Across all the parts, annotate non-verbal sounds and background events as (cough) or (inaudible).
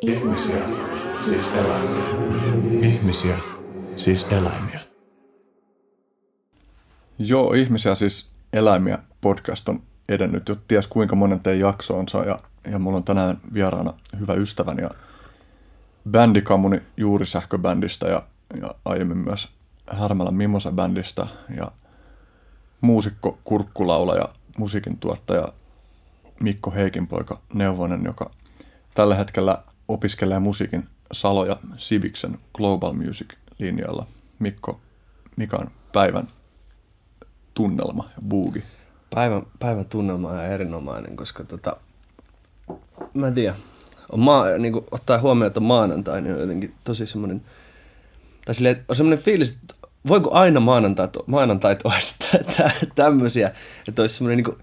Ihmisiä, siis eläimiä. Ihmisiä, siis eläimiä. Joo, ihmisiä siis eläimiä podcast on edennyt jo ties kuinka monen teidän jaksoonsa ja, ja mulla on tänään vieraana hyvä ystäväni ja bändikamuni Juurisähköbändistä ja, ja aiemmin myös Härmälän Mimosa-bändistä ja muusikko, kurkkulaulaja, musiikin tuottaja Mikko Heikinpoika Neuvonen, joka tällä hetkellä opiskelee musiikin Saloja Civiksen Global Music-linjalla. Mikko, mikä on päivän tunnelma ja buugi? Päivän, päivän tunnelma on erinomainen, koska tota, mä en tiedä, on maa, niin kuin, ottaa huomioon, että on maanantai, niin on jotenkin tosi semmoinen, tai silleen, on semmoinen fiilis, että voiko aina maanantait, maanantait olisi (laughs) tämmöisiä, että olisi semmoinen niin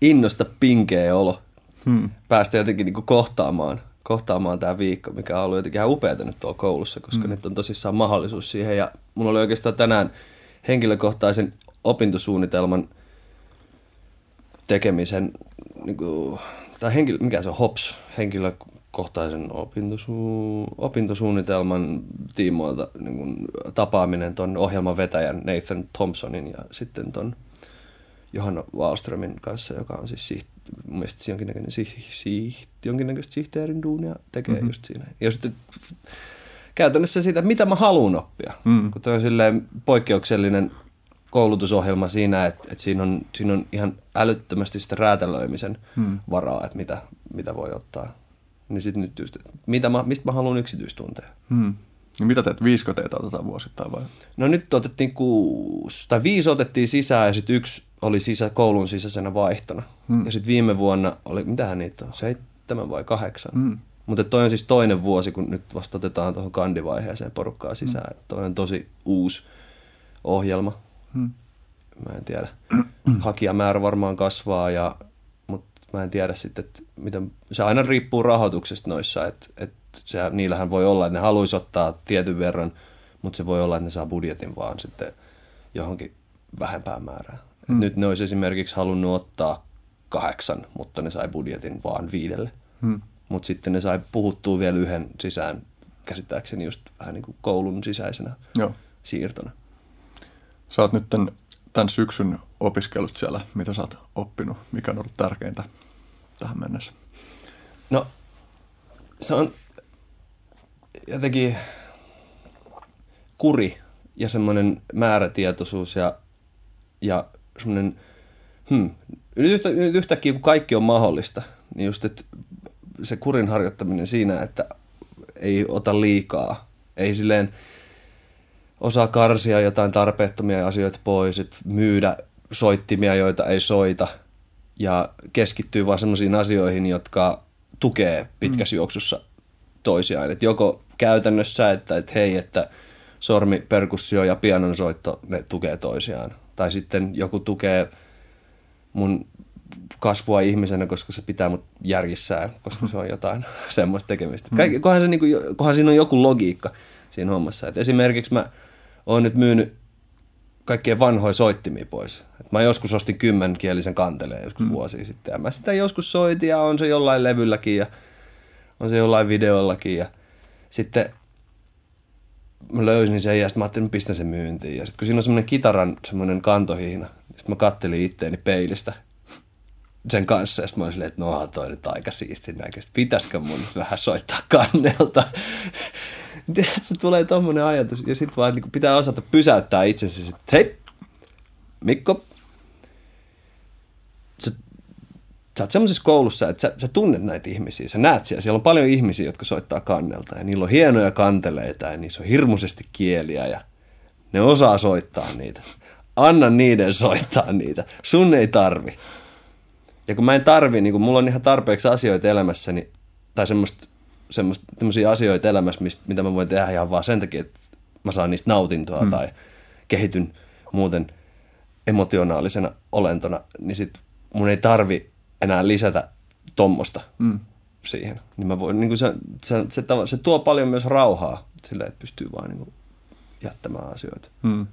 innosta pinkeä olo hmm. päästä jotenkin niin kuin kohtaamaan, kohtaamaan tämä viikko, mikä on ollut jotenkin ihan upeata nyt tuolla koulussa, koska hmm. nyt on tosissaan mahdollisuus siihen. Ja mulla oli oikeastaan tänään henkilökohtaisen opintosuunnitelman tekemisen, niin kuin, tai henkilö, mikä se on, HOPS, henkilökohtaisen opintosu, opintosuunnitelman tiimoilta niin kuin, tapaaminen tuon ohjelman vetäjän Nathan Thompsonin ja sitten tuon Johanna Wallströmin kanssa, joka on siis mun mielestä jonkinnäköinen siht, siht, jonkinnäköistä sihteerin duunia tekee mm-hmm. just siinä. Ja sitten käytännössä siitä, mitä mä haluan oppia. Mm. Kun toi on silleen poikkeuksellinen koulutusohjelma siinä, että, että siinä, on, siinä on ihan älyttömästi sitä räätälöimisen mm. varaa, että mitä, mitä voi ottaa. Niin sitten nyt just, mitä mä, mistä mä haluan yksityistunteja. Mm. Ja mitä teet, viisi teitä otetaan vuosittain vai? No nyt otettiin kuusi, tai viisi otettiin sisään ja sitten yksi oli sisä, koulun sisäisenä vaihtona. Hmm. Ja sitten viime vuonna oli, mitähän niitä on, seitsemän vai kahdeksan. Hmm. Mutta toi on siis toinen vuosi, kun nyt vasta otetaan tuohon kandivaiheeseen porukkaa sisään. Hmm. Toi on tosi uusi ohjelma. Hmm. Mä en tiedä. Hakijamäärä varmaan kasvaa, ja, mutta mä en tiedä sitten, että miten, se aina riippuu rahoituksesta noissa, että, että se, niillähän voi olla, että ne haluaisi ottaa tietyn verran, mutta se voi olla, että ne saa budjetin vaan sitten johonkin vähempään määrään. Hmm. Nyt ne olisi esimerkiksi halunnut ottaa kahdeksan, mutta ne sai budjetin vaan viidelle. Hmm. Mutta sitten ne sai puhuttua vielä yhden sisään, käsittääkseni just vähän niin kuin koulun sisäisenä Joo. siirtona. Sä oot nyt tämän, tämän syksyn opiskellut siellä. Mitä sä oot oppinut? Mikä on ollut tärkeintä tähän mennessä? No, se on jotenkin kuri ja semmoinen määrätietoisuus ja, ja semmoinen, hmm, nyt, yhtä, nyt yhtäkkiä kun kaikki on mahdollista, niin just että se kurin harjoittaminen siinä, että ei ota liikaa, ei silleen osaa karsia jotain tarpeettomia asioita pois, että myydä soittimia, joita ei soita ja keskittyy vaan sellaisiin asioihin, jotka tukee pitkässä mm. juoksussa toisiaan. Et joko käytännössä, että, että hei, että sormi, perkussio ja pianonsoitto, ne tukee toisiaan tai sitten joku tukee mun kasvua ihmisenä, koska se pitää mut järjissään, koska se on jotain (laughs) semmoista tekemistä. Mm. Kaikki, kohan, se, niin kuin, kohan siinä on joku logiikka siinä hommassa. Et esimerkiksi mä oon nyt myynyt kaikkien vanhoja soittimia pois. Et mä joskus ostin kymmenkielisen kanteleen joskus mm. vuosia sitten. Ja mä sitä joskus soitin ja on se jollain levylläkin ja on se jollain videollakin. Ja sitten mä löysin sen ja sitten mä ajattelin, että pistän sen myyntiin. Ja sitten kun siinä on semmoinen kitaran semmoinen kantohihna, niin sitten mä kattelin itteeni peilistä sen kanssa. Ja sitten mä olin silleen, että no toi nyt aika siisti näköistä. Pitäisikö mun (laughs) vähän soittaa kannelta? (laughs) se tulee tommonen ajatus. Ja sitten vaan niin pitää osata pysäyttää itsensä. Että hei, Mikko, sä oot semmoisessa koulussa, että sä, sä tunnet näitä ihmisiä, sä näet siellä, siellä on paljon ihmisiä, jotka soittaa kannelta ja niillä on hienoja kanteleita ja niissä on hirmuisesti kieliä ja ne osaa soittaa niitä. Anna niiden soittaa niitä. Sun ei tarvi. Ja kun mä en tarvi, niin kun mulla on ihan tarpeeksi asioita elämässäni, tai semmoista, semmoista asioita elämässä, mistä, mitä mä voin tehdä ihan vaan sen takia, että mä saan niistä nautintoa hmm. tai kehityn muuten emotionaalisena olentona, niin sit mun ei tarvi enää lisätä tuommoista mm. siihen. Niin mä voin, niin kuin se, se, se, se, tuo paljon myös rauhaa sille, että pystyy vaan niin kuin jättämään asioita mm.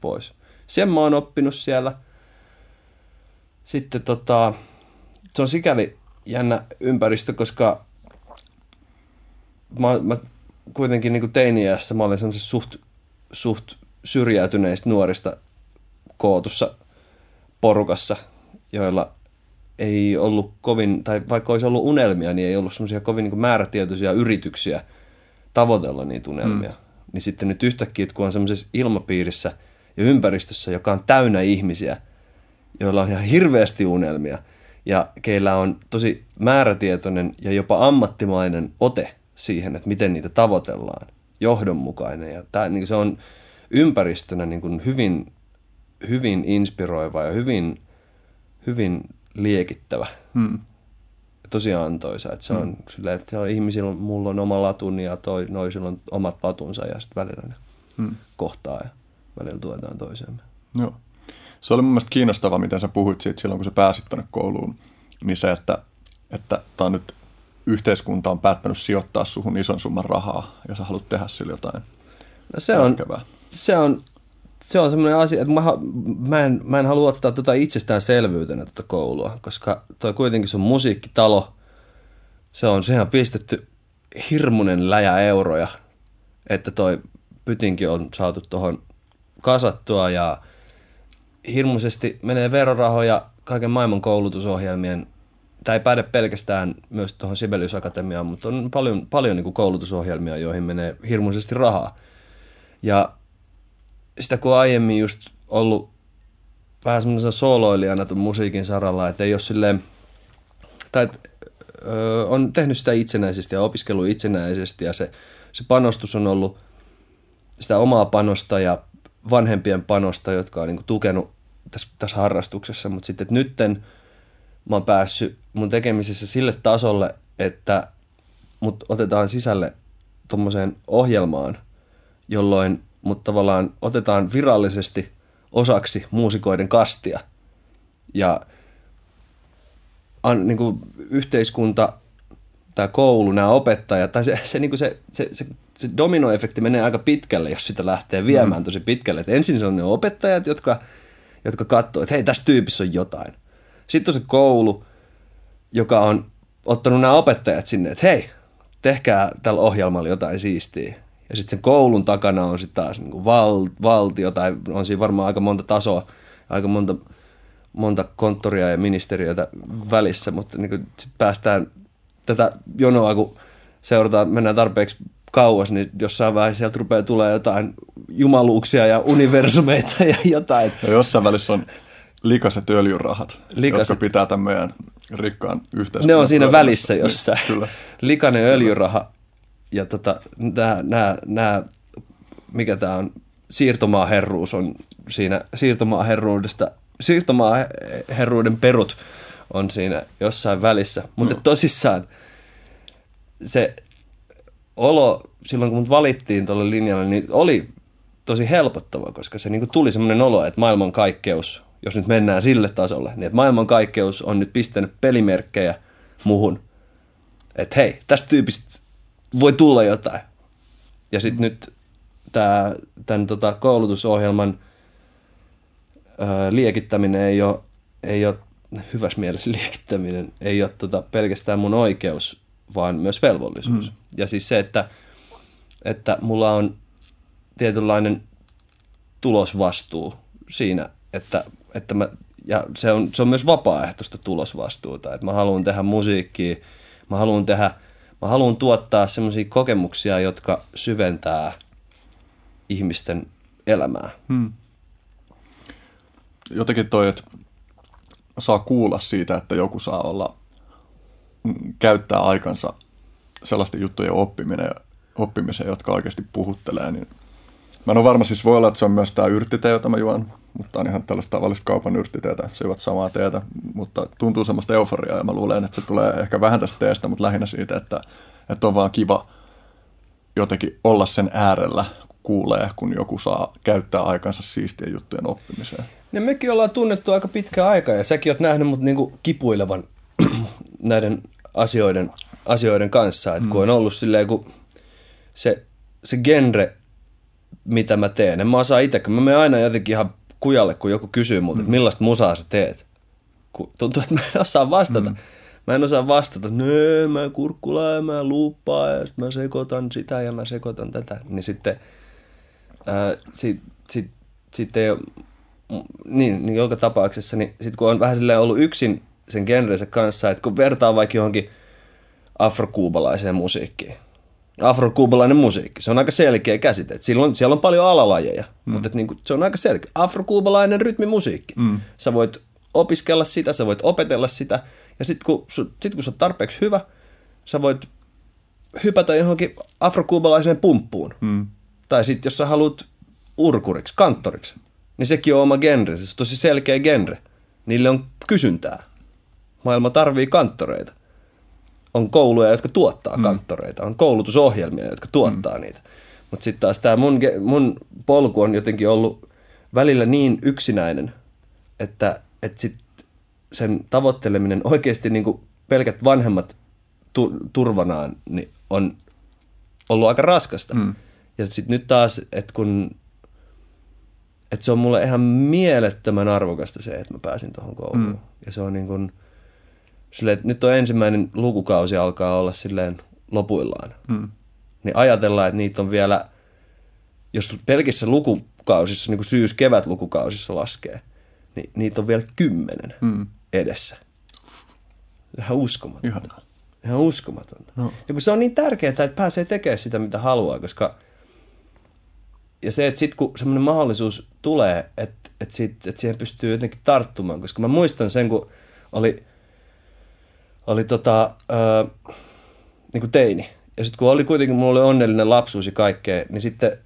pois. Sen mä oon oppinut siellä. Sitten tota, se on sikäli jännä ympäristö, koska mä, mä kuitenkin niin teiniässä mä olin semmoisessa suht, suht syrjäytyneistä nuorista kootussa porukassa, joilla ei ollut kovin, tai vaikka olisi ollut unelmia, niin ei ollut semmoisia kovin niin määrätietoisia yrityksiä tavoitella niitä unelmia. Mm. Niin sitten nyt yhtäkkiä, kun on semmoisessa ilmapiirissä ja ympäristössä, joka on täynnä ihmisiä, joilla on ihan hirveästi unelmia, ja keillä on tosi määrätietoinen ja jopa ammattimainen ote siihen, että miten niitä tavoitellaan, johdonmukainen. Ja tämä, niin se on ympäristönä niin kuin hyvin, hyvin inspiroiva ja hyvin, hyvin liekittävä. Hmm. Tosi antoisa. Että se on hmm. silleen, että on ihmisillä, mulla on oma latuni ja toi, noisilla on omat latunsa ja sitten välillä ne hmm. kohtaa ja välillä tuetaan toisemme. Joo. Se oli mun mielestä kiinnostavaa, miten sä puhuit siitä silloin, kun sä pääsit tuonne kouluun. Niin se, että että tämä on nyt yhteiskunta on päättänyt sijoittaa suhun ison summan rahaa ja sä haluat tehdä sillä jotain no se on, se on, se on semmoinen asia, että mä, mä, en, mä en halua ottaa tota itsestäänselvyytenä tätä koulua, koska toi kuitenkin sun musiikkitalo, se on, sehän on pistetty hirmunen läjä euroja, että toi pytinkin on saatu tuohon kasattua ja hirmuisesti menee verorahoja kaiken maailman koulutusohjelmien tämä ei päde pelkästään myös tuohon Sibelius Akatemiaan, mutta on paljon, paljon niin koulutusohjelmia, joihin menee hirmuisesti rahaa. Ja sitä kun aiemmin just ollut vähän semmoisena sooloilijana tuon musiikin saralla, että ei ole silleen, tai et, ö, on tehnyt sitä itsenäisesti ja opiskellut itsenäisesti ja se, se panostus on ollut sitä omaa panosta ja vanhempien panosta, jotka on niin kuin tukenut tässä, tässä harrastuksessa, mutta sitten nytten – mä oon päässyt mun tekemisessä sille tasolle, että mut otetaan sisälle tuommoiseen ohjelmaan, jolloin mut tavallaan otetaan virallisesti osaksi muusikoiden kastia. Ja an, niin kuin yhteiskunta, tämä koulu, nämä opettajat, tai se, se, niin kuin se, se, se, se dominoefekti menee aika pitkälle, jos sitä lähtee viemään mm. tosi pitkälle. Et ensin se on ne opettajat, jotka, jotka katsoo, että hei, tässä tyypissä on jotain. Sitten on se koulu, joka on ottanut nämä opettajat sinne, että hei, tehkää tällä ohjelmalla jotain siistiä. Ja sitten sen koulun takana on sitten taas niin val, valtio, tai on siinä varmaan aika monta tasoa, aika monta, monta konttoria ja ministeriötä välissä, mutta niin sitten päästään tätä jonoa, kun seurataan, mennään tarpeeksi kauas, niin jossain vaiheessa sieltä rupeaa tulee jotain jumaluuksia ja universumeita ja jotain. Ja jossain välissä on likaset öljyrahat, likaset. jotka pitää tämän meidän rikkaan yhteiskunnan. Ne on siinä välissä jossain. Kyllä. Likainen öljyraha ja tota, nämä, nämä, nämä, mikä tämä on, siirtomaaherruus on siinä siirtomaaherruudesta, siirtomaaherruuden perut on siinä jossain välissä. Mutta no. tosissaan se olo, silloin kun mut valittiin tuolle linjalle, niin oli tosi helpottava, koska se niin tuli semmoinen olo, että maailmankaikkeus jos nyt mennään sille tasolle, niin että maailmankaikkeus on nyt pistänyt pelimerkkejä muhun. Että hei, tästä tyypistä voi tulla jotain. Ja sitten nyt tää, tämän tota, koulutusohjelman ää, liekittäminen ei ole, ei ole hyvässä mielessä liekittäminen, ei ole tota, pelkästään mun oikeus, vaan myös velvollisuus. Mm. Ja siis se, että, että mulla on tietynlainen tulosvastuu siinä, että että mä, ja se on, se on myös vapaaehtoista tulosvastuuta, että mä haluan tehdä musiikkia, mä haluan tehdä, mä haluan tuottaa semmoisia kokemuksia, jotka syventää ihmisten elämää. Hmm. Jotenkin toi, että saa kuulla siitä, että joku saa olla, mm, käyttää aikansa sellaisten juttujen oppiminen, oppimiseen, jotka oikeasti puhuttelee, niin Mä en ole varma, siis voi olla, että se on myös tämä yrttite, jota mä juon, mutta on ihan tällaista tavallista kaupan yrttiteetä, syövät samaa teetä, mutta tuntuu semmoista euforiaa ja mä luulen, että se tulee ehkä vähän tästä teestä, mutta lähinnä siitä, että, että on vaan kiva jotenkin olla sen äärellä, kuulee, kun joku saa käyttää aikansa siistien juttujen oppimiseen. Ja mekin ollaan tunnettu aika pitkä aika ja säkin oot nähnyt mut niinku kipuilevan (clears throat) näiden asioiden, asioiden kanssa, että kun mm. on ollut silleen, kun se, se genre mitä mä teen. En mä osaa itse, mä menen aina jotenkin ihan kujalle, kun joku kysyy multa, mm. että millaista musaa sä teet. Kun tuntuu, että mä en osaa vastata. Mm. Mä en osaa vastata, nö, mä kurkkulaa ja mä luuppaa ja sit mä sekoitan sitä ja mä sekoitan tätä. Niin sitten, ää, sit, sit, sitten ei ole, niin, niin joka tapauksessa, niin sitten kun on vähän silleen ollut yksin sen genrensä kanssa, että kun vertaa vaikka johonkin afrokuubalaiseen musiikkiin, afrokuubalainen musiikki, se on aika selkeä käsite. Et silloin, siellä on paljon alalajeja, mm. mutta niinku, se on aika selkeä. Afrokuubalainen rytmimusiikki. Mm. Sä voit opiskella sitä, sä voit opetella sitä, ja sitten kun, sit kun sä oot tarpeeksi hyvä, sä voit hypätä johonkin afrokuubalaiseen pumppuun. Mm. Tai sitten jos sä haluat urkuriksi, kanttoriksi, niin sekin on oma genre, se on tosi selkeä genre. Niille on kysyntää. Maailma tarvii kanttoreita. On kouluja, jotka tuottaa mm. kanttoreita. On koulutusohjelmia, jotka tuottaa mm. niitä. Mutta sitten taas tämä mun, mun polku on jotenkin ollut välillä niin yksinäinen, että, että sit sen tavoitteleminen oikeasti niin kuin pelkät vanhemmat tu, turvanaan niin on ollut aika raskasta. Mm. Ja sitten nyt taas, että kun että se on mulle ihan mielettömän arvokasta se, että mä pääsin tuohon kouluun. Mm. Ja se on niin kuin, silleen, että nyt on ensimmäinen lukukausi alkaa olla silleen lopuillaan. Mm. Niin ajatellaan, että niitä on vielä, jos pelkissä lukukausissa, niin kuin syys-kevät lukukausissa laskee, niin niitä on vielä kymmenen mm. edessä. Ihan uskomatonta. Ihan, Ihan uskomatonta. No. Ja kun se on niin tärkeää, että pääsee tekemään sitä, mitä haluaa, koska – ja se, että sitten kun semmoinen mahdollisuus tulee, että, että, sit, että siihen pystyy jotenkin tarttumaan, koska mä muistan sen, kun oli, oli tota, ää, niin kuin teini. Ja sitten kun oli kuitenkin, mulla oli onnellinen lapsuus ja kaikkea, niin sitten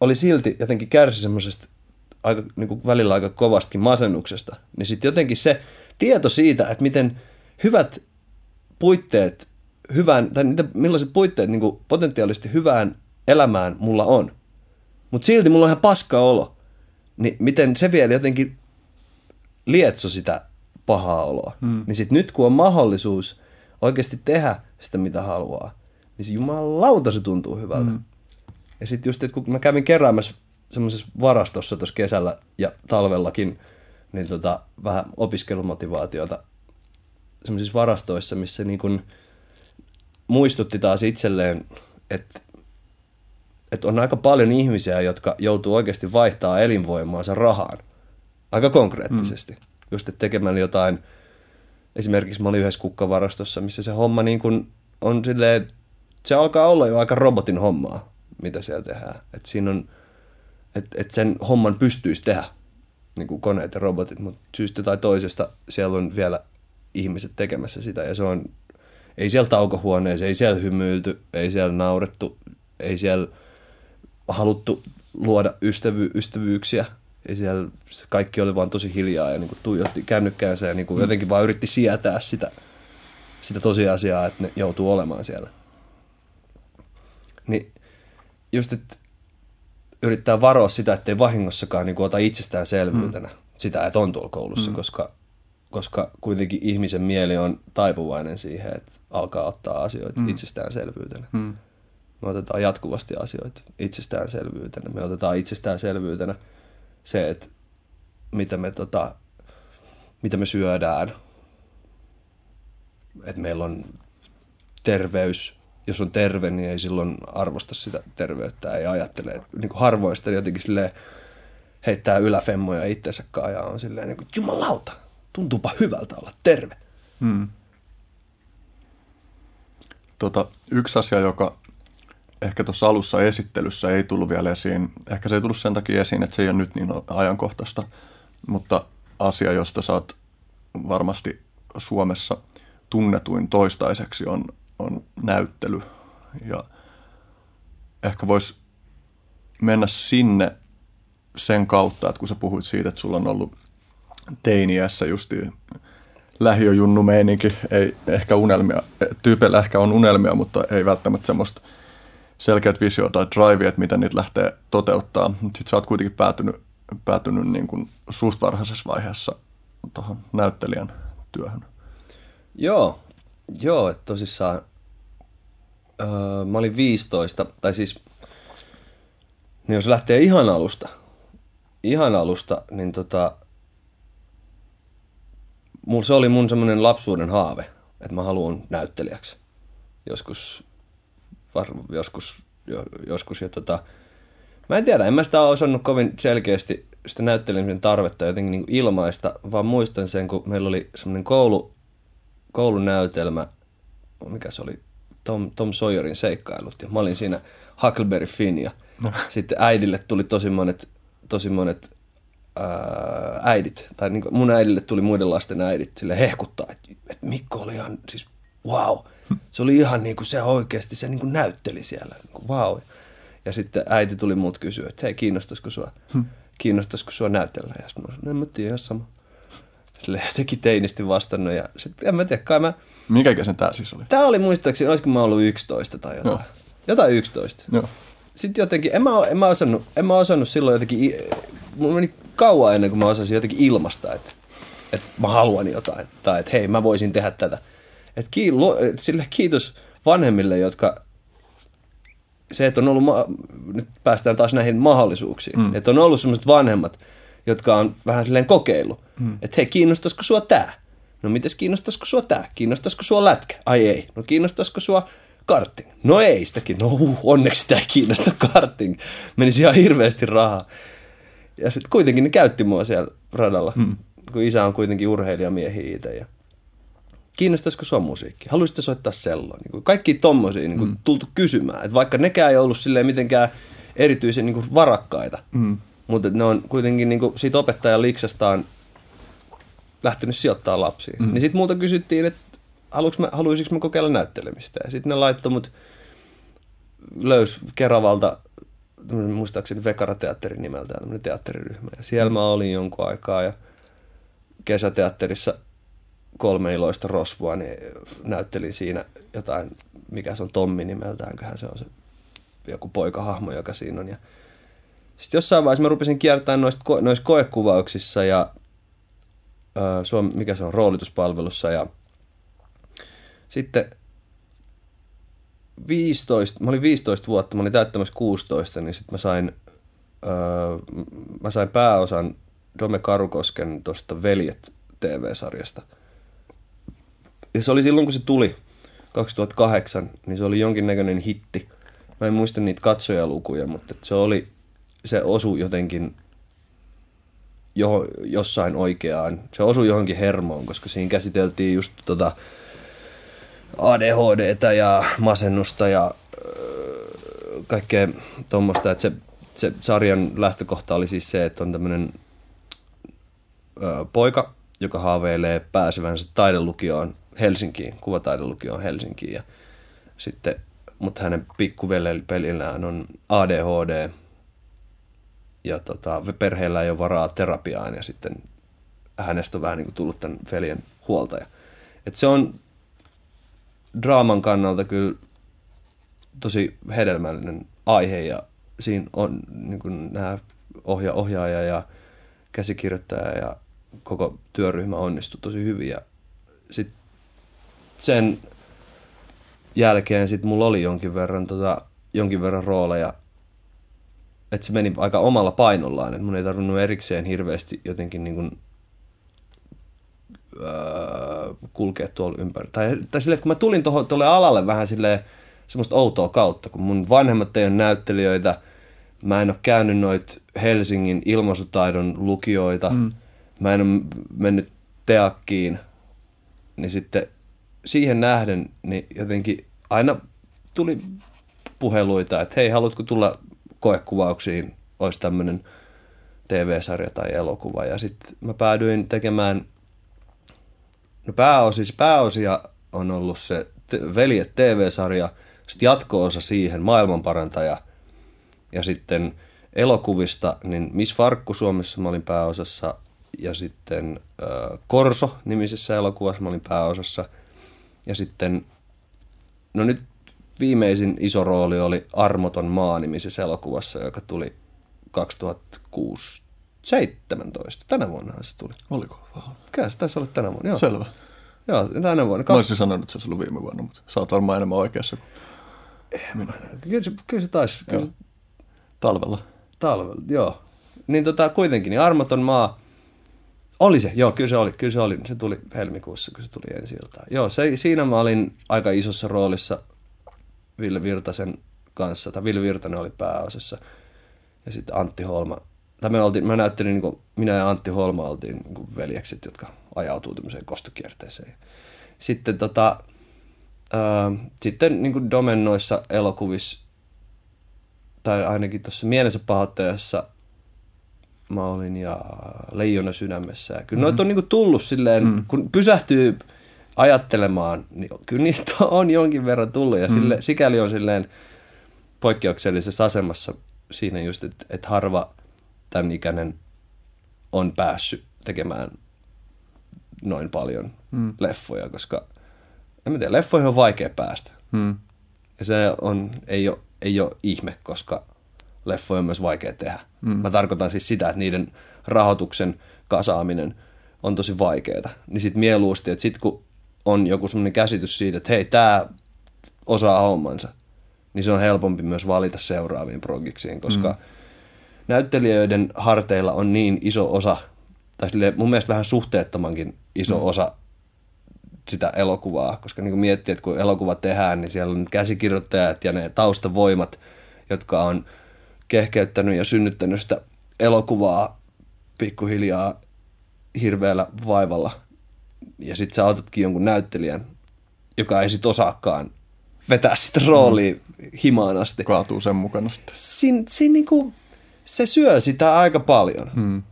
oli silti jotenkin kärsi semmoisesta aika, niin kuin välillä aika kovastakin masennuksesta. Niin sitten jotenkin se tieto siitä, että miten hyvät puitteet, hyvään, tai niitä, millaiset puitteet niin kuin potentiaalisesti hyvään elämään mulla on, mutta silti mulla on ihan paska olo. Niin miten se vielä jotenkin lietso sitä pahaa oloa. Mm. Niin sit nyt kun on mahdollisuus oikeasti tehdä sitä mitä haluaa, niin se jumalauta se tuntuu hyvältä. Mm. Ja sitten just, että kun mä kävin keräämässä semmoisessa varastossa tuossa kesällä ja talvellakin, niin tota, vähän opiskelumotivaatiota semmoisissa varastoissa, missä niin kun muistutti taas itselleen, että että on aika paljon ihmisiä, jotka joutuu oikeasti vaihtaa elinvoimaansa rahaan. Aika konkreettisesti. Mm. Just tekemällä jotain, esimerkiksi mä olin yhdessä kukkavarastossa, missä se homma niin kuin on silleen, se alkaa olla jo aika robotin hommaa, mitä siellä tehdään. Että siinä on, että et sen homman pystyisi tehdä niin kuin koneet ja robotit, mutta syystä tai toisesta siellä on vielä ihmiset tekemässä sitä ja se on, ei siellä taukohuoneessa, ei siellä hymyilty, ei siellä naurettu, ei siellä haluttu luoda ystävy, ystävyyksiä. Ja siellä kaikki oli vaan tosi hiljaa ja niin kuin tuijotti kännykkäänsä ja niin kuin mm. jotenkin vaan yritti sietää sitä, sitä tosiasiaa, että ne joutuu olemaan siellä. Niin just, että yrittää varoa sitä, ettei vahingossakaan niin kuin ota itsestäänselvyytenä mm. sitä, että on tuolla koulussa, mm. koska, koska kuitenkin ihmisen mieli on taipuvainen siihen, että alkaa ottaa asioita mm. itsestäänselvyytenä. Mm. Me otetaan jatkuvasti asioita itsestäänselvyytenä. Me otetaan itsestäänselvyytenä se, että mitä me, tota, mitä me syödään. Että meillä on terveys. Jos on terve, niin ei silloin arvosta sitä terveyttä. Ei ajattele. Niin kuin harvoin sitä jotenkin silleen heittää yläfemmoja itsensä ja on silleen niin kuin, jumalauta, tuntuupa hyvältä olla terve. Hmm. Tota, yksi asia, joka ehkä tuossa alussa esittelyssä ei tullut vielä esiin. Ehkä se ei tullut sen takia esiin, että se ei ole nyt niin ajankohtaista, mutta asia, josta saat varmasti Suomessa tunnetuin toistaiseksi on, on näyttely. Ja ehkä voisi mennä sinne sen kautta, että kun sä puhuit siitä, että sulla on ollut teiniässä justiin lähiöjunnu meininki, ei ehkä unelmia, tyypeillä ehkä on unelmia, mutta ei välttämättä semmoista – selkeät visio tai drive, että mitä niitä lähtee toteuttaa. Sitten sä oot kuitenkin päätynyt, päätynyt niin kuin suht varhaisessa vaiheessa tuohon näyttelijän työhön. Joo, joo, että tosissaan öö, mä olin 15, tai siis niin jos lähtee ihan alusta, ihan alusta, niin tota, mulla se oli mun semmoinen lapsuuden haave, että mä haluan näyttelijäksi. Joskus, var, joskus, jo, joskus ja tota, mä en tiedä, en mä sitä osannut kovin selkeästi sitä näyttelemisen tarvetta jotenkin niin ilmaista, vaan muistan sen, kun meillä oli semmoinen koulu, koulunäytelmä, mikä se oli, Tom, Tom Sawyerin seikkailut, ja mä olin siinä Huckleberry Finn, ja no. sitten äidille tuli tosi monet, tosi monet ää, äidit, tai niin mun äidille tuli muiden lasten äidit sille hehkuttaa, että, että Mikko oli ihan, siis wow, se oli ihan niin kuin se oikeasti, se niin kuin näytteli siellä, niin kuin, wow. Ja sitten äiti tuli muut kysyä, että hei, kiinnostaisiko sua, hmm. kiinnostaisiko sua näytellä? Ja sitten mä sanoin, en mä tiedä, ihan sama. Sille (laughs) jotenkin teinisti vastannut ja sitten en mä tiedä, kai mä... Mikä ikäisen tää siis oli? Tää oli muistaakseni, olisiko mä ollut 11 tai jotain. Joo. Jotain 11. Joo. Sitten jotenkin, en mä, en mä, osannut, en mä osannut silloin jotenkin, mulla meni kauan ennen kuin mä osasin jotenkin ilmasta, että, että mä haluan jotain. Tai että hei, mä voisin tehdä tätä. Että ki, sille kiitos vanhemmille, jotka se, että on ollut, ma- nyt päästään taas näihin mahdollisuuksiin, mm. että on ollut sellaiset vanhemmat, jotka on vähän silleen kokeillut, mm. että hei, kiinnostaisiko sua tää? No mites kiinnostaisiko sua tää? Kiinnostaisiko sua lätkä? Ai ei. No kiinnostaisiko sua karting? No ei sitäkin. No uh, onneksi sitä ei kiinnosta (laughs) karting. Menisi ihan hirveästi rahaa. Ja sitten kuitenkin ne käytti mua siellä radalla, mm. kun isä on kuitenkin urheilijamiehi itse. Ja kiinnostaisiko sua musiikki? Haluaisitko soittaa selloa? Niin kaikki tommosia niin kuin mm. tultu kysymään. Et vaikka nekään ei ollut silleen mitenkään erityisen niin kuin varakkaita, mm. mutta ne on kuitenkin niin kuin siitä opettajan liksastaan lähtenyt sijoittaa lapsiin. Mm. Niin sitten multa kysyttiin, että mä, haluaisinko mä kokeilla näyttelemistä. Ja sitten ne laittoi mut, löys Keravalta, muistaakseni Vekara-teatterin nimeltään, tämmöinen teatteriryhmä. Ja siellä mä olin jonkun aikaa ja kesäteatterissa – kolme iloista rosvoa, niin näyttelin siinä jotain, mikä se on Tommi nimeltään, se on se joku poikahahmo, joka siinä on. Ja sitten jossain vaiheessa mä rupesin kiertämään noista, ko- noissa koekuvauksissa ja äh, Suom- mikä se on, roolituspalvelussa ja sitten 15, mä olin 15 vuotta, mä olin täyttämässä 16, niin sitten mä sain, äh, mä sain pääosan Dome Karukosken tuosta Veljet TV-sarjasta – ja se oli silloin, kun se tuli 2008, niin se oli jonkinnäköinen hitti. Mä en muista niitä katsojalukuja, mutta se oli, se osu jotenkin jo, jossain oikeaan. Se osui johonkin hermoon, koska siinä käsiteltiin just tota ADHDtä ja masennusta ja öö, kaikkea tuommoista. Se, se sarjan lähtökohta oli siis se, että on tämmöinen öö, poika, joka haaveilee pääsevänsä taidelukioon Helsinkiin, kuvataidelukioon Helsinkiin. Ja sitten, mutta hänen pikkuvelipelillään on ADHD ja tota, perheellä ei ole varaa terapiaan ja sitten hänestä on vähän niin kuin tullut tämän veljen huoltaja. Et se on draaman kannalta kyllä tosi hedelmällinen aihe ja siinä on niin kuin nämä ohja- ohjaaja ja käsikirjoittaja ja koko työryhmä onnistui tosi hyvin ja sitten sen jälkeen sit mulla oli jonkin verran, tota, jonkin verran rooleja, että se meni aika omalla painollaan, että mun ei tarvinnut erikseen hirveästi jotenkin niin kuin, öö, kulkea tuolla ympäri. Tai, tai silleen, että kun mä tulin tuolle alalle vähän silleen semmoista outoa kautta, kun mun vanhemmat ei ole näyttelijöitä, mä en ole käynyt noit Helsingin ilmaisutaidon lukioita, mm. mä en ole mennyt teakkiin, niin sitten siihen nähden niin jotenkin aina tuli puheluita, että hei, haluatko tulla koekuvauksiin, olisi tämmöinen TV-sarja tai elokuva. Ja sitten mä päädyin tekemään, no pääosi, pääosia on ollut se Veljet TV-sarja, sitten jatko-osa siihen, Maailmanparantaja, ja sitten elokuvista, niin Miss Farkku Suomessa mä olin pääosassa, ja sitten äh, Korso-nimisessä elokuvassa mä olin pääosassa – ja sitten, no nyt viimeisin iso rooli oli Armoton maa nimisessä elokuvassa, joka tuli 2006 17. Tänä vuonna se tuli. Oliko? Kyllä se taisi olla tänä vuonna. Joo. Selvä. Joo, tänä vuonna. Mä olisin sanonut, että se olisi ollut viime vuonna, mutta sä oot varmaan enemmän oikeassa kuin minä. Kyllä se, kyllä se taisi. Kyllä se... Talvella. Talvella, joo. Niin tota, kuitenkin, niin Armoton maa Oli se, joo, kyllä se oli. Kyllä se oli. Se tuli helmikuussa, kun se tuli ensi iltaan. Joo, se, siinä mä olin aika isossa roolissa Ville Virtasen kanssa, tai Ville Virtanen oli pääosassa, ja sitten Antti Holma. Tai me oltiin, mä näyttelin, niin kuin, minä ja Antti Holma oltiin niin kuin veljekset, jotka ajautuu tämmöiseen kostokierteeseen. Sitten tota, ää, sitten niin kuin Domen noissa elokuvissa, tai ainakin tuossa Mielensä pahoittajassa mä olin ja Leijona sydämessä. Ja kyllä mm. noita on niinku tullut silleen, mm. kun pysähtyy ajattelemaan, niin kyllä niitä (laughs) on jonkin verran tullut. Ja mm. sille, sikäli on silleen poikkeuksellisessa asemassa siinä just, että et harva tämän ikäinen on päässyt tekemään noin paljon mm. leffoja, koska en mä tiedä, leffoihin on vaikea päästä. Mm. Ja se on, ei, ole, ei ole ihme, koska leffoja on myös vaikea tehdä. Mm. Mä tarkoitan siis sitä, että niiden rahoituksen kasaaminen on tosi vaikeaa. Niin sit mieluusti, että sit kun on joku semmoinen käsitys siitä, että hei, tää osaa hommansa, niin se on helpompi myös valita seuraaviin progiksiin, koska mm. näyttelijöiden harteilla on niin iso osa, tai mun mielestä vähän suhteettomankin iso mm. osa sitä elokuvaa, koska niin kuin miettii, että kun elokuva tehdään, niin siellä on käsikirjoittajat ja ne taustavoimat, jotka on kehkeyttänyt ja synnyttänyt sitä elokuvaa pikkuhiljaa hirveällä vaivalla. Ja sit sä otatkin jonkun näyttelijän, joka ei sit osaakaan vetää sitä roolia mm. himaan asti. Kaatuu sen mukana sitten. Siin, siin niinku, se syö sitä aika paljon. Mm.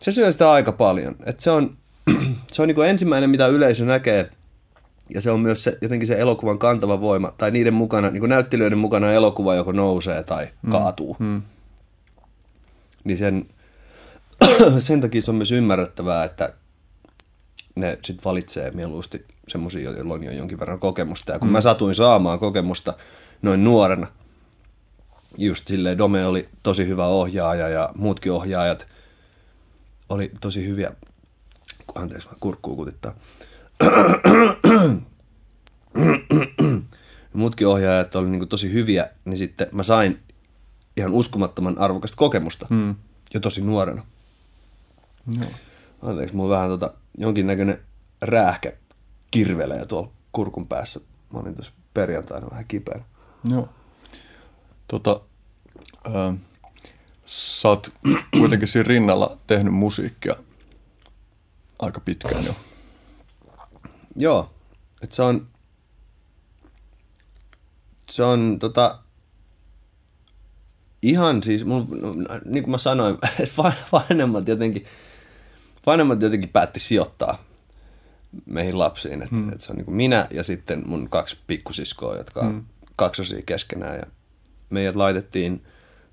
Se syö sitä aika paljon. Et se on, (clears throat) se on niinku ensimmäinen, mitä yleisö näkee, ja se on myös se, jotenkin se elokuvan kantava voima, tai niiden mukana, niin näyttelijöiden mukana elokuva joko nousee tai mm. kaatuu. Mm. Niin sen, (clears throat) sen takia se on myös ymmärrettävää, että ne sitten valitsee mieluusti semmoisia, joilla on jo jonkin verran kokemusta. Ja kun mm. mä satuin saamaan kokemusta noin nuorena, just silleen Dome oli tosi hyvä ohjaaja ja muutkin ohjaajat oli tosi hyviä. Anteeksi, vaan kurkkuu kutittaa. (clears throat) Muutkin ohjaajat oli niin tosi hyviä, niin sitten mä sain ihan uskomattoman arvokasta kokemusta mm. jo tosi nuorena. No. Anteeksi, mulla vähän tota, jonkinnäköinen räähkä kirvelee tuolla kurkun päässä. Mä olin tuossa perjantaina vähän kipeä. Joo. Tota, äh, sä oot kuitenkin siinä rinnalla tehnyt musiikkia aika pitkään jo. Joo, että se on, se on tota, ihan siis, mun, niin kuin mä sanoin, (laughs) vanhemmat jotenkin, vanhemmat jotenkin päätti sijoittaa meihin lapsiin. Että hmm. et se on niin kuin minä ja sitten mun kaksi pikkusiskoa, jotka on hmm. kaksosia keskenään. Ja meidät laitettiin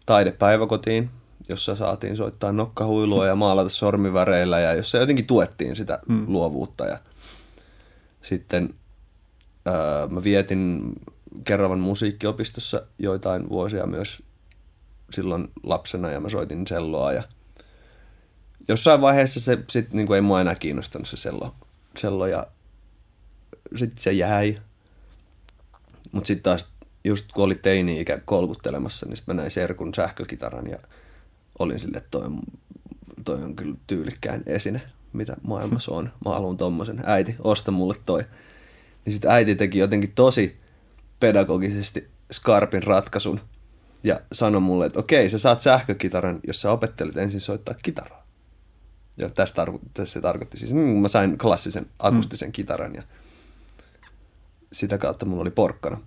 taidepäiväkotiin, jossa saatiin soittaa nokkahuilua ja maalata sormiväreillä ja jossa jotenkin tuettiin sitä hmm. luovuutta ja – sitten ää, mä vietin Kerravan musiikkiopistossa joitain vuosia myös silloin lapsena ja mä soitin selloa ja jossain vaiheessa se sit niin ei mua enää kiinnostanut se sello, sello ja sitten se jäi. Mutta sitten taas just kun oli teini-ikä kolkuttelemassa, niin sitten mä näin Serkun sähkökitaran ja olin sille, että toi, toi on kyllä tyylikkään esine mitä maailmassa on. Mä haluan tommosen. Äiti, osta mulle toi. Niin sitten äiti teki jotenkin tosi pedagogisesti skarpin ratkaisun ja sanoi mulle, että okei, sä saat sähkökitaran, jos sä opettelet ensin soittaa kitaraa. Ja tästä tarko- tässä se tarkoitti siis, niin mä sain klassisen akustisen mm. kitaran ja sitä kautta mulla oli porkkana.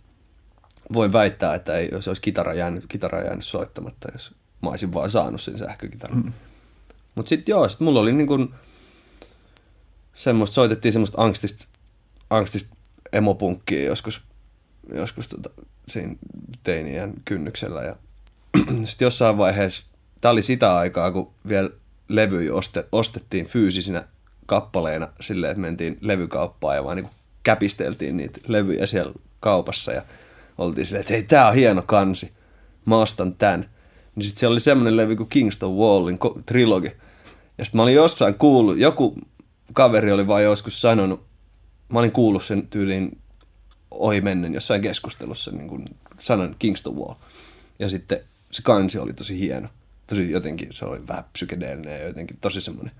Voin väittää, että ei, jos olisi kitara jäänyt, kitara jäänyt soittamatta, jos mä olisin vaan saanut sen sähkökitaran. Mm. Mutta sitten joo, sit mulla oli niin kun, semmoista, soitettiin semmoista angstista, angstista emopunkkia joskus, joskus tota, siinä teinien kynnyksellä. Ja (clears throat) sitten jossain vaiheessa, tämä oli sitä aikaa, kun vielä levy ostettiin fyysisinä kappaleina silleen, että mentiin levykauppaan ja vaan niin käpisteltiin niitä levyjä siellä kaupassa ja oltiin silleen, että hei, tää on hieno kansi, mä ostan tän. Niin sitten siellä oli semmoinen levy kuin Kingston Wallin trilogi. Ja sitten mä olin jossain kuullut, joku kaveri oli vaan joskus sanonut, mä olin kuullut sen tyyliin ohi mennen jossain keskustelussa niin kuin sanan Kingston Wall. Ja sitten se kansi oli tosi hieno. Tosi jotenkin, se oli vähän psykedeellinen ja jotenkin tosi semmoinen,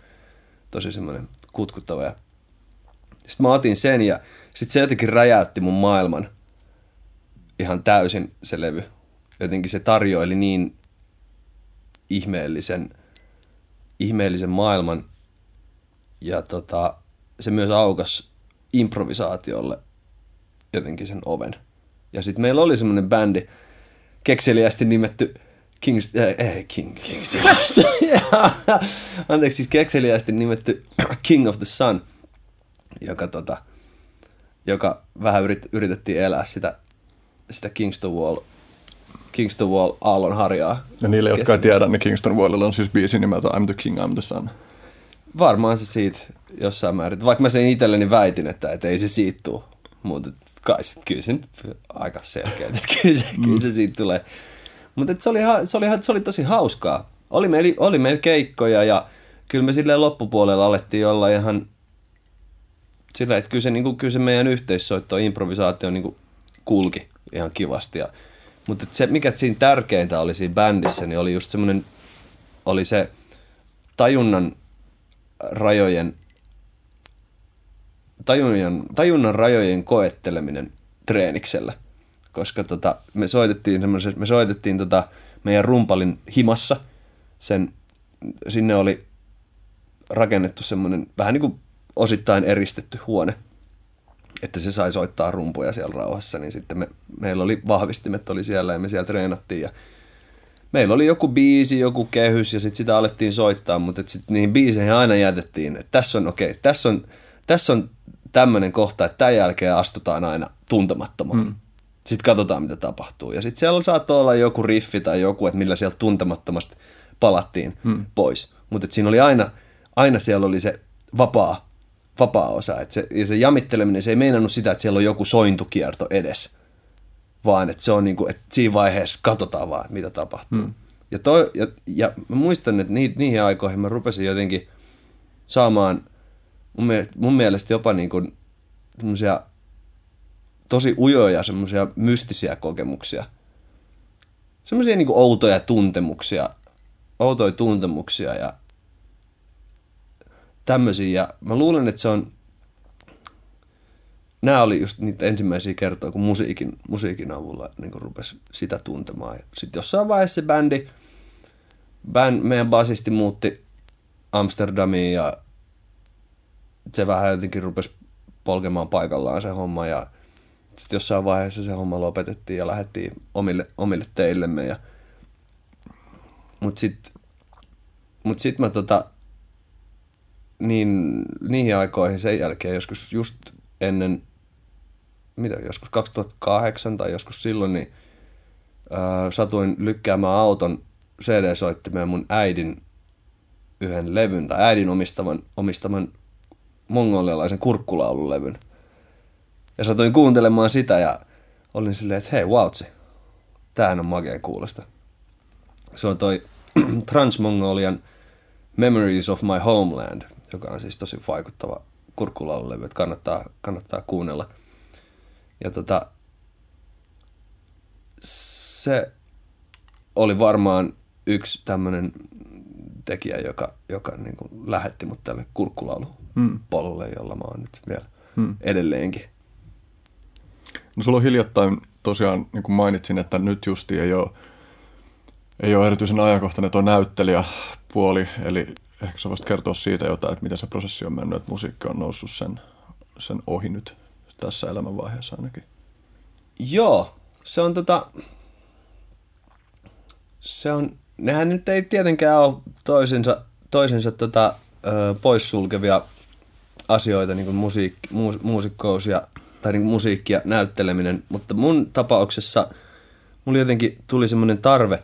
tosi semmoinen kutkuttava. Ja sitten mä otin sen ja sitten se jotenkin räjäytti mun maailman ihan täysin se levy. Jotenkin se tarjoili niin ihmeellisen, ihmeellisen maailman ja tota, se myös aukas improvisaatiolle jotenkin sen oven. Ja sitten meillä oli semmoinen bändi, kekseliästi nimetty Kings, äh, ei, King, Kings, (laughs) anteeksi, siis kekseliästi nimetty (clears throat) King of the Sun, joka, tota, joka vähän yrit, yritettiin elää sitä, sitä Kingston Wall, Kingston Wall aallon harjaa. Ja niille, jotka ei tiedä, niin Kingston Wallilla on siis biisi nimeltä I'm the King, I'm the Sun. Varmaan se siitä jossain määrin. Vaikka mä sen itselleni väitin, että, että ei se siitä tule. Mutta kai sit, kyllä se nyt aika selkeä, että kyllä se, mm. kyllä se siitä tulee. Mutta se oli, se, oli, se oli tosi hauskaa. Oli meillä, oli meillä keikkoja ja kyllä me silleen loppupuolella alettiin olla ihan sillä, että kyllä se, niin kuin, kyllä se meidän yhteissoitto, improvisaatio niin kuin kulki ihan kivasti. Ja, mutta se, mikä siinä tärkeintä oli siinä bändissä, niin oli just semmoinen, oli se tajunnan rajojen tajunnan, tajunnan rajojen koetteleminen treeniksellä. Koska tota, me soitettiin, me soitettiin tota meidän rumpalin himassa. Sen, sinne oli rakennettu semmoinen vähän niin kuin osittain eristetty huone, että se sai soittaa rumpuja siellä rauhassa, niin sitten me, meillä oli vahvistimet oli siellä ja me siellä treenattiin ja meillä oli joku biisi, joku kehys ja sitten sitä alettiin soittaa, mutta sitten niihin biiseihin aina jätettiin, että tässä on okei, okay, tässä on, tässä on tämmöinen kohta, että tämän jälkeen astutaan aina tuntemattomaan. Mm. Sitten katsotaan, mitä tapahtuu. Ja sitten siellä saattoi olla joku riffi tai joku, että millä sieltä tuntemattomasta palattiin mm. pois. Mutta siinä oli aina, aina siellä oli se vapaa, vapaa osa. Et se, ja se jamitteleminen, se ei meinannut sitä, että siellä on joku sointukierto edes, vaan että se on niin kuin, että siinä vaiheessa katsotaan vaan, mitä tapahtuu. Mm. Ja, toi, ja, ja mä muistan, että ni, niihin aikoihin mä rupesin jotenkin saamaan – mun mielestä, mun mielestä jopa niin kuin tosi ujoja semmoisia mystisiä kokemuksia. Semmoisia niin outoja tuntemuksia, outoja tuntemuksia ja tämmöisiä. Ja mä luulen, että se on, nämä oli just niitä ensimmäisiä kertoja, kun musiikin, musiikin avulla niin rupesi sitä tuntemaan. Sitten jossain vaiheessa se bändi, bänd, meidän basisti muutti Amsterdamiin ja se vähän jotenkin rupesi polkemaan paikallaan se homma ja sitten jossain vaiheessa se homma lopetettiin ja lähdettiin omille, omille teillemme. Ja... Mutta sitten mut sit mä tota, niin, niihin aikoihin sen jälkeen joskus just ennen, mitä, joskus 2008 tai joskus silloin, niin ää, satuin lykkäämään auton CD-soittimeen mun äidin yhden levyn tai äidin omistaman, omistaman mongolialaisen kurkkulaululevyn. Ja satuin kuuntelemaan sitä ja olin silleen, että hei, vautsi, tämähän on makeen kuulosta. Se on toi (clears throat) Transmongolian Memories of My Homeland, joka on siis tosi vaikuttava kurkkulaululevy, että kannattaa, kannattaa kuunnella. Ja tota, se oli varmaan yksi tämmöinen tekijä, joka, joka niin kuin lähetti mut tälle kurkkulaulupolulle, mm. jolla mä oon nyt vielä mm. edelleenkin. No sulla on hiljattain tosiaan, niin kuin mainitsin, että nyt justi ei ole, ei ole erityisen ajankohtainen tuo näyttelijäpuoli, eli ehkä sä voisit kertoa siitä jotain, että miten se prosessi on mennyt, että musiikki on noussut sen, sen ohi nyt tässä elämänvaiheessa ainakin. Joo, se on tota, se on nehän nyt ei tietenkään ole toisensa, toisensa tota, ö, poissulkevia asioita, niin kuin musiik, muus, muusikkous ja, tai niin kuin musiikki ja näytteleminen, mutta mun tapauksessa mulla jotenkin tuli semmoinen tarve,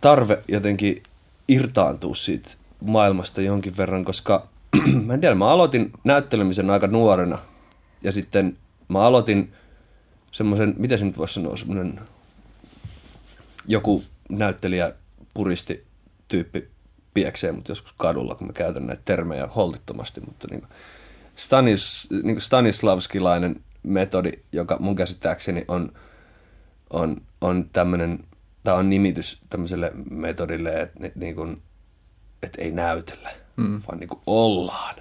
tarve jotenkin irtaantua siitä maailmasta jonkin verran, koska (clears throat) mä en tiedä, mä aloitin näyttelemisen aika nuorena ja sitten mä aloitin semmoisen, miten se nyt voisi sanoa, semmoinen joku näyttelijä puristi tyyppi pieksee mutta joskus kadulla, kun mä käytän näitä termejä holtittomasti, mutta niin kuin Stanis, niin kuin Stanislavskilainen metodi, joka mun käsittääkseni on, on, on tämmöinen, tämä on nimitys tämmöiselle metodille, että, niin kuin, että ei näytellä, mm. vaan niin kuin ollaan.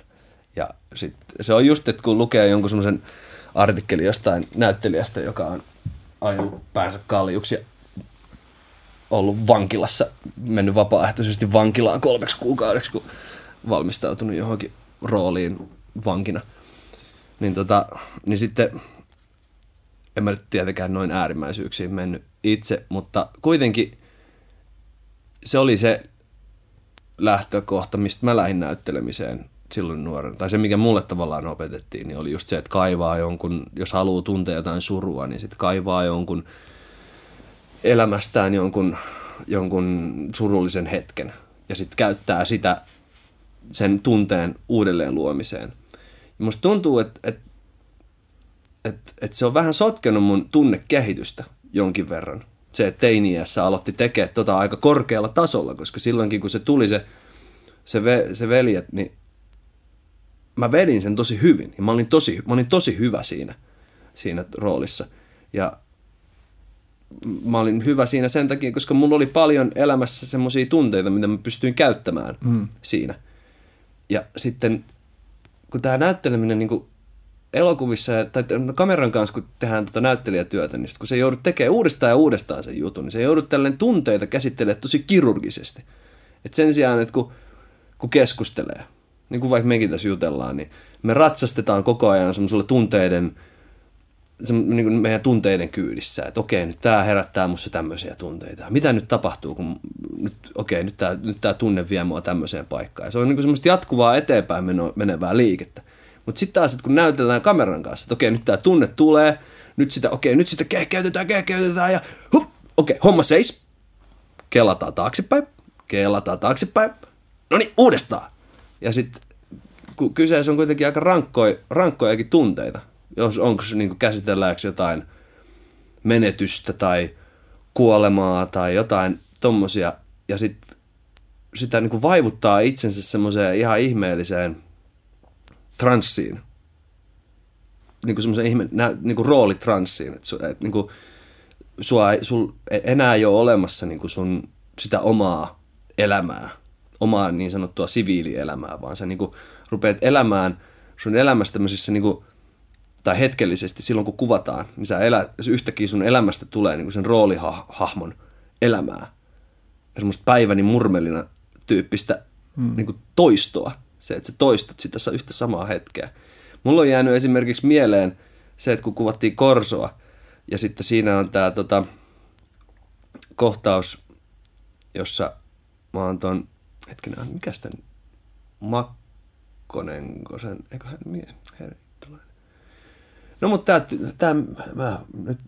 Ja sit se on just, että kun lukee jonkun semmoisen artikkeli jostain näyttelijästä, joka on ajanut päänsä kaljuksi ja ollut vankilassa, mennyt vapaaehtoisesti vankilaan kolmeksi kuukaudeksi, kun valmistautunut johonkin rooliin vankina. Niin, tota, niin sitten en mä nyt tietenkään noin äärimmäisyyksiin mennyt itse, mutta kuitenkin se oli se lähtökohta, mistä mä lähdin näyttelemiseen silloin nuoren. Tai se, mikä mulle tavallaan opetettiin, niin oli just se, että kaivaa jonkun, jos haluaa tuntea jotain surua, niin sitten kaivaa jonkun elämästään jonkun, jonkun surullisen hetken. Ja sitten käyttää sitä sen tunteen uudelleen luomiseen. Ja musta tuntuu, että, että, että, että se on vähän sotkenut mun tunnekehitystä jonkin verran. Se, että teiniässä aloitti tekemään tota aika korkealla tasolla, koska silloinkin kun se tuli se, se, ve, se veljet, niin mä vedin sen tosi hyvin. Ja mä olin tosi, mä olin tosi hyvä siinä, siinä roolissa. Ja mä olin hyvä siinä sen takia, koska mulla oli paljon elämässä semmoisia tunteita, mitä mä pystyin käyttämään mm. siinä. Ja sitten kun tämä näytteleminen niin elokuvissa tai kameran kanssa, kun tehdään tuota näyttelijätyötä, niin kun se joudut tekemään uudestaan ja uudestaan sen jutun, niin se joudut tällainen tunteita käsittelemään tosi kirurgisesti. Et sen sijaan, että kun, kun keskustelee, niin kuin vaikka mekin tässä jutellaan, niin me ratsastetaan koko ajan semmoisella tunteiden, se, niin kuin meidän tunteiden kyydissä, että okei, nyt tämä herättää musta tämmöisiä tunteita. Mitä nyt tapahtuu, kun nyt, okei, nyt tämä nyt tää tunne vie mua tämmöiseen paikkaan. Ja se on niin kuin semmoista jatkuvaa eteenpäin menevää liikettä. Mutta sitten taas, että kun näytellään kameran kanssa, että okei, nyt tämä tunne tulee, nyt sitä, okei, nyt sitä kehkeytetään, kehkeytetään ja hup, okei, homma seis. Kelataan taaksepäin, kelataan taaksepäin. No niin, uudestaan. Ja sitten kyseessä on kuitenkin aika rankkoja, rankkojakin tunteita, jos onko se niin käsitelläänkö jotain menetystä tai kuolemaa tai jotain tommosia, ja sit sitä niin vaivuttaa itsensä semmoiseen ihan ihmeelliseen transsiin. Niin kuin semmoisen ihme, niin kuin roolitranssiin, että, su, että niin kuin, sua, sul enää ei ole olemassa niin kuin sun sitä omaa elämää, omaa niin sanottua siviilielämää, vaan sä niin kuin rupeat elämään sun elämästä tämmöisissä niin kuin, tai hetkellisesti silloin kun kuvataan, niin sä elät, yhtäkkiä sun elämästä tulee niin kuin sen roolihahmon elämää. Ja semmoista päiväni murmelina tyyppistä mm. niin kuin toistoa. Se, että sä toistat sitä yhtä samaa hetkeä. Mulla on jäänyt esimerkiksi mieleen se, että kun kuvattiin Korsoa, ja sitten siinä on tämä tota, kohtaus, jossa mä oon ton, hetkinen, mikä sitten Makkonenko sen, eikö hän, mie, No mutta tämä, tämä mä nyt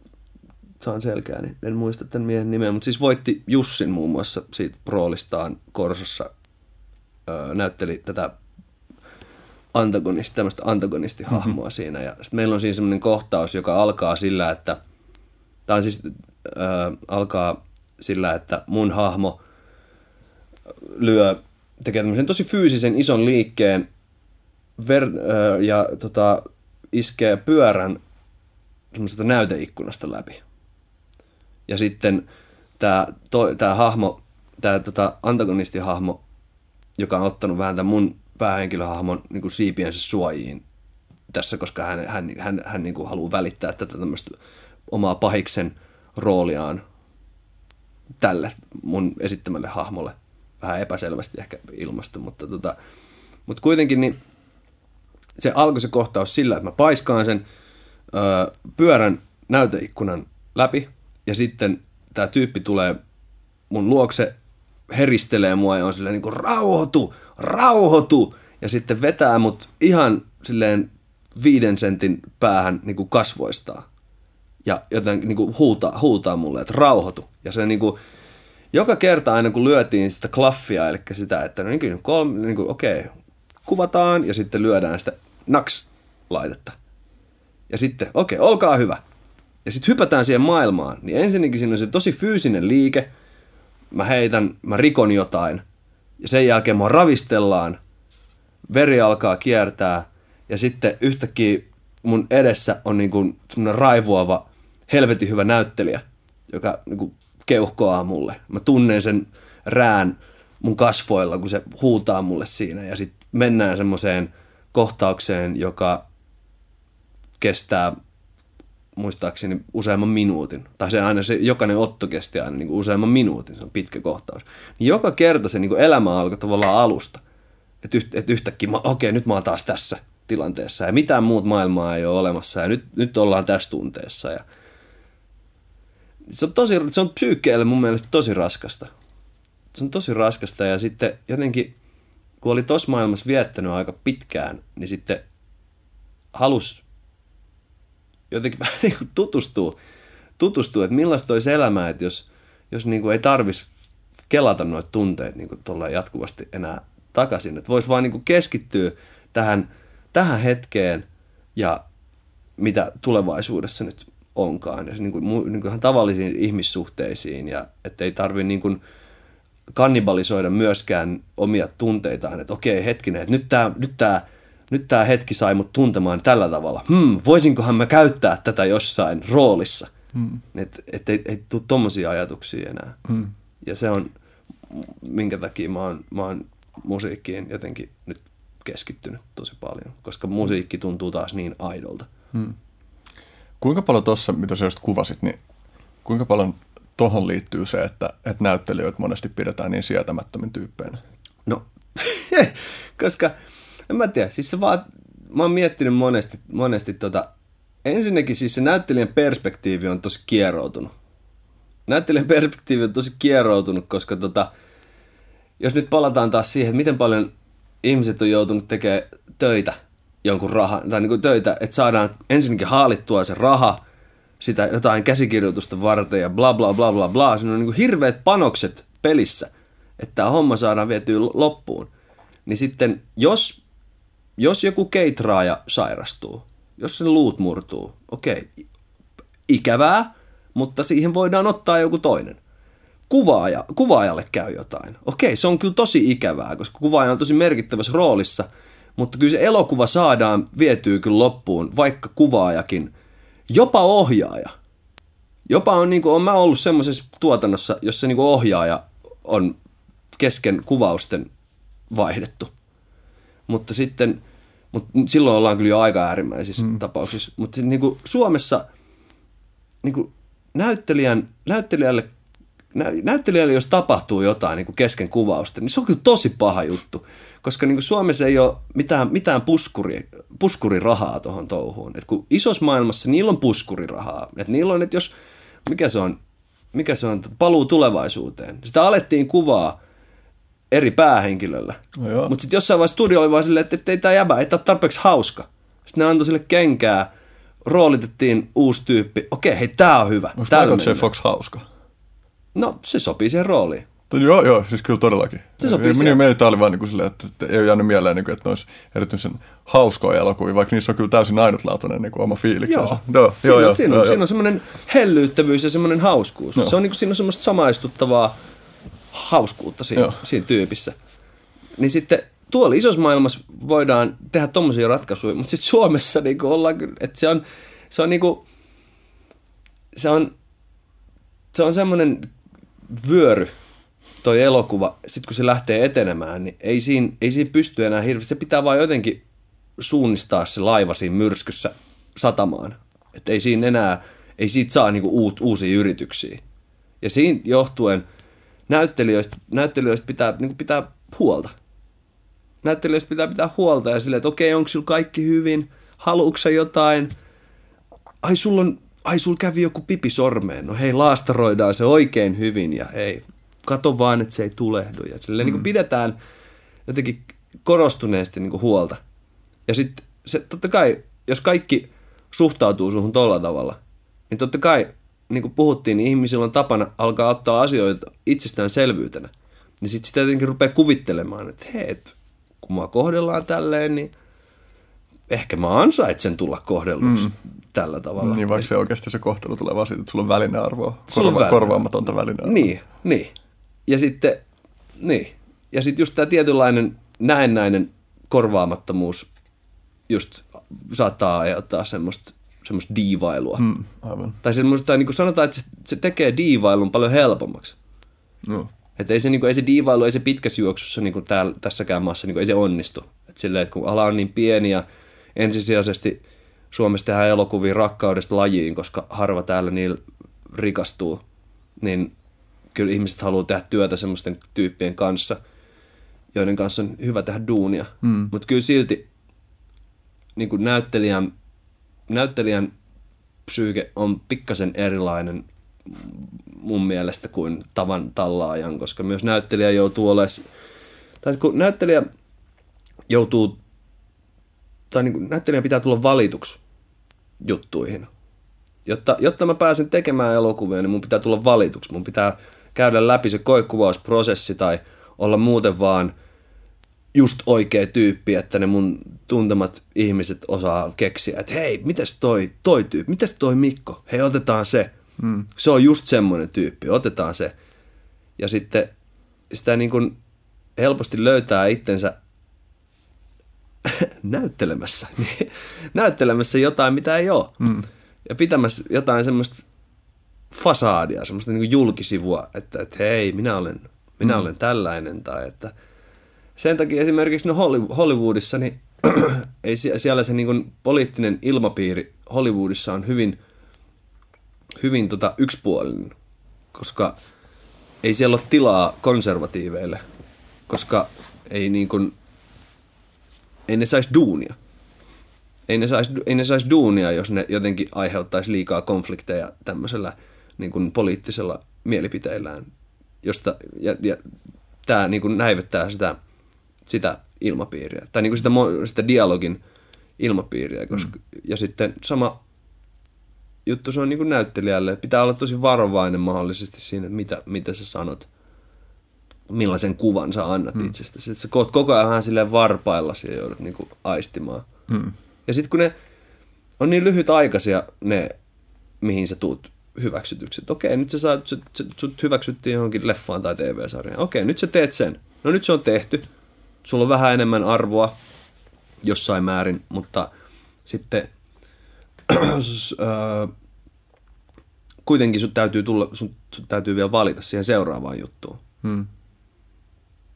saan selkeä, niin en muista tämän miehen nimeä, mutta siis voitti Jussin muun muassa siitä roolistaan Korsossa, öö, näytteli tätä antagonisti, tämmöistä antagonistihahmoa mm-hmm. siinä. Ja sitten meillä on siinä semmoinen kohtaus, joka alkaa sillä, että, tämä on siis, öö, alkaa sillä, että mun hahmo lyö, tekee tämmöisen tosi fyysisen ison liikkeen ver, öö, ja tota, iskee pyörän semmoisesta näyteikkunasta läpi. Ja sitten tämä, tämä hahmo, tämä tota, antagonistihahmo, joka on ottanut vähän tämän mun päähenkilöhahmon niin kuin siipiensä suojiin tässä, koska hän, hän, hän, hän niin kuin haluaa välittää tätä tämmöistä omaa pahiksen rooliaan tälle mun esittämälle hahmolle. Vähän epäselvästi ehkä ilmasto, mutta, tota, mutta kuitenkin niin se alkoi se kohtaus sillä, että mä paiskaan sen ö, pyörän näyteikkunan läpi ja sitten tämä tyyppi tulee mun luokse, heristelee mua ja on silleen niin kuin rauhoitu, rauhoitu ja sitten vetää mut ihan silleen viiden sentin päähän niin kuin kasvoistaan ja joten niin kuin huutaa, huutaa mulle, että rauhoitu. Ja se niin kuin, joka kerta aina kun lyötiin sitä klaffia, eli sitä, että no niin kuin, kolme, niin kuin, okei, kuvataan ja sitten lyödään sitä naks laitetta. Ja sitten, okei, olkaa hyvä. Ja sitten hypätään siihen maailmaan. Niin ensinnäkin siinä on se tosi fyysinen liike. Mä heitän, mä rikon jotain. Ja sen jälkeen mua ravistellaan. Veri alkaa kiertää. Ja sitten yhtäkkiä mun edessä on niin kuin semmoinen raivoava, helvetin hyvä näyttelijä, joka niin kuin keuhkoaa mulle. Mä tunnen sen rään mun kasvoilla, kun se huutaa mulle siinä. Ja sitten mennään semmoiseen kohtaukseen, joka kestää muistaakseni useamman minuutin. Tai se aina se, jokainen otto kesti aina niin kuin useamman minuutin, se on pitkä kohtaus. Niin joka kerta se niin kuin elämä alkoi tavallaan alusta. Että yht, et yhtäkkiä, okei, okay, nyt mä oon taas tässä tilanteessa ja mitään muut maailmaa ei ole olemassa ja nyt, nyt ollaan tässä tunteessa. Ja se on, tosi, se on psyykkeelle mun mielestä tosi raskasta. Se on tosi raskasta ja sitten jotenkin, kun oli tossa maailmassa viettänyt aika pitkään, niin sitten halus jotenkin (laughs) vähän niin kuin tutustuu, tutustuu, että millaista olisi elämä, että jos, jos niin kuin ei tarvitsisi kelata noita tunteita niin kuin jatkuvasti enää takaisin. Että voisi vaan niin kuin keskittyä tähän, tähän hetkeen ja mitä tulevaisuudessa nyt onkaan. Ja niin kuin, niin kuin ihan tavallisiin ihmissuhteisiin ja että ei tarvitse niin kuin kannibalisoida myöskään omia tunteitaan, että okei hetkinen, että nyt tämä nyt tää, nyt tää hetki sai mut tuntemaan tällä tavalla. Hmm, voisinkohan mä käyttää tätä jossain roolissa? Hmm. Että et, ei, ei tule tommosia ajatuksia enää. Hmm. Ja se on, minkä takia mä oon, mä oon musiikkiin jotenkin nyt keskittynyt tosi paljon, koska musiikki tuntuu taas niin aidolta. Hmm. Kuinka paljon tuossa, mitä sä just kuvasit, niin kuinka paljon tuohon liittyy se, että, että näyttelijöitä monesti pidetään niin sietämättömin tyyppeinä? No, (laughs) koska en mä tiedä, siis se vaan, mä oon miettinyt monesti, monesti tota, ensinnäkin siis se näyttelijän perspektiivi on tosi kieroutunut. Näyttelijän perspektiivi on tosi kieroutunut, koska tota, jos nyt palataan taas siihen, että miten paljon ihmiset on joutunut tekemään töitä jonkun rahan, tai niin kuin töitä, että saadaan ensinnäkin haalittua se raha, sitä jotain käsikirjoitusta varten ja bla bla bla bla bla. Siinä on niin kuin hirveät panokset pelissä, että tämä homma saadaan vietyä loppuun. Niin sitten, jos, jos joku keitraaja sairastuu, jos sen luut murtuu, okei, ikävää, mutta siihen voidaan ottaa joku toinen kuvaaja, kuvaajalle käy jotain. Okei, se on kyllä tosi ikävää, koska kuvaaja on tosi merkittävässä roolissa, mutta kyllä se elokuva saadaan vietyä kyllä loppuun, vaikka kuvaajakin, jopa ohjaaja. Jopa on, niin kuin, on mä ollut semmoisessa tuotannossa, jossa niin kuin ohjaaja on kesken kuvausten vaihdettu. Mutta sitten, mutta silloin ollaan kyllä jo aika äärimmäisissä mm. tapauksissa. Mutta niin kuin Suomessa niin kuin näyttelijän, näyttelijälle näyttelijälle, jos tapahtuu jotain niin kuin kesken kuvausta, niin se on kyllä tosi paha juttu. Koska niin kuin Suomessa ei ole mitään, mitään puskuri, puskurirahaa tuohon touhuun. Et kun isossa maailmassa niillä on puskurirahaa. Et niillä on, että jos, mikä se on, mikä se on, paluu tulevaisuuteen. Sitä alettiin kuvaa eri päähenkilöllä. No Mutta sitten jossain vaiheessa studio oli vaan silleen, että, että ei tämä jäbä, ei tämä tarpeeksi hauska. Sitten ne antoi sille kenkää, roolitettiin uusi tyyppi. Okei, hei, tämä on hyvä. Onko Michael J. Fox hauska? No, se sopii siihen rooliin. Joo, joo, siis kyllä todellakin. Se sopii siihen. Meillä oli vaan niin kuin silleen, että, että ei ole jäänyt mieleen, niin kuin, että ne olisi erityisen hauskoja elokuvia, vaikka niissä on kyllä täysin ainutlaatuinen niin kuin oma fiiliksensä. Joo, joo, siinä, joo, joo, siinä, joo, on, siinä on semmoinen hellyyttävyys ja semmoinen hauskuus. Joo. Se on, niin kuin, siinä on semmoista samaistuttavaa hauskuutta siinä, siinä tyypissä. Niin sitten tuolla isossa maailmassa voidaan tehdä tommosia ratkaisuja, mutta sitten Suomessa niin kuin ollaan kyllä, että se on, se on niin kuin, se on, se on semmoinen vyöry, toi elokuva, sitten kun se lähtee etenemään, niin ei siinä, ei siinä pysty enää hirveästi. Se pitää vaan jotenkin suunnistaa se laiva siinä myrskyssä satamaan. Että ei siinä enää, ei siitä saa niinku uut, uusia yrityksiä. Ja siinä johtuen näyttelijöistä, näyttelijöistä pitää, niinku pitää huolta. Näyttelijöistä pitää pitää huolta ja silleen, että okei, onko sulla kaikki hyvin? Haluatko jotain? Ai sulla on ai sul kävi joku pipi sormeen, no hei laastaroidaan se oikein hyvin ja hei, kato vaan, että se ei tulehdu. Ja silleen mm. niin pidetään jotenkin korostuneesti niin huolta. Ja sitten se totta kai, jos kaikki suhtautuu suhun tolla tavalla, niin totta kai, niin kuin puhuttiin, niin ihmisillä on tapana alkaa ottaa asioita itsestäänselvyytenä. Niin sitten sitä jotenkin rupeaa kuvittelemaan, että hei, et, kun mua kohdellaan tälleen, niin ehkä mä ansaitsen tulla kohdelluksi mm. tällä tavalla. Niin, vaikka se oikeasti se kohtelu tulee vaan siitä, että sulla on välinearvoa, korva- väline. korvaamatonta välinearvoa. Niin, niin. Ja sitten, niin. Ja sitten just tämä tietynlainen näennäinen korvaamattomuus just saattaa aiheuttaa semmoista semmoista diivailua. Mm, aivan. Tai semmoista, tai niin kuin sanotaan, että se, se tekee diivailun paljon helpommaksi. No. Että ei se, niin kuin, ei se diivailu, ei se pitkässä juoksussa niin kuin täällä, tässäkään maassa, niin kuin, ei se onnistu. Et silleen, että kun ala on niin pieni ja ensisijaisesti Suomessa tehdään elokuvia rakkaudesta lajiin, koska harva täällä niillä rikastuu, niin kyllä ihmiset haluaa tehdä työtä semmoisten tyyppien kanssa, joiden kanssa on hyvä tehdä duunia. Mm. Mutta kyllä silti niin kuin näyttelijän, näyttelijän psyyke on pikkasen erilainen mun mielestä kuin tavan tallaajan, koska myös näyttelijä joutuu olemaan, tai kun näyttelijä joutuu, tai niin kuin näyttelijän pitää tulla valituksi juttuihin. Jotta, jotta mä pääsen tekemään elokuvia, niin mun pitää tulla valituksi. Mun pitää käydä läpi se koekuvausprosessi tai olla muuten vaan just oikea tyyppi, että ne mun tuntemat ihmiset osaa keksiä, että hei, mitäs toi, toi tyyppi, mitäs toi Mikko, hei otetaan se. Mm. Se on just semmoinen tyyppi, otetaan se. Ja sitten sitä niin kuin helposti löytää itsensä (laughs) näyttelemässä, (laughs) näyttelemässä jotain, mitä ei ole. Mm. Ja pitämässä jotain semmoista fasaadia, semmoista niin julkisivua, että, että hei, minä olen, minä mm. olen tällainen, tai että sen takia esimerkiksi no Hollywoodissa, niin (clears throat) ei siellä se niin kuin poliittinen ilmapiiri Hollywoodissa on hyvin, hyvin tota yksipuolinen, koska ei siellä ole tilaa konservatiiveille, koska ei, niin kuin, ei ne saisi duunia. Ei ne saisi sais duunia, jos ne jotenkin aiheuttaisi liikaa konflikteja tämmöisellä niin kuin poliittisella mielipiteillään, josta, ja, ja tämä niin kuin näivettää sitä, sitä ilmapiiriä, tai niin kuin sitä, sitä dialogin ilmapiiriä, koska, mm. ja sitten sama juttu se on niin kuin näyttelijälle, että pitää olla tosi varovainen mahdollisesti siinä, mitä, mitä sä sanot, millaisen kuvan sä annat mm. itsestäsi. Sä koot koko ajan vähän silleen varpailla ja joudut niin kuin aistimaan. Mm. Ja sitten kun ne on niin lyhytaikaisia ne, mihin sä tuut hyväksytyksi. Että okei, nyt sä saat, sut, sut hyväksyttiin johonkin leffaan tai TV-sarjaan. Okei, nyt sä teet sen. No nyt se on tehty. Sulla on vähän enemmän arvoa jossain määrin, mutta sitten (clears throat) äh, kuitenkin sun täytyy, tulla, sun, sun täytyy vielä valita siihen seuraavaan juttuun. Hmm.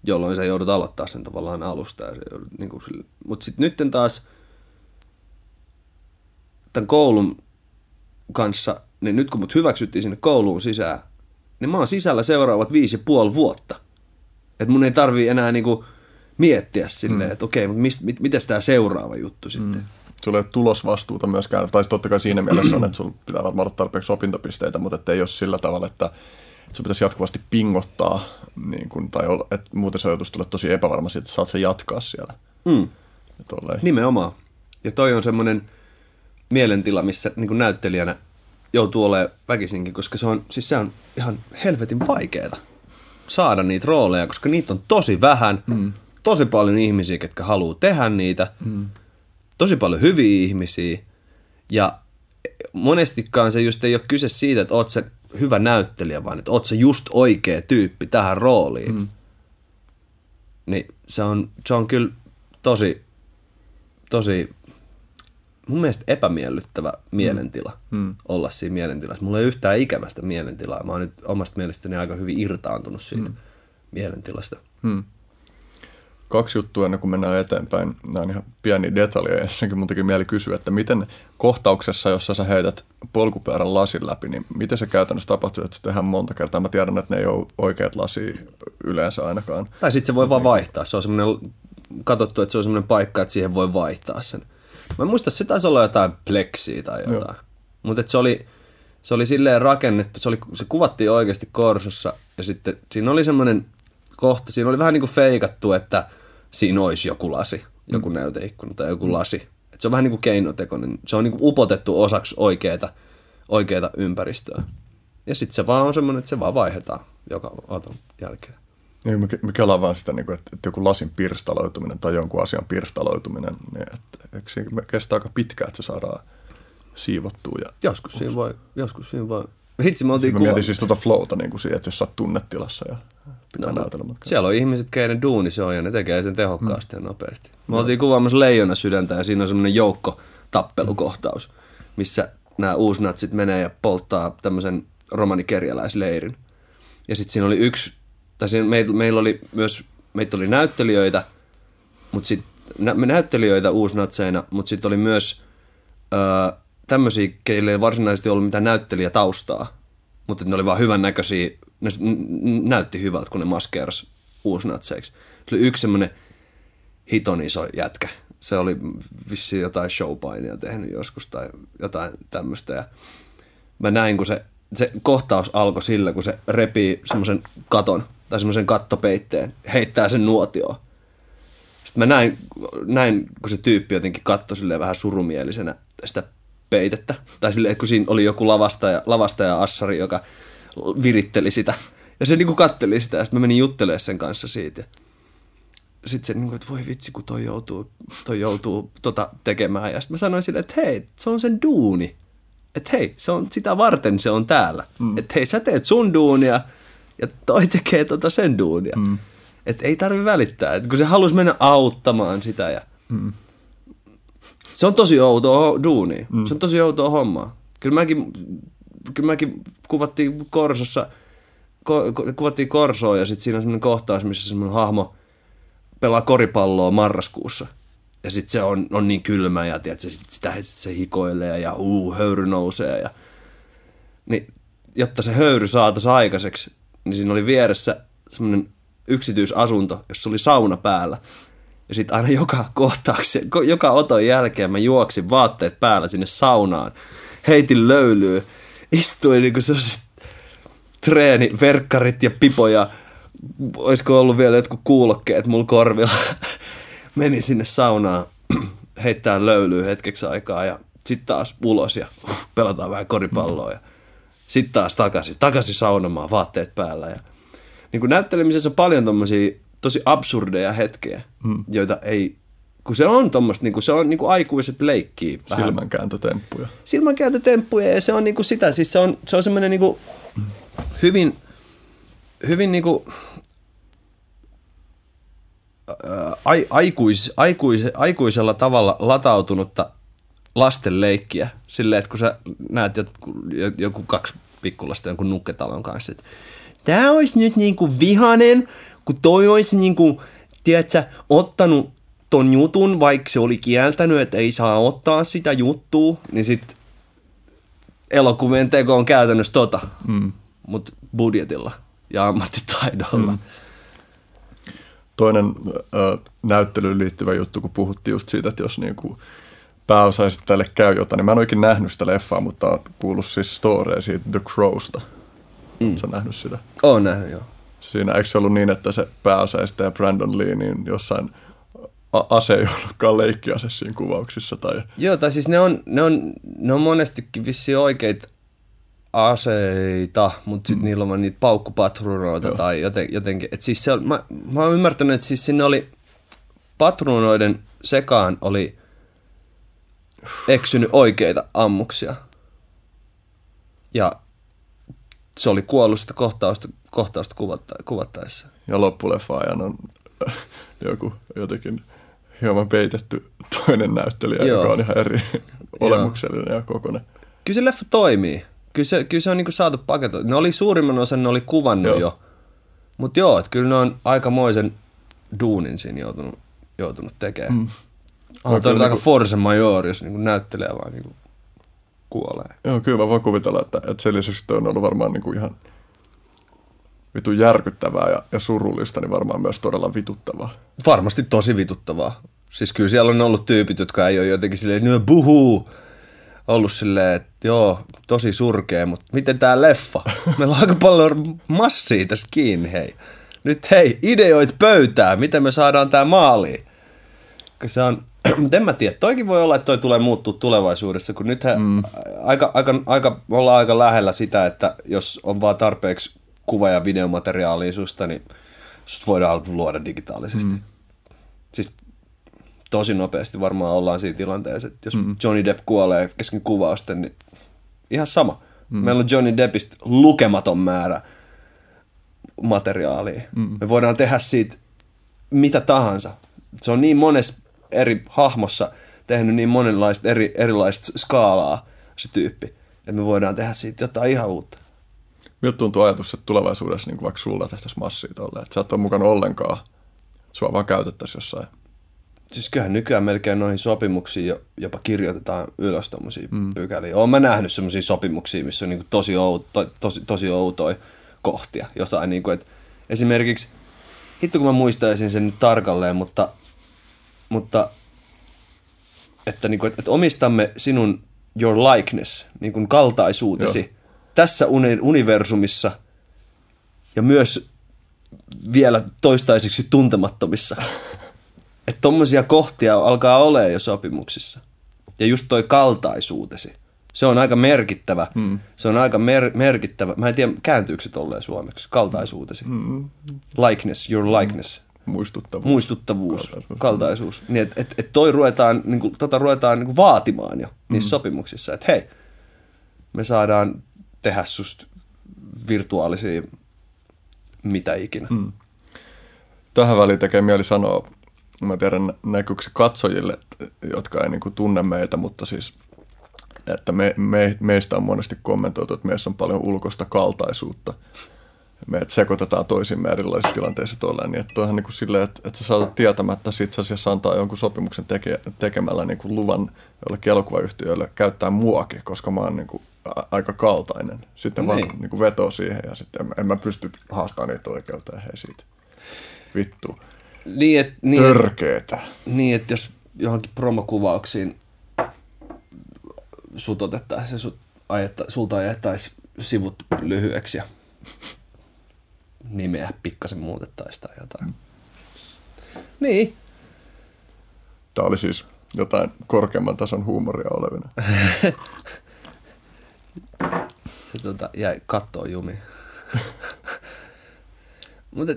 Jolloin sä joudut aloittaa sen tavallaan alusta. Niin kuin, mutta sitten nyt taas tämän koulun kanssa, niin nyt kun mut hyväksyttiin sinne kouluun sisään, niin mä oon sisällä seuraavat viisi puoli vuotta. Että mun ei tarvii enää niinku miettiä silleen, mm. että okei, mutta mist, mit, mitäs tämä seuraava juttu sitten. Mm. Sulla ei ole tulosvastuuta myöskään, tai totta kai siinä mielessä on, että sulla pitää varmaan olla tarpeeksi opintopisteitä, mutta ei ole sillä tavalla, että sun pitäisi jatkuvasti pingottaa, niin kun, tai olla, että muuten se joutuisi tulla tosi epävarma siitä, että saat sen jatkaa siellä. Mm. Nimenomaan. Ja toi on semmoinen, mielentila, missä niin näyttelijänä joutuu olemaan väkisinkin, koska se on, siis se on ihan helvetin vaikeaa saada niitä rooleja, koska niitä on tosi vähän, mm. tosi paljon ihmisiä, ketkä haluaa tehdä niitä, mm. tosi paljon hyviä ihmisiä, ja monestikaan se just ei ole kyse siitä, että oot se hyvä näyttelijä, vaan että oot se just oikea tyyppi tähän rooliin. Mm. Niin se on, se on kyllä tosi, tosi mun mielestä epämiellyttävä mielentila mm. mm. olla siinä mielentilassa. Mulla ei yhtään ikävästä mielentilaa. Mä oon nyt omasta mielestäni aika hyvin irtaantunut siitä mm. mielentilasta. Mm. Kaksi juttua ennen kuin mennään eteenpäin. Nämä on ihan pieni detalja. Ensinnäkin mun teki mieli kysyä, että miten kohtauksessa, jossa sä heität polkupyörän lasin läpi, niin miten se käytännössä tapahtuu, että se tehdään monta kertaa? Mä tiedän, että ne ei ole oikeat lasi yleensä ainakaan. Tai sitten se voi vaan vaihtaa. Se on semmoinen katsottu, että se on semmoinen paikka, että siihen voi vaihtaa sen. Mä en muista, se taisi olla jotain pleksiä tai jotain. Mutta se oli, se oli silleen rakennettu, se, oli, se kuvattiin oikeasti Korsossa ja sitten siinä oli semmoinen kohta, siinä oli vähän niin kuin feikattu, että siinä olisi joku lasi, joku mm. näyteikkuna tai joku lasi. Et se on vähän niin kuin keinotekoinen, se on niin kuin upotettu osaksi oikeata, oikeata ympäristöä. Ja sitten se vaan on semmoinen, että se vaan vaihdetaan joka auton jälkeen. Niin, mä, mä kelaan vaan sitä, niin kuin, että, että joku lasin pirstaloituminen tai jonkun asian pirstaloituminen, niin että, että se kestää aika pitkään, että se saadaan siivottua. Ja joskus siinä voi, joskus siinä voi. Hitsi, me oltiin siis mä mietin siis tuota flowta niin kuin siihen, että jos sä oot tunnetilassa ja pitää no, näytellä matkaa. Siellä on ihmiset, keiden duuni se on ja ne tekee sen tehokkaasti mm. ja nopeasti. Me no. oltiin kuvaamassa leijona sydäntä ja siinä on semmoinen joukko tappelukohtaus, missä nämä uusnatsit menee ja polttaa tämmöisen romanikerjäläisleirin. Ja sitten siinä oli yksi tai siinä meillä, meillä oli myös, meitä oli näyttelijöitä, mutta sitten nä, me näyttelijöitä uusnatseina, mutta sitten oli myös tämmöisiä, keille ei varsinaisesti ollut mitään näyttelijätaustaa, mutta ne oli vaan hyvän näköisiä, ne näytti hyvältä, kun ne maskeeras uusnatseiksi. Se oli yksi semmoinen hiton iso jätkä. Se oli vissiin jotain showpainia tehnyt joskus tai jotain tämmöistä. Ja mä näin, kun se, se kohtaus alkoi sillä, kun se repii semmoisen katon tai semmoisen kattopeitteen, heittää sen nuotioon. Sitten mä näin, näin, kun se tyyppi jotenkin katsoi silleen vähän surumielisenä sitä peitettä. Tai silleen, että kun siinä oli joku lavastaja, lavastaja Assari, joka viritteli sitä. Ja se niinku katteli sitä, ja sitten mä menin juttelemaan sen kanssa siitä. Sitten se, niinku, että voi vitsi, kun toi joutuu, toi joutuu tota tekemään. Ja sitten mä sanoin sille, että hei, se on sen duuni. Että hei, se on sitä varten se on täällä. Mm. Että hei, sä teet sun duunia, ja toi tekee tota sen duunia. Mm. Että ei tarvi välittää. Et kun se halusi mennä auttamaan sitä ja... Mm. Se on tosi outoa duunia. Mm. Se on tosi outoa hommaa. Kyllä mäkin, kyllä mäkin kuvattiin Korsossa, ko, ko, kuvattiin Korsoa ja sitten siinä on semmoinen kohtaus, missä semmoinen hahmo pelaa koripalloa marraskuussa. Ja sitten se on, on niin kylmä ja tiedätkö, sit sitä sit se hikoilee ja uu, höyry nousee. Ja... Niin, jotta se höyry saataisiin aikaiseksi, niin siinä oli vieressä semmoinen yksityisasunto, jossa oli sauna päällä. Ja sitten aina joka kohtauksen, ko- joka oton jälkeen mä juoksin vaatteet päällä sinne saunaan. Heitin löylyä, istuin niin kuin treeni, verkkarit ja pipoja. Olisiko ollut vielä jotkut kuulokkeet mulla korvilla. (laughs) Menin sinne saunaan, (clears throat) heittää löylyä hetkeksi aikaa ja sitten taas ulos ja uh, (clears throat) pelataan vähän koripalloa. Ja sitten taas takaisin, takaisin saunomaan, vaatteet päällä. Ja niin kuin näyttelemisessä on paljon tommosia tosi absurdeja hetkiä, hmm. joita ei, kun se on tommoista, niin kuin se on niin kuin aikuiset leikkii vähän. Silmänkääntötemppuja. Silmänkääntötemppuja ja se on niin kuin sitä, siis se on, se on semmoinen niin kuin hyvin, hyvin niin kuin, ää, ai, aikuis, aikuis, aikuisella tavalla latautunutta lasten leikkiä. Silleen, että kun sä näet joku, joku kaksi pikkulasta jonkun nukketalon kanssa, että tää olisi nyt niinku vihanen, kun toi olisi niinku, tiedätkö, ottanut ton jutun, vaikka se oli kieltänyt, että ei saa ottaa sitä juttua, niin sit elokuvien teko on käytännössä tota, mm. mutta budjetilla ja ammattitaidolla. Mm. Toinen ö, näyttelyyn liittyvä juttu, kun puhuttiin just siitä, että jos niinku pääosaisille käy jotain, niin mä en oikein nähnyt sitä leffaa, mutta on kuullut siis storeja siitä The Crowsta. Mm. Sä nähnyt sitä? Oon nähnyt, joo. Siinä eikö se ollut niin, että se pääosaista ja Brandon Lee niin jossain a- ase ei ollutkaan leikkiase siinä kuvauksissa? Tai... Joo, tai siis ne on, ne on, ne on monestikin vissiin oikeita aseita, mutta sitten mm. niillä on niitä paukkupatruunoita Joo. tai joten, jotenkin. Et siis se on, mä, mä oon ymmärtänyt, että siis sinne oli patruunoiden sekaan oli eksynyt oikeita ammuksia. Ja se oli kuollut sitä kohtausta, kohtausta kuvatta, kuvattaessa. Ja loppuleffa ajan on (laughs) joku jotenkin hieman peitetty toinen näyttelijä, Joo. joka on ihan eri (laughs) olemuksellinen ja kokonen. Kyllä se leffa toimii. Kyllä se, kyllä se on niinku saatu paketoitua. Ne oli suurimman osan, ne oli kuvannut joo. jo. Mutta joo, että kyllä ne on aikamoisen duunin siinä joutunut, joutunut tekemään. Mm. On toi niinku- aika force major, jos niinku näyttelee vaan niinku kuolee. Joo, kyllä mä voin kuvitella, että, että sen lisäksi on ollut varmaan niin kuin ihan vitun järkyttävää ja, ja surullista, niin varmaan myös todella vituttavaa. Varmasti tosi vituttavaa. Siis kyllä siellä on ollut tyypit, jotka ei ole jotenkin silleen, no buhuu, ollut silleen, että joo, tosi surkea, mutta miten tää leffa? (laughs) Meillä on aika paljon massia tässä kiinni, hei. Nyt hei, ideoit pöytää, miten me saadaan tää maaliin. Se on, (clears throat) mutta en mä tiedä, toikin voi olla, että toi tulee muuttua tulevaisuudessa, kun nythän mm. aika, aika, aika, me ollaan aika lähellä sitä, että jos on vaan tarpeeksi kuva- ja videomateriaalia susta, niin sut voidaan luoda digitaalisesti. Mm. Siis tosi nopeasti varmaan ollaan siinä tilanteessa, että jos mm. Johnny Depp kuolee kesken kuvausten, niin ihan sama. Mm. Meillä on Johnny Deppistä lukematon määrä materiaalia. Mm. Me voidaan tehdä siitä mitä tahansa. Se on niin monessa eri hahmossa tehnyt niin monenlaista eri, erilaista skaalaa se tyyppi, että me voidaan tehdä siitä jotain ihan uutta. miltä tuntuu ajatus, että tulevaisuudessa niin kuin vaikka sulla tehtäisiin massia tolle, että sä et ole mukana ollenkaan, sua vaan käytettäisiin jossain. Siis kyllähän nykyään melkein noihin sopimuksiin jo, jopa kirjoitetaan ylös tommosia mm. pykäliä. Olen mä nähnyt semmoisia sopimuksia, missä on niinku tosi, outo, tosi, tosi outoja kohtia. Jotain niinku, että esimerkiksi, hitto kun mä muistaisin sen nyt tarkalleen, mutta, mutta että, niinku, että, että omistamme sinun your likeness, niin kuin kaltaisuutesi, Joo. tässä uni- universumissa ja myös vielä toistaiseksi tuntemattomissa. (laughs) Että tommosia kohtia alkaa olemaan jo sopimuksissa. Ja just toi kaltaisuutesi. Se on aika merkittävä. Hmm. Se on aika mer- merkittävä. Mä en tiedä, kääntyykö se tolleen suomeksi. Kaltaisuutesi. Hmm. Likeness, your likeness. Muistuttavuus. Muistuttavuus, kaltaisuus. kaltaisuus. Niin, että et, et toi ruvetaan, niinku, tota ruvetaan niinku vaatimaan jo niissä hmm. sopimuksissa. Että hei, me saadaan tehdä susta virtuaalisia mitä ikinä. Hmm. Tähän väliin tekee mieli sanoa mä tiedän näkyykö katsojille, jotka ei niin kuin tunne meitä, mutta siis että me, me, meistä on monesti kommentoitu, että meissä on paljon ulkoista kaltaisuutta. Me sekoitetaan toisimme erilaisissa tilanteissa tolleen, niin että toihan niin kuin silleen, että, että sä saatat tietämättä sit asiassa antaa jonkun sopimuksen teke, tekemällä niin kuin luvan jollekin elokuvayhtiölle käyttää muakin, koska mä oon niin kuin aika kaltainen. Sitten niin. vaan niin kuin vetoo siihen ja sitten en, en mä pysty haastamaan niitä oikeuteen hei siitä. Vittu. Niin, et, niin, Törkeetä. Niin, että jos johonkin promokuvauksiin sut otettaisiin sut ajetta, sulta ajettaisiin sivut lyhyeksi ja nimeä pikkasen muutettaisiin tai jotain. Niin. Tämä oli siis jotain korkeamman tason huumoria olevina. (laughs) Se tota, jäi kattoon jumi. (laughs) Mutta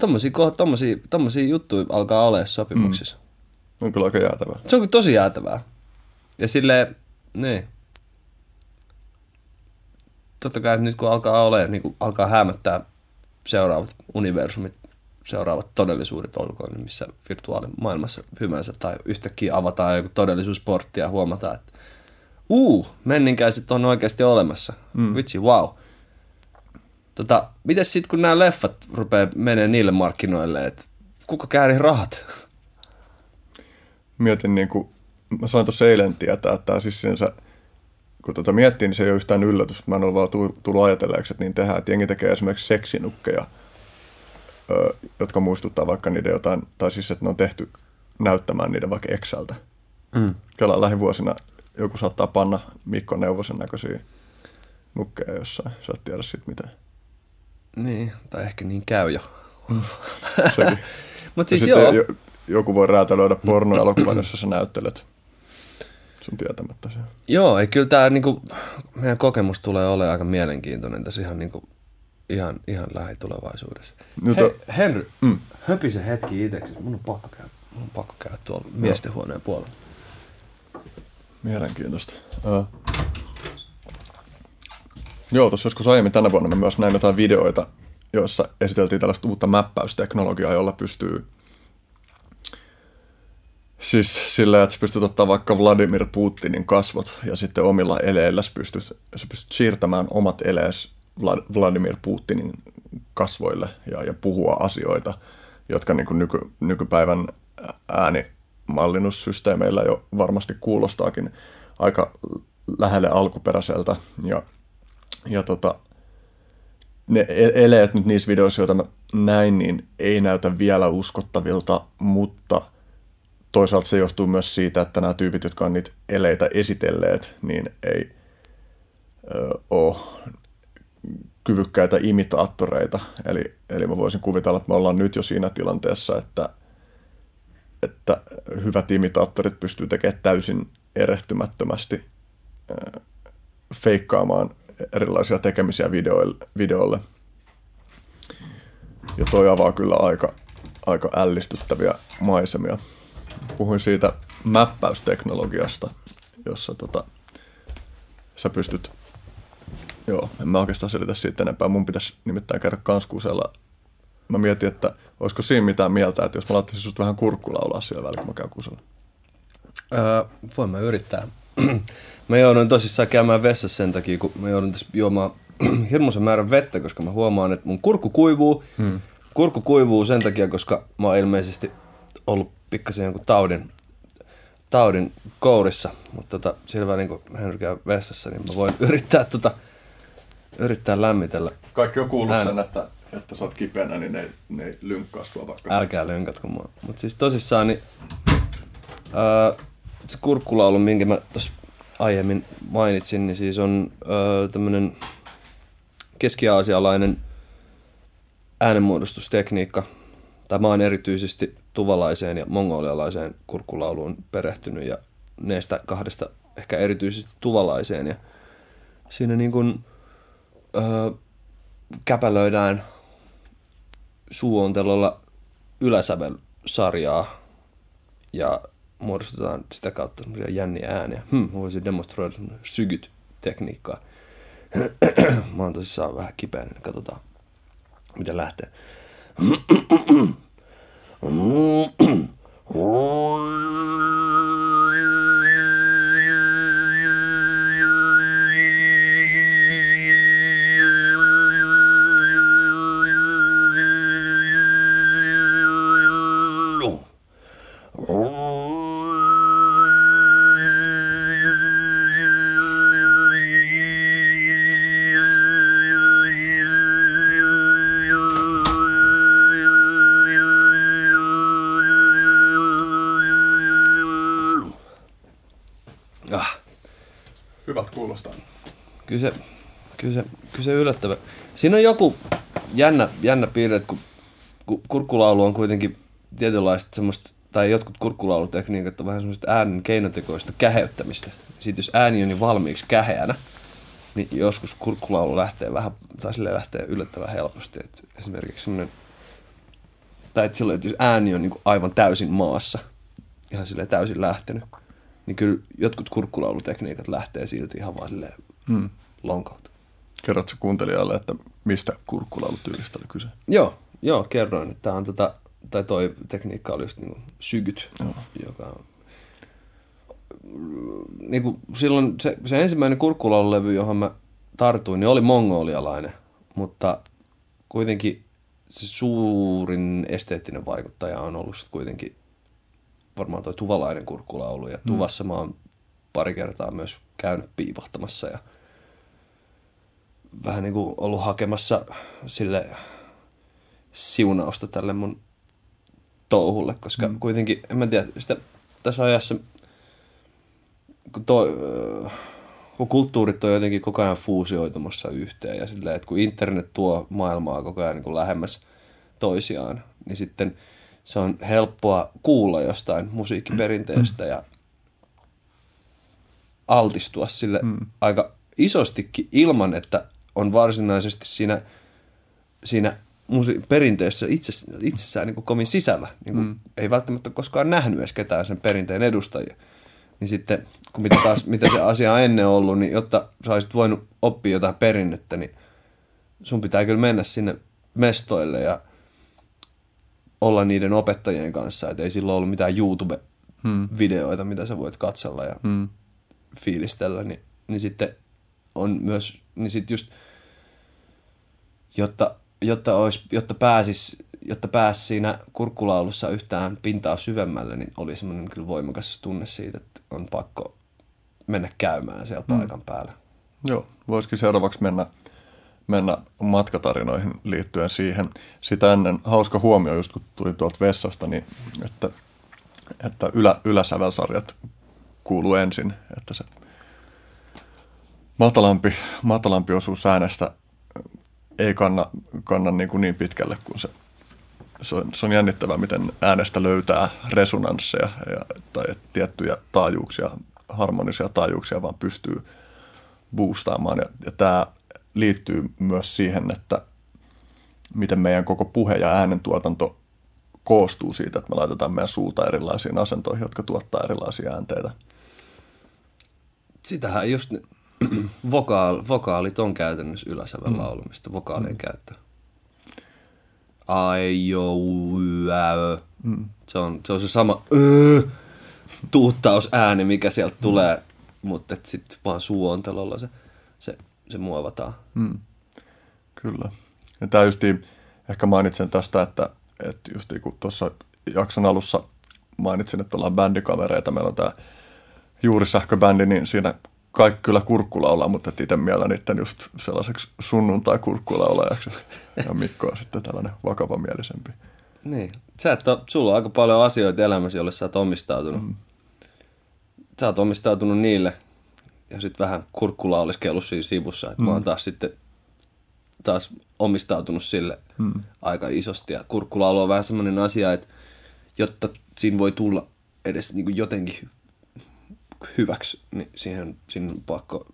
tommosia, tommosia, tommosia juttuja alkaa olemaan sopimuksissa. Mm. On kyllä aika jäätävää. Se on tosi jäätävää. Ja silleen, niin. Totta kai nyt kun alkaa olemaan, niin kun alkaa hämättää seuraavat universumit, seuraavat todellisuudet olkoon, missä virtuaalimaailmassa hyvänsä, tai yhtäkkiä avataan joku todellisuusportti ja huomataan, että uu, menninkäiset on oikeasti olemassa. Mm. Vitsi, wow. Tota, miten sitten kun nämä leffat rupeaa menee niille markkinoille, että kuka kääri rahat? Mietin niin kuin, mä sain tuossa eilen tietää, että tämä siis sinänsä, kun tota miettii, niin se ei ole yhtään yllätys. Mä en ole vaan tullut ajatelleeksi, että niin tehdään. Että jengi tekee esimerkiksi seksinukkeja, jotka muistuttaa vaikka niiden jotain, tai siis että ne on tehty näyttämään niiden vaikka Exceltä. Mm. Kelaan lähivuosina joku saattaa panna Mikko Neuvosen näköisiä nukkeja jossain. Sä et tiedä siitä mitään. Niin, tai ehkä niin käy jo. Mm. (laughs) Mutta siis joo. joku voi räätälöidä pornoelokuvan, jossa sä näyttelet sun tietämättä se. Joo, ei kyllä tämä niinku, meidän kokemus tulee olemaan aika mielenkiintoinen tässä ihan, niinku, ihan, ihan lähitulevaisuudessa. Nyt on... He, Henry, mm. höpise hetki itseksi. Mun on pakko käydä, mun on pakko käydä tuolla miestenhuoneen puolella. Mielenkiintoista. Uh. Joo, tuossa joskus aiemmin tänä vuonna mä myös näin jotain videoita, joissa esiteltiin tällaista uutta mäppäysteknologiaa, jolla pystyy Siis sillä, että sä pystyt ottaa vaikka Vladimir Putinin kasvot ja sitten omilla eleillä sä pystyt, sä pystyt siirtämään omat elees Vladimir Putinin kasvoille ja, ja puhua asioita, jotka niin kuin nyky, nykypäivän äänimallinnussysteemeillä jo varmasti kuulostaakin aika lähelle alkuperäiseltä. Ja ja tota, ne e- eleet nyt niissä videoissa, joita mä näin, niin ei näytä vielä uskottavilta, mutta toisaalta se johtuu myös siitä, että nämä tyypit, jotka on niitä eleitä esitelleet, niin ei ö, ole kyvykkäitä imitaattoreita. Eli, eli mä voisin kuvitella, että me ollaan nyt jo siinä tilanteessa, että, että hyvät imitaattorit pystyy tekemään täysin erehtymättömästi ö, feikkaamaan erilaisia tekemisiä videoille. videolle. Ja toi avaa kyllä aika, aika ällistyttäviä maisemia. Puhuin siitä mäppäysteknologiasta, jossa tota, sä pystyt, joo, en mä oikeastaan selitä siitä enempää, mun pitäisi nimittäin käydä kanskuusella. Mä mietin, että olisiko siinä mitään mieltä, että jos mä laittaisin sut vähän kurkkulaulaa siellä välillä, kun mä käyn kuusella. Öö, voin mä yrittää. (clears throat) Mä joudun tosissaan käymään vessassa sen takia, kun mä joudun tässä juomaan (clears throat) hirmuisen määrän vettä, koska mä huomaan, että mun kurkku kuivuu. Hmm. Kurkku kuivuu sen takia, koska mä oon ilmeisesti ollut pikkasen jonkun taudin, taudin kourissa. Mutta tota, sillä välin, kun Henry käy vessassa, niin mä voin yrittää, tota, yrittää lämmitellä. Kaikki on kuullut Ään- sen, että, että sä oot kipeänä, niin ne ne ei lynkkaa sua vaikka. Älkää lönkatko mua. Mutta siis tosissaan, niin, ää, se kurkkulaulu, minkä mä tuossa aiemmin mainitsin, niin siis on ää, tämmönen keski-aasialainen äänenmuodostustekniikka. Tai mä oon erityisesti tuvalaiseen ja mongolialaiseen kurkkulauluun perehtynyt ja neistä kahdesta ehkä erityisesti tuvalaiseen. Ja siinä niin kun, öö, käpälöidään suuontelolla yläsävelsarjaa ja muodostetaan sitä kautta jänniä ääniä. Hmm, voisin demonstroida sygyt-tekniikkaa. (clears throat) mä oon tosissaan vähän kipeä, niin katsotaan, miten lähtee. (clears throat) うん、(clears throat) おー Kyllä se, kyllä se, kyllä se yllättävä. Siinä on joku jännä, jännä piirre, että kun, kun kurkkulaulu on kuitenkin tietynlaista semmoista, tai jotkut kurkkulaulutekniikat on vähän semmoista äänen keinotekoista käheyttämistä. Sitten jos ääni on jo valmiiksi käheänä, niin joskus kurkkulaulu lähtee vähän, tai sille lähtee yllättävän helposti. Et esimerkiksi semmoinen, tai että silloin, että jos ääni on niin aivan täysin maassa, ihan sille täysin lähtenyt, niin kyllä jotkut kurkkulaulutekniikat lähtee silti ihan vaan silleen Hmm. Lonkalta. Kerrotko kuuntelijalle, että mistä kurkkulaulutyylistä oli kyse? Joo, joo, kerroin, että tää on tota, tai toi tekniikka oli just niinku sygyt, Joo. joka on niinku silloin se, se ensimmäinen kurkkulaululevy, johon mä tartuin, niin oli mongolialainen, mutta kuitenkin se suurin esteettinen vaikuttaja on ollut sit kuitenkin varmaan toi tuvalainen kurkkulaulu. Ja tuvassa mä oon pari kertaa myös käynyt piipahtamassa ja vähän niin kuin ollut hakemassa sille siunausta tälle mun touhulle, koska mm. kuitenkin, en mä tiedä, sitä tässä ajassa, kun, toi, kun kulttuurit on jotenkin koko ajan fuusioitumassa yhteen ja silleen, että kun internet tuo maailmaa koko ajan niin kuin lähemmäs toisiaan, niin sitten se on helppoa kuulla jostain musiikkiperinteestä ja altistua sille mm. aika isostikin ilman, että on varsinaisesti siinä, siinä musi- perinteessä itse, itsessään niin kuin kovin sisällä. Niin kuin mm. Ei välttämättä koskaan nähnyt edes ketään sen perinteen edustajia. Niin sitten, kun mitä, taas, mitä se asia on ennen ollut, niin jotta sä olisit voinut oppia jotain perinnettä, niin sun pitää kyllä mennä sinne mestoille ja olla niiden opettajien kanssa. Että ei silloin ollut mitään YouTube-videoita, mitä sä voit katsella ja Hmm. fiilistellä, niin, niin sitten on myös, niin sitten just, jotta, jotta, olisi, jotta pääsis, jotta pääsi siinä kurkkulaulussa yhtään pintaa syvemmälle, niin oli semmoinen kyllä voimakas tunne siitä, että on pakko mennä käymään siellä paikan päällä. Joo, voisikin seuraavaksi mennä, mennä matkatarinoihin liittyen siihen. Sitä ennen hauska huomio, just kun tuli tuolta vessasta, niin että, että ylä, yläsävelsarjat kuuluu ensin, että se matalampi, matalampi osuus äänestä ei kanna, kanna niin, kuin niin pitkälle kuin se se on, se on jännittävää, miten äänestä löytää resonansseja ja, tai tiettyjä taajuuksia, harmonisia taajuuksia vaan pystyy boostaamaan. Ja, ja tämä liittyy myös siihen, että miten meidän koko puhe ja äänentuotanto koostuu siitä, että me laitetaan meidän suuta erilaisiin asentoihin, jotka tuottaa erilaisia äänteitä. Sitähän just vokaal, vokaalit on käytännössä yläsävel laulamista, vokaalien käyttö. Ai, jo, yä, mm. se, on, se on se sama öö, tuuttausääni, mikä sieltä tulee, mutta sitten vaan suuontelolla se, se, se muovataan. Mm. Kyllä. Ja tämä justiin, ehkä mainitsen tästä, että, että just kun tuossa jakson alussa mainitsin, että ollaan bändikavereita, meillä on tämä juuri sähköbändi, niin siinä kaikki kyllä kurkkulaulaa, mutta itse miellä niiden just sellaiseksi sunnuntai-kurkkulaulajaksi. Ja Mikko on sitten tällainen vakavamielisempi. Niin. Sä et ole, sulla on aika paljon asioita elämässä, joille sä oot omistautunut. Mm. Sä oot omistautunut niille ja sitten vähän kurkkulauliskellut siinä sivussa. Että mm. mä oon taas sitten taas omistautunut sille mm. aika isosti. Ja kurkkulaulu on vähän semmoinen asia, että jotta siinä voi tulla edes niin kuin jotenkin hyväksi, niin siihen, siihen, on pakko,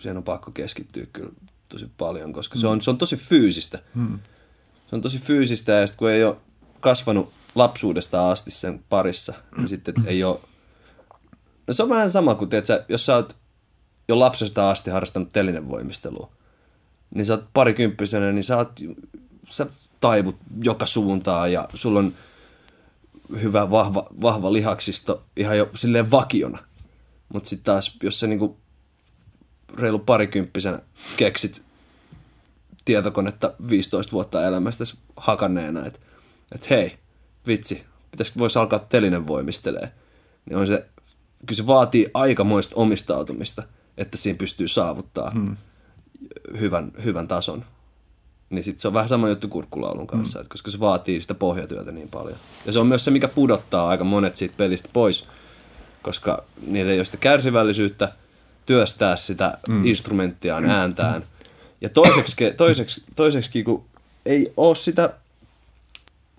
siihen on pakko keskittyä kyllä tosi paljon, koska mm. se, on, se on tosi fyysistä. Mm. Se on tosi fyysistä ja sitten kun ei ole kasvanut lapsuudesta asti sen parissa, niin sitten ei ole... No se on vähän sama kuin, tiedätkö, jos sä oot jo lapsesta asti harrastanut telinevoimistelua, niin sä oot parikymppisenä, niin sä, oot, sä taivut joka suuntaan ja sulla on hyvä, vahva, vahva lihaksisto ihan jo silleen vakiona. Mutta sitten taas, jos sä niinku reilu parikymppisenä keksit tietokonetta 15 vuotta elämästä hakanneena, että et hei, vitsi, pitäisikö voisi alkaa telinen voimistelee, niin on se, kyllä se vaatii aikamoista omistautumista, että siinä pystyy saavuttaa hmm. hyvän, hyvän tason. Niin sitten se on vähän sama juttu kurkkulaulun kanssa, hmm. koska se vaatii sitä pohjatyötä niin paljon. Ja se on myös se, mikä pudottaa aika monet siitä pelistä pois, koska niillä ei ole sitä kärsivällisyyttä työstää sitä mm. instrumenttiaan ääntään. Ja toiseksi, toiseksi, toiseksi kun ei ole sitä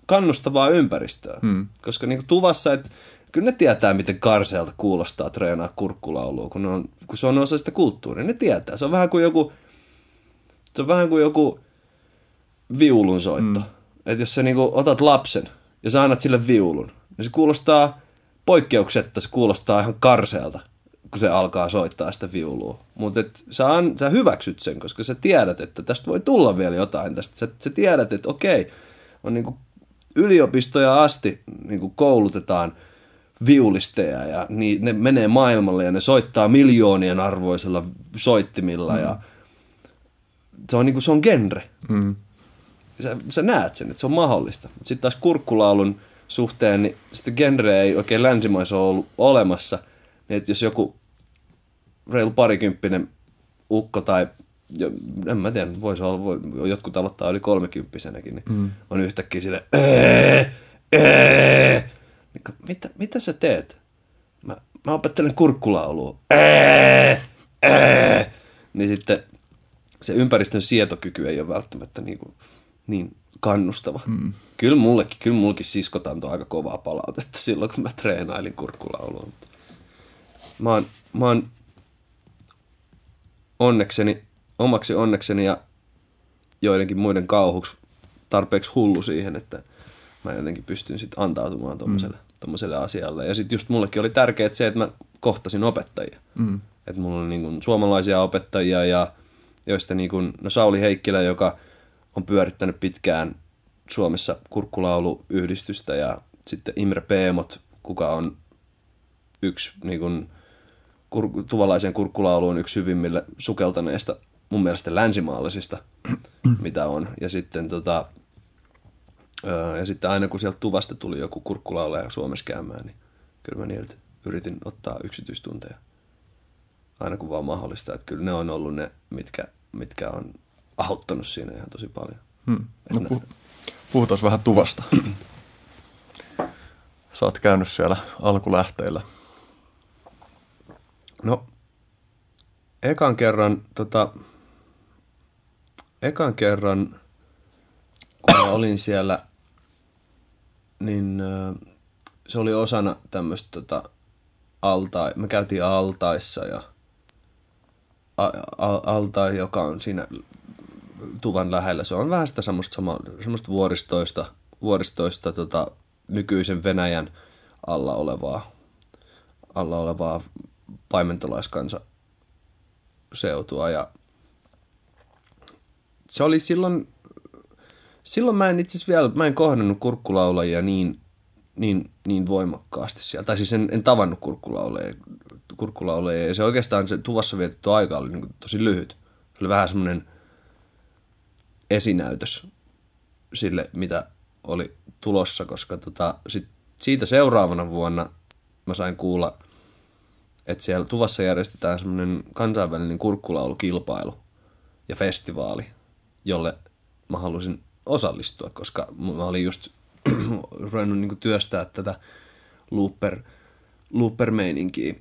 kannustavaa ympäristöä. Mm. Koska niin tuvassa, että kyllä ne tietää, miten karsealta kuulostaa treenaa kurkkulaulua, kun, on, kun se on osa sitä kulttuuria. Ne tietää. Se on vähän kuin joku, se on vähän kuin joku viulun soitto. Mm. Että jos sä niin otat lapsen ja sä annat sille viulun, niin se kuulostaa poikkeuksetta se kuulostaa ihan karsealta, kun se alkaa soittaa sitä viulua. Mutta sä, sä hyväksyt sen, koska sä tiedät, että tästä voi tulla vielä jotain. Tästä. Sä, sä tiedät, että okei, on niinku yliopistoja asti niinku koulutetaan viulisteja ja niin, ne menee maailmalle ja ne soittaa miljoonien arvoisella soittimilla mm. ja se on, niinku, se on genre. Mm. Sä, sä näet sen, että se on mahdollista. Sitten taas kurkkulaulun suhteen, niin sitä genreä ei oikein länsimaissa ole ollut olemassa. Niin että jos joku reilu parikymppinen ukko tai en mä tiedä, voisi olla, voi, jotkut aloittaa yli kolmekymppisenäkin, niin mm. on yhtäkkiä sille ee, ee. Niin, mitä, mitä sä teet? Mä, mä opettelen kurkkulaulua. Ee, ee. Niin sitten se ympäristön sietokyky ei ole välttämättä niin, kuin, niin kannustava. Mm. Kyllä mullekin, kyllä mullekin siskot antoi aika kovaa palautetta silloin, kun mä treenailin kurkkulaulua. Mä oon, mä oon onnekseni, omaksi onnekseni ja joidenkin muiden kauhuksi tarpeeksi hullu siihen, että mä jotenkin pystyn sitten antautumaan tuommoiselle mm. asialle. Ja sitten just mullekin oli tärkeää se, että mä kohtasin opettajia. Mm. Että mulla oli niin suomalaisia opettajia ja joista niin kuin, no Sauli Heikkilä, joka on pyörittänyt pitkään Suomessa kurkkulauluyhdistystä ja sitten Imre Peemot, kuka on yksi niin kuin, kur, tuvalaisen kurkkulauluun yksi hyvimmille sukeltaneista mun mielestä länsimaalaisista, (clears throat) mitä on. Ja sitten, tota, ja sitten aina kun sieltä tuvasta tuli joku kurkkulaulaja Suomessa käymään, niin kyllä mä niiltä yritin ottaa yksityistunteja. Aina kun vaan mahdollista. Että kyllä ne on ollut ne, mitkä, mitkä on auttanut siinä ihan tosi paljon. Hmm. No, pu- puhutaan vähän tuvasta. Sä oot käynyt siellä alkulähteillä. No, ekan kerran, tota, ekan kerran, kun mä olin siellä, niin se oli osana tämmöistä tota, alta, me käytiin altaissa ja a, a, altai, joka on siinä tuvan lähellä. Se on vähän sitä semmoista, sama, semmoista vuoristoista, vuoristoista tota, nykyisen Venäjän alla olevaa, alla olevaa paimentolaiskansa seutua. Ja se oli silloin, silloin mä en itse vielä, mä en kohdannut kurkkulaulajia niin, niin, niin voimakkaasti siellä. Tai siis en, en tavannut kurkkulaulajia, kurkkulaulajia. Ja se oikeastaan se tuvassa vietetty aika oli niin tosi lyhyt. Se oli vähän semmoinen – esinäytös sille, mitä oli tulossa, koska tota, sit siitä seuraavana vuonna mä sain kuulla, että siellä Tuvassa järjestetään semmoinen kansainvälinen kurkkulaulukilpailu ja festivaali, jolle mä halusin osallistua, koska mä olin just (clears throat) ruvennut niin työstää tätä looper, looper-meininkiä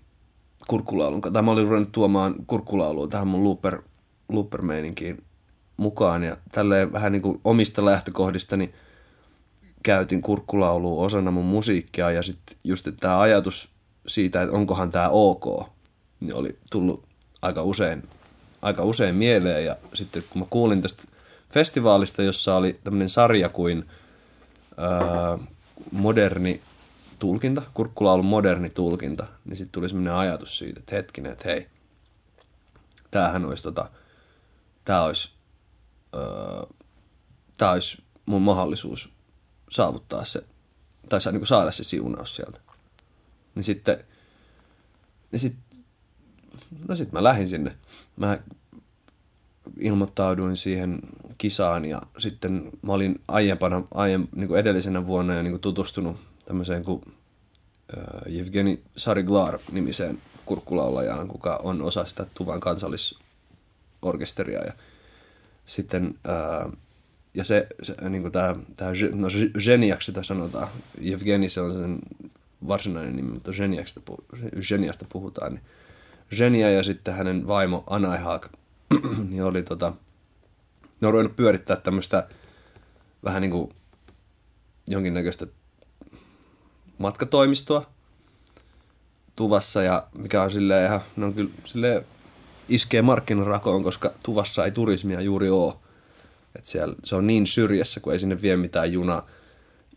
kurkkulaulun, tai mä olin ruvennut tuomaan kurkkulaulua tähän mun looper, looper-meininkiin mukaan, ja tälleen vähän niin kuin omista lähtökohdistani käytin kurkkulaulua osana mun musiikkia, ja sitten just tämä ajatus siitä, että onkohan tämä ok, niin oli tullut aika usein, aika usein mieleen, ja sitten kun mä kuulin tästä festivaalista, jossa oli tämmöinen sarja kuin ää, moderni tulkinta, kurkkulaulun moderni tulkinta, niin sitten tuli semmoinen ajatus siitä, että hetkinen, että hei, tämähän olisi tota, tämä olisi, tää olisi mun mahdollisuus saavuttaa se, tai saa, niin saada se siunaus sieltä. Niin sitten, niin sit, no sitten mä lähdin sinne. Mä ilmoittauduin siihen kisaan ja sitten mä olin aiempana, aiem, niin kuin edellisenä vuonna jo niin kuin tutustunut tämmöiseen kuin äh, Evgeni Sariglar-nimiseen kurkkulaulajaan, kuka on osa sitä Tuvan kansallisorkesteria. Ja sitten äh, ja se, se niin kuin tämä, tämä no Geniaksi sitä sanotaan, Evgeni se on sen varsinainen nimi, mutta Geniasta puhutaan, niin Genia ja sitten hänen vaimo Anaihak, (clears throat) niin oli tota, ne on ruvennut pyörittää tämmöistä vähän niin kuin jonkinnäköistä matkatoimistoa Tuvassa ja mikä on silleen ihan, ne on kyllä silleen iskee markkinarakoon, koska Tuvassa ei turismia juuri ole. Et siellä, se on niin syrjässä, kun ei sinne vie mitään juna,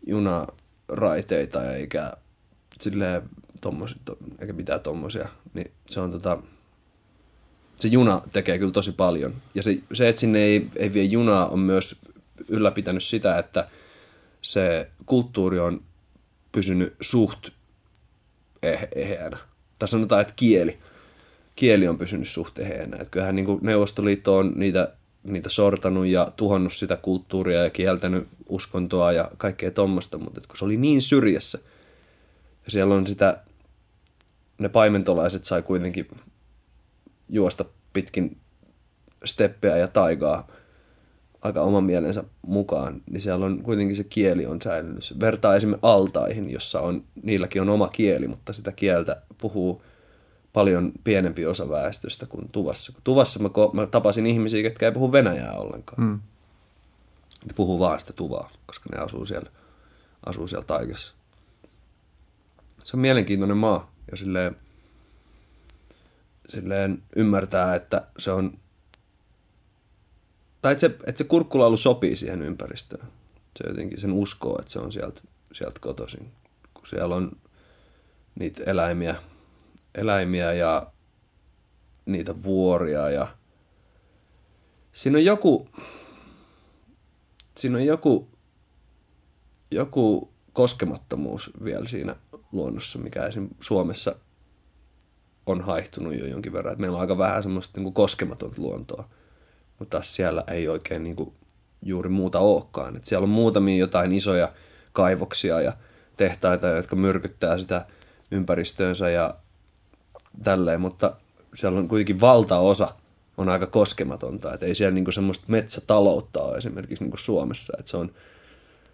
junaraiteita eikä silleen tommosia, to, eikä mitään tommosia. Niin se on tota, se juna tekee kyllä tosi paljon. Ja se, se että sinne ei, ei vie junaa, on myös ylläpitänyt sitä, että se kulttuuri on pysynyt suht eh, eheänä. Tai sanotaan, että kieli. Kieli on pysynyt suht eheänä. Että kyllähän niin kuin Neuvostoliitto on niitä, niitä sortanut ja tuhannut sitä kulttuuria ja kieltänyt uskontoa ja kaikkea tuommoista, mutta kun se oli niin syrjässä ja siellä on sitä, ne paimentolaiset sai kuitenkin juosta pitkin steppeä ja taigaa aika oman mielensä mukaan, niin siellä on kuitenkin se kieli on säilynyt. Vertaa esimerkiksi altaihin, jossa on, niilläkin on oma kieli, mutta sitä kieltä puhuu paljon pienempi osa väestöstä kuin Tuvassa. Tuvassa mä, mä tapasin ihmisiä, jotka ei puhu venäjää ollenkaan. Mm. Ne puhuu vaan sitä tuvaa, koska ne asuu siellä, asuu siellä taikassa. Se on mielenkiintoinen maa ja silleen, silleen ymmärtää, että se on tai että se, että se kurkkulaulu sopii siihen ympäristöön. Se jotenkin sen uskoo, että se on sieltä, sieltä kotoisin. Kun siellä on niitä eläimiä, eläimiä ja niitä vuoria ja siinä on joku, siinä on joku, joku koskemattomuus vielä siinä luonnossa, mikä esim. Suomessa on haihtunut jo jonkin verran. Et meillä on aika vähän semmoista niin kuin koskematonta luontoa mutta siellä ei oikein niin kuin juuri muuta olekaan. Et siellä on muutamia jotain isoja kaivoksia ja tehtaita, jotka myrkyttää sitä ympäristöönsä ja tälleen, mutta siellä on kuitenkin valtaosa on aika koskematonta, että ei siellä niinku semmoista metsätaloutta ole esimerkiksi niinku Suomessa, että se on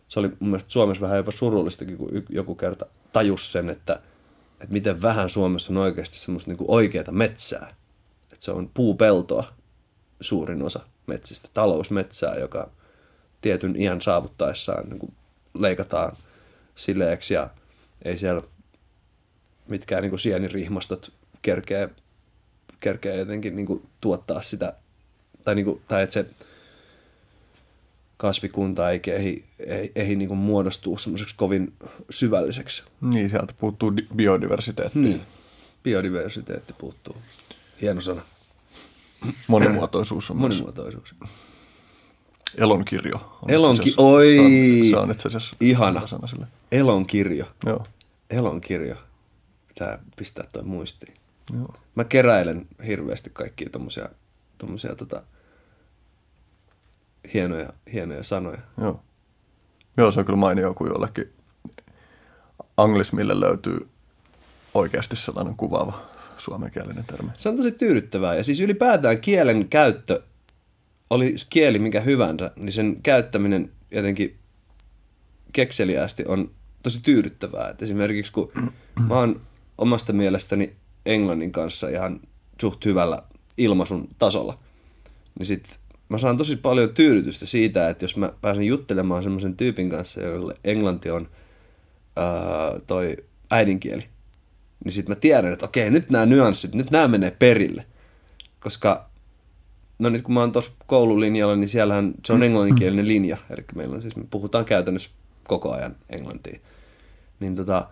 se oli mun mielestä Suomessa vähän jopa surullistakin, kun joku kerta tajus sen, että, että miten vähän Suomessa on oikeasti semmoista niinku oikeaa metsää. Että se on puupeltoa suurin osa metsistä, talousmetsää, joka tietyn iän saavuttaessaan niin leikataan sileeksi ja ei siellä mitkään niin sienirihmastot kerkeä, kerkeä jotenkin niin kuin tuottaa sitä, tai, niin kuin, tai että se kasvikunta ei ei, ei, ei niin kuin muodostuu semmoiseksi kovin syvälliseksi. Niin, sieltä puuttuu biodiversiteetti. Niin, biodiversiteetti puuttuu. Hieno sana. Monimuotoisuus on Monimuotoisuus. Elonkirjo. On Elonki, oi! Se on, se on ihana. sana sille. Elonkirjo. Joo. Elonkirjo. Pitää pistää toi muistiin. Joo. Mä keräilen hirveästi kaikkia tommosia, tommosia tota, hienoja, hienoja sanoja. Joo. Joo, se on kyllä mainio, kun jollekin anglismille löytyy oikeasti sellainen kuvaava suomenkielinen termi. Se on tosi tyydyttävää. Ja siis ylipäätään kielen käyttö, oli kieli mikä hyvänsä, niin sen käyttäminen jotenkin kekseliäästi on tosi tyydyttävää. Et esimerkiksi kun mä oon omasta mielestäni englannin kanssa ihan suht hyvällä ilmaisun tasolla, niin sit mä saan tosi paljon tyydytystä siitä, että jos mä pääsen juttelemaan semmoisen tyypin kanssa, jolle englanti on ää, toi äidinkieli, niin sitten mä tiedän, että okei, nyt nämä nyanssit, nyt nämä menee perille. Koska, no nyt kun mä oon tuossa koululinjalla, niin siellähän se on englanninkielinen linja. Eli meillä on siis, me puhutaan käytännössä koko ajan englantia. Niin tota,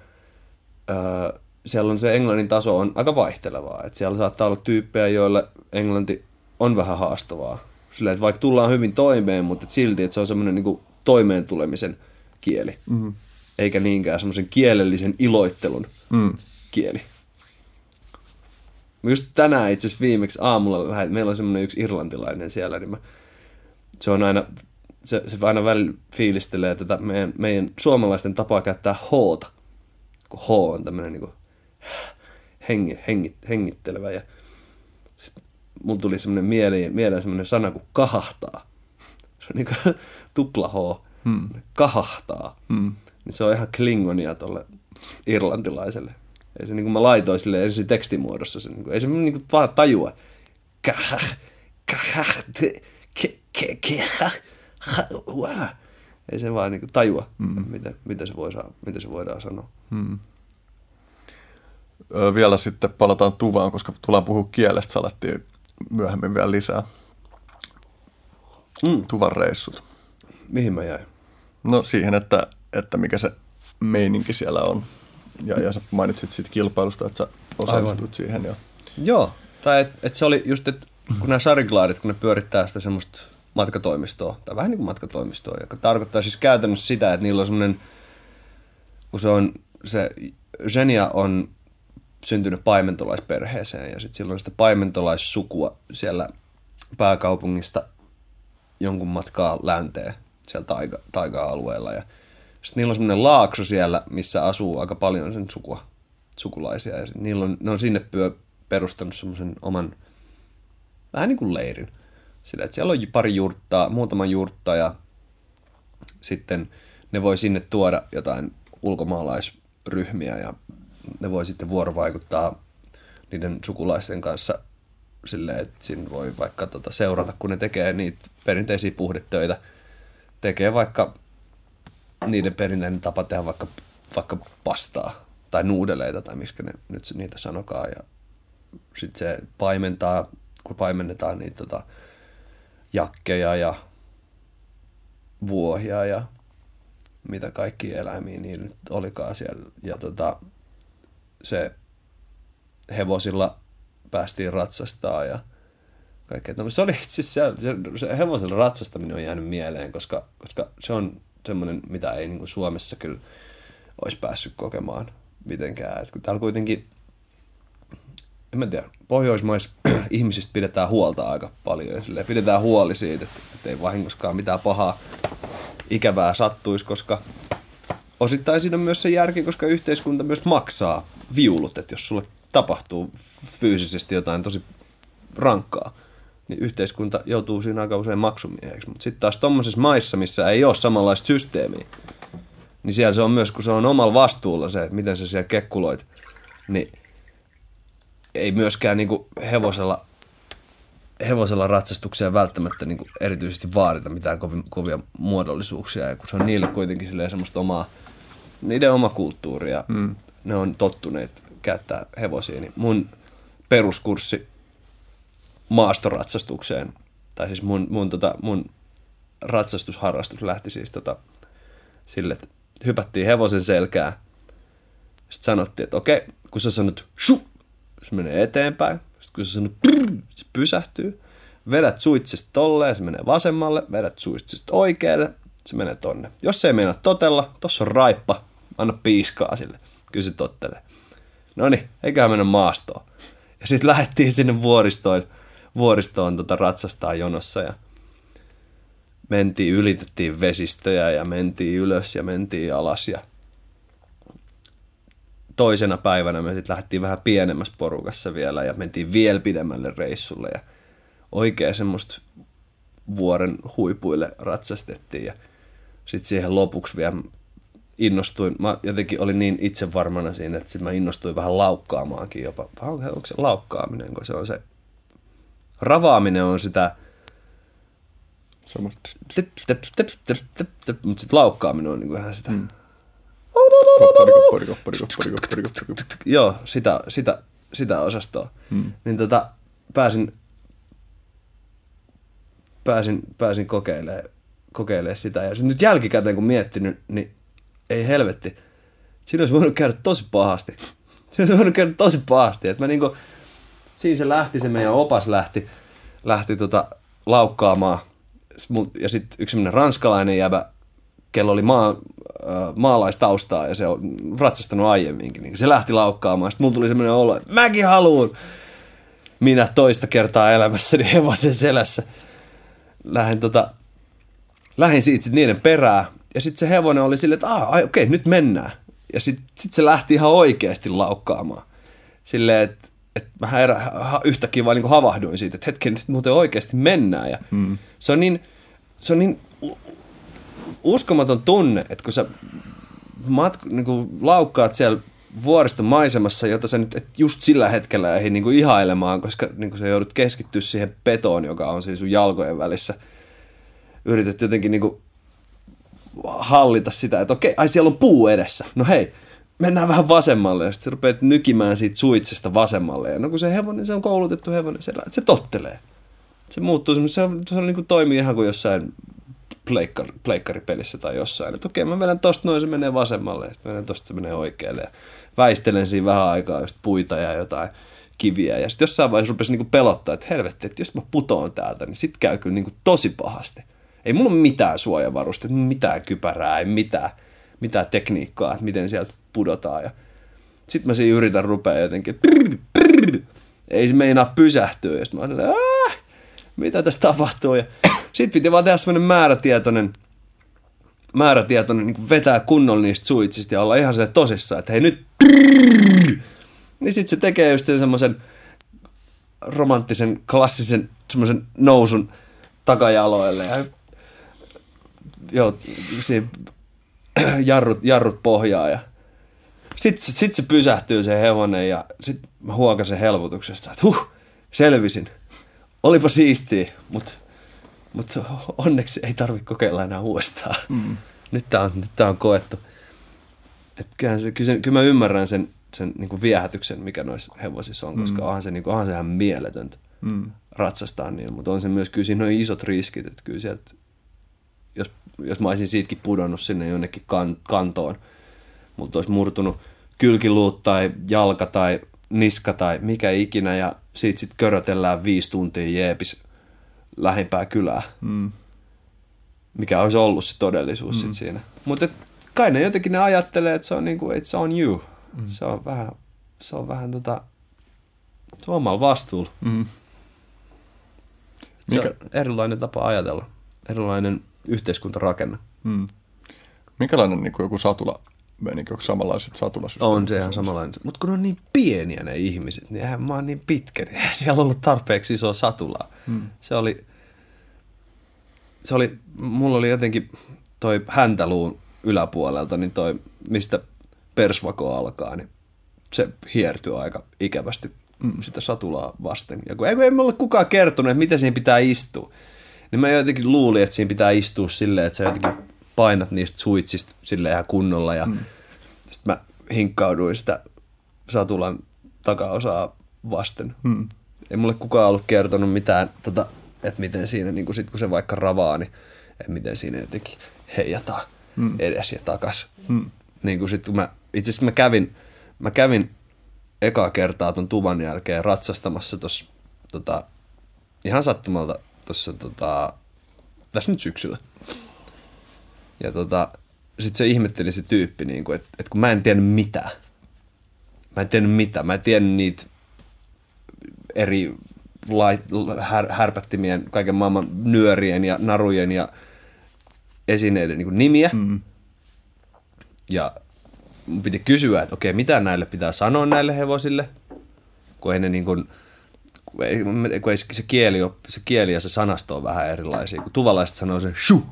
öö, siellä on se englannin taso on aika vaihtelevaa. Et siellä saattaa olla tyyppejä, joille englanti on vähän haastavaa. Sillä, että vaikka tullaan hyvin toimeen, mutta et silti, että se on semmoinen niin toimeen tulemisen kieli. Mm-hmm. Eikä niinkään semmoisen kielellisen iloittelun mm kieli. Mä just tänään itse asiassa viimeksi aamulla lähet, meillä on semmoinen yksi irlantilainen siellä, niin mä, se on aina, se, se aina välillä fiilistelee tätä meidän, meidän suomalaisten tapaa käyttää hoota, kun H on tämmöinen niin hengi, hengi, hengittelevä ja sit mulla tuli semmoinen mieleen, mieleen semmoinen sana kuin kahahtaa. Se on (laughs) niin kuin tupla H, hmm. kahahtaa. Hmm. Niin se on ihan klingonia tuolle irlantilaiselle. Ei se niin kuin mä laitoin sille ensin tekstimuodossa. Se, niin kuin, ei se niin kuin vaan tajua. Ei se vaan niin kuin tajua, mm. mitä, mitä, se voi saa, mitä se voidaan sanoa. Mm. Vielä sitten palataan Tuvaan, koska tullaan puhua kielestä, salattiin myöhemmin vielä lisää. Mm. Tuvan reissut. Mihin mä jäin? No siihen, että, että mikä se meininki siellä on ja, ja sä mainitsit siitä kilpailusta, että sä osallistuit Aivan. siihen. Ja... Joo, tai että et se oli just, että kun nämä sariglaarit, kun ne pyörittää sitä semmoista matkatoimistoa, tai vähän niin kuin matkatoimistoa, joka tarkoittaa siis käytännössä sitä, että niillä on semmoinen, kun se on, se Zenia on syntynyt paimentolaisperheeseen ja sitten silloin sitä paimentolaissukua siellä pääkaupungista jonkun matkaa länteen siellä taiga, taiga-alueella ja sitten niillä on semmoinen laakso siellä, missä asuu aika paljon sen sukua, sukulaisia. Ja niillä on, ne on sinne pyö, perustanut semmoisen oman, vähän niin kuin leirin. Sillä, että siellä on pari jurttaa, muutama jurtta ja sitten ne voi sinne tuoda jotain ulkomaalaisryhmiä ja ne voi sitten vuorovaikuttaa niiden sukulaisten kanssa silleen, että siinä voi vaikka tota seurata, kun ne tekee niitä perinteisiä puhdetöitä. Tekee vaikka niiden perinteinen tapa tehdä vaikka, vaikka pastaa tai nuudeleita tai miskä ne nyt niitä sanokaa. Ja sitten se paimentaa, kun paimennetaan niitä tota, jakkeja ja vuohia ja mitä kaikki eläimiä niin nyt olikaan siellä. Ja tota, se hevosilla päästiin ratsastaa ja kaikkea. Se oli itse se, se hevosilla ratsastaminen on jäänyt mieleen, koska, koska se on semmoinen, mitä ei niin Suomessa kyllä olisi päässyt kokemaan mitenkään. Et kun täällä kuitenkin, en mä tiedä, Pohjoismaissa (clears throat) ihmisistä pidetään huolta aika paljon. Ja pidetään huoli siitä, että, että ei vahingoskaan mitään pahaa ikävää sattuisi, koska osittain siinä on myös se järki, koska yhteiskunta myös maksaa viulut, että jos sulle tapahtuu fyysisesti jotain tosi rankkaa, niin yhteiskunta joutuu siinä aika usein maksumieheksi. Mutta sitten taas tuommoisissa maissa, missä ei ole samanlaista systeemiä, niin siellä se on myös, kun se on omalla vastuulla se, että miten sä siellä kekkuloit, niin ei myöskään niinku hevosella, hevosella ratsastukseen välttämättä niinku erityisesti vaadita mitään kovia muodollisuuksia, ja kun se on niille kuitenkin semmoista omaa, niiden oma kulttuuria, mm. ne on tottuneet käyttää hevosia, niin mun peruskurssi maastoratsastukseen. Tai siis mun, mun, tota, mun ratsastusharrastus lähti siis tota, sille, että hypättiin hevosen selkää. Sitten sanottiin, että okei, kun sä sanot shu, se menee eteenpäin. Sitten kun sä sanot prr, se pysähtyy. Vedät suitsista tolleen, se menee vasemmalle. Vedät suitsista oikealle, se menee tonne. Jos se ei mennä totella, tossa on raippa, anna piiskaa sille. Kyllä se tottelee. No niin, eiköhän mennä maastoon. Ja sitten lähdettiin sinne vuoristoon vuoristoon tota ratsastaa jonossa ja mentiin, ylitettiin vesistöjä ja mentiin ylös ja mentiin alas ja toisena päivänä me sitten lähdettiin vähän pienemmässä porukassa vielä ja mentiin vielä pidemmälle reissulle ja oikein semmoista vuoren huipuille ratsastettiin ja sitten siihen lopuksi vielä innostuin, mä jotenkin olin niin itsevarmana siinä, että mä innostuin vähän laukkaamaankin jopa. Onko, onko se laukkaaminen, kun se on se, ravaaminen on sitä, mutta sitten laukkaaminen on niinku ihan sitä, mm. Joo, sitä, sitä, sitä osastoa. Mm. Niin tota, pääsin, pääsin, pääsin kokeilemaan, kokeilemaan sitä. Ja nyt jälkikäteen kun miettinyt, niin ei helvetti. Siinä olisi voinut käydä tosi pahasti. Siinä olisi voinut käydä tosi pahasti. Että mä niinku, siinä se lähti, se meidän opas lähti, lähti tota laukkaamaan. Ja sitten yksi ranskalainen jäbä, kello oli maa, äh, maalaistaustaa ja se on ratsastanut aiemminkin, niin se lähti laukkaamaan. Sitten mulla tuli semmoinen olo, että mäkin haluan. Minä toista kertaa elämässäni hevosen selässä. Lähdin, tota, lähdin siitä sit niiden perään. Ja sitten se hevonen oli silleen, että okei, nyt mennään. Ja sitten sit se lähti ihan oikeasti laukkaamaan. Silleen, että et mä herä, yhtäkkiä vaan niin havahduin siitä, että hetken, nyt muuten oikeasti mennään. Ja mm. se on niin, se on niin uskomaton tunne, että kun sä matk, niin kuin laukkaat siellä vuoriston maisemassa, jota sä nyt et just sillä hetkellä ei niin kuin ihailemaan, koska niin kuin sä joudut keskittyä siihen petoon, joka on siinä sun jalkojen välissä. Yrität jotenkin niin kuin hallita sitä, että okei, ai siellä on puu edessä. No hei, mennään vähän vasemmalle. Ja sitten rupeat nykimään siitä suitsesta vasemmalle. Ja no kun se hevonen, se on koulutettu hevonen, se, se tottelee. Se muuttuu se, on, se on niin kuin toimii ihan kuin jossain pleikkar, pleikkaripelissä tai jossain. Että okei, mä vedän tosta noin, se menee vasemmalle, ja sitten vedän tosta, se menee oikealle. Ja väistelen siinä vähän aikaa just puita ja jotain kiviä. Ja sitten jossain vaiheessa rupesi niinku pelottaa, että helvetti, että jos mä putoon täältä, niin sit käy kyllä niinku tosi pahasti. Ei mulla ole mitään suojavarusteita, mitään kypärää, ei mitään, mitään tekniikkaa, että miten sieltä pudotaan. Ja sitten mä siinä yritän rupea jotenkin, prr, prr, ei se meinaa pysähtyä. Ja sitten mä oon "Äh, mitä tässä tapahtuu. Ja sitten piti vaan tehdä semmoinen määrätietoinen, määrätietoinen niin vetää kunnolla niistä suitsista ja olla ihan se tosissaan, että hei nyt, prr, niin sitten se tekee just sen semmoisen romanttisen, klassisen semmoisen nousun takajaloille ja joo, siinä jarrut, jarrut pohjaa ja sitten sit se pysähtyy se hevonen ja sitten mä huokasen helpotuksesta, että huh, selvisin. Olipa siistiä, mutta mut onneksi ei tarvitse kokeilla enää uudestaan. Mm. Nyt tää on, nyt tää on koettu. Et kyllähän se, kyllä, se, kyllä mä ymmärrän sen, sen niin viehätyksen, mikä noissa hevosissa on, koska mm. onhan, se, niin kuin, onhan se ihan mieletöntä Mm. ratsastaa niin, mutta on se myös kyllä siinä on isot riskit, että kyllä sieltä, jos, mä olisin siitäkin pudonnut sinne jonnekin kan, kantoon, mutta olisi murtunut kylkiluut tai jalka tai niska tai mikä ikinä ja siitä sitten körötellään viisi tuntia jeepis lähimpää kylää, Mm. mikä olisi ollut se todellisuus mm. sit siinä. Mutta kai ne jotenkin ne ajattelee, että se on niinku, it's on you. Mm. Se on vähän, se on vähän tota, se on omalla vastuulla. Mm. Se Mikä- on erilainen tapa ajatella, erilainen yhteiskuntarakenne. Mm. Minkälainen niin kuin joku satula meni, onko samanlaiset satulasysteemit? On se ihan samanlainen. Mutta kun ne on niin pieniä ne ihmiset, niin eihän mä oon niin pitkä, niin eihän siellä ollut tarpeeksi isoa satulaa. Mm. Se oli, se oli, mulla oli jotenkin toi häntäluun yläpuolelta, niin toi, mistä persvako alkaa, niin se hiertyy aika ikävästi mm. sitä satulaa vasten. Ja kun ei, ei mulle kukaan kertonut, että miten siinä pitää istua, niin mä jotenkin luulin, että siinä pitää istua silleen, että sä jotenkin painat niistä suitsista silleen ihan kunnolla ja mm. sitten mä hinkkauduin sitä satulan takaosaa vasten. Mm. Ei mulle kukaan ollut kertonut mitään, tota, että miten siinä, niin kun, sit, kun se vaikka ravaa, niin että miten siinä jotenkin heijataan mm. edes ja takas. Mm. Niin kun sit, kun mä, itse asiassa mä kävin, mä kävin ekaa kertaa ton tuvan jälkeen ratsastamassa tossa, tota, ihan sattumalta tuossa tota, tässä nyt syksyllä. Ja tota, sitten se ihmetteli se tyyppi, niin että et kun mä en tiennyt mitään. Mä en tiennyt mitään. Mä en tiennyt niitä eri lait, här, härpättimien, kaiken maailman nyörien ja narujen ja esineiden niin nimiä. Mm. Ja mun piti kysyä, että okei, mitä näille pitää sanoa näille hevosille, kun ei ne niin kuin, kun ei, se, kieli se kieli ja se sanasto on vähän erilaisia. Kun tuvalaiset sanoo sen shu,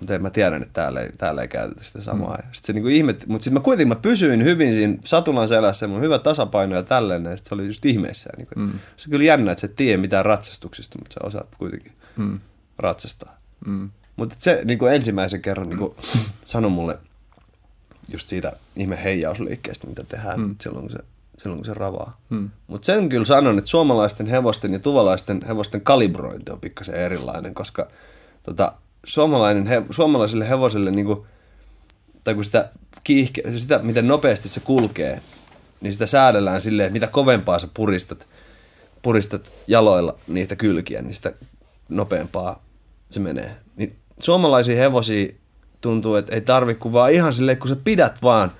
mutta mä tiedän, että täällä ei, täällä ei käytetä sitä samaa. Mm. Sitten se niinku ihmet, mutta sitten mä kuitenkin mä pysyin hyvin siinä satulan selässä, mun hyvä tasapaino ja tälleen, ja se oli just ihmeessä. Niinku. Mm. Se on kyllä jännä, että sä et tiedä mitään ratsastuksista, mutta sä osaat kuitenkin mm. ratsastaa. Mm. Mutta se niinku ensimmäisen kerran niinku, sanoi mulle just siitä ihme heijausliikkeestä, mitä tehdään mm. silloin, kun se, silloin, kun se ravaa. Mm. Mutta sen kyllä sanon, että suomalaisten hevosten ja tuvalaisten hevosten kalibrointi on pikkasen erilainen, koska tota, suomalainen, he, suomalaiselle hevoselle, niin kuin, tai kun sitä, kiihke, sitä, miten nopeasti se kulkee, niin sitä säädellään silleen, että mitä kovempaa sä puristat, puristat jaloilla niitä kylkiä, niin sitä nopeampaa se menee. Niin suomalaisia hevosia tuntuu, että ei tarvi kuin vaan ihan silleen, kun sä pidät vaan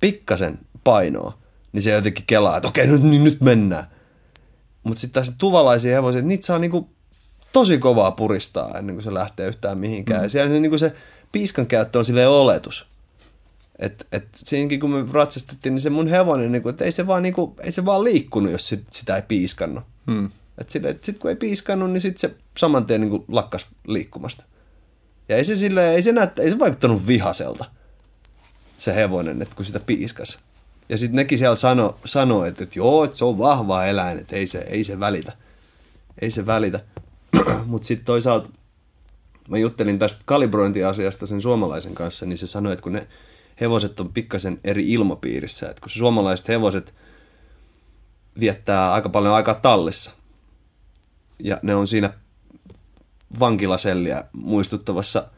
pikkasen painoa, niin se jotenkin kelaa, että okei, nyt, niin nyt mennään. Mutta sitten taas tuvalaisia hevosia, niitä saa niinku tosi kovaa puristaa ennen kuin se lähtee yhtään mihinkään. Mm. Ja siellä niin kuin se piiskan käyttö on silleen oletus. Et, et siinäkin kun me ratsastettiin, niin se mun hevonen, niin kuin, että ei se, vaan, niin kuin, ei se vaan liikkunut, jos sit, sitä ei piiskannut. Mm. Sitten sit kun ei piiskannut, niin sit se saman tien niin kuin lakkas liikkumasta. Ja ei se, sille, ei se, näyttä, ei se vaikuttanut vihaselta, se hevonen, että kun sitä piiskas. Ja sitten nekin siellä sano, sano että, että joo, että se on vahva eläin, että ei se, ei se välitä. Ei se välitä. (clears throat) Mutta sitten toisaalta mä juttelin tästä kalibrointiasiasta sen suomalaisen kanssa, niin se sanoi, että kun ne hevoset on pikkasen eri ilmapiirissä, että kun suomalaiset hevoset viettää aika paljon aikaa tallissa, ja ne on siinä vankilaselliä muistuttavassa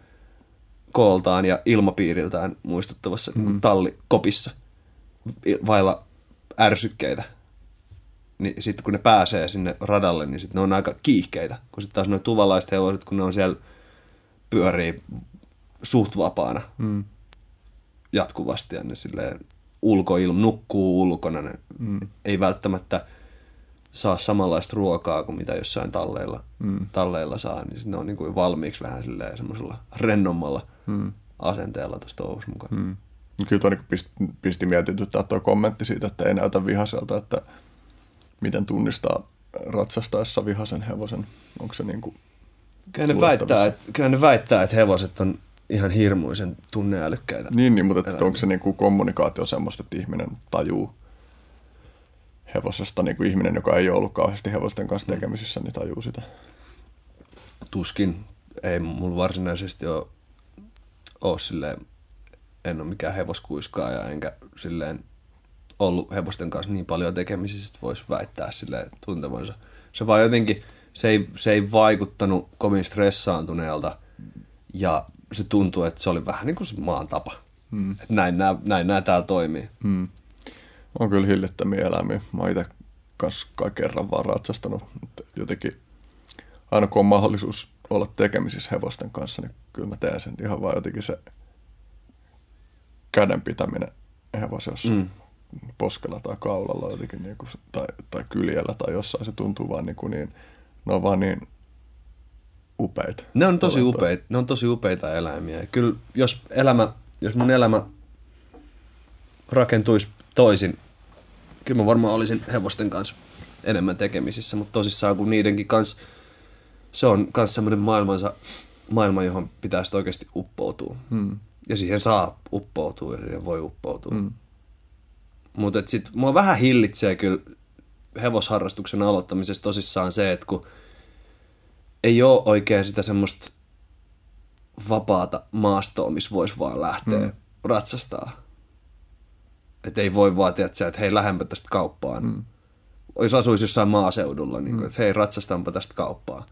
kooltaan ja ilmapiiriltään muistuttavassa mm. niin tallikopissa vailla ärsykkeitä niin sitten kun ne pääsee sinne radalle, niin sitten ne on aika kiihkeitä. Kun sitten taas nuo tuvalaiset hevoset, kun ne on siellä pyörii suht vapaana mm. jatkuvasti ja ne silleen ulkoilma, nukkuu ulkona, ne mm. ei välttämättä saa samanlaista ruokaa kuin mitä jossain talleilla, mm. talleilla saa, niin ne on niin kuin valmiiksi vähän silleen semmoisella rennommalla mm. asenteella tuossa touhussa mukaan. Mm. Kyllä toi niin pisti, pisti mietityttää tuo kommentti siitä, että ei näytä vihaselta, että miten tunnistaa ratsastaessa vihaisen hevosen? Onko se niin kuin kyllä ne, väittää, että, kyllä ne väittää, että hevoset on ihan hirmuisen tunneälykkäitä. Niin, niin mutta että onko se niin kuin kommunikaatio semmoista, että ihminen tajuu hevosesta, niin kuin ihminen, joka ei ole ollut kauheasti hevosten kanssa mm. tekemisissä, niin tajuu sitä? Tuskin. Ei mulla varsinaisesti ole, ole silleen, en ole mikään hevoskuiskaaja, enkä silleen ollut hevosten kanssa niin paljon tekemisissä, että voisi väittää sille tuntevansa. Se vaan jotenkin, se ei, se ei vaikuttanut kovin stressaantuneelta ja se tuntuu, että se oli vähän niin kuin se maan tapa. Hmm. Että näin nämä, näin nämä täällä toimii. Hmm. On kyllä hillittömiä eläimiä. Mä oon itse kanssa kerran vaan ratsastanut. Jotenkin aina kun on mahdollisuus olla tekemisissä hevosten kanssa, niin kyllä mä teen sen ihan vaan jotenkin se käden pitäminen hevosessa. Mm poskella tai kaulalla jotenkin, niin kuin, tai, tai kyljellä tai jossain, se tuntuu vaan niin, kuin niin ne on vaan niin upeita. Ne on tosi upeita, ne on tosi upeita eläimiä. Kyllä jos elämä, jos mun elämä rakentuisi toisin, kyllä mä varmaan olisin hevosten kanssa enemmän tekemisissä, mutta tosissaan kun niidenkin kanssa, se on myös semmoinen maailmansa, maailma, johon pitäisi oikeasti uppoutua. Hmm. Ja siihen saa uppoutua ja siihen voi uppoutua. Hmm. Mutta sitten mua vähän hillitsee kyllä hevosharrastuksen aloittamisessa tosissaan se, että kun ei ole oikein sitä semmoista vapaata maastoa, missä voisi vaan lähteä mm. ratsastaa. Että ei voi vaan tietää, että hei, lähempä tästä kauppaan. Mm. Jos asuisi jossain maaseudulla, niin kuin, mm. että hei, ratsastaanpa tästä kauppaa.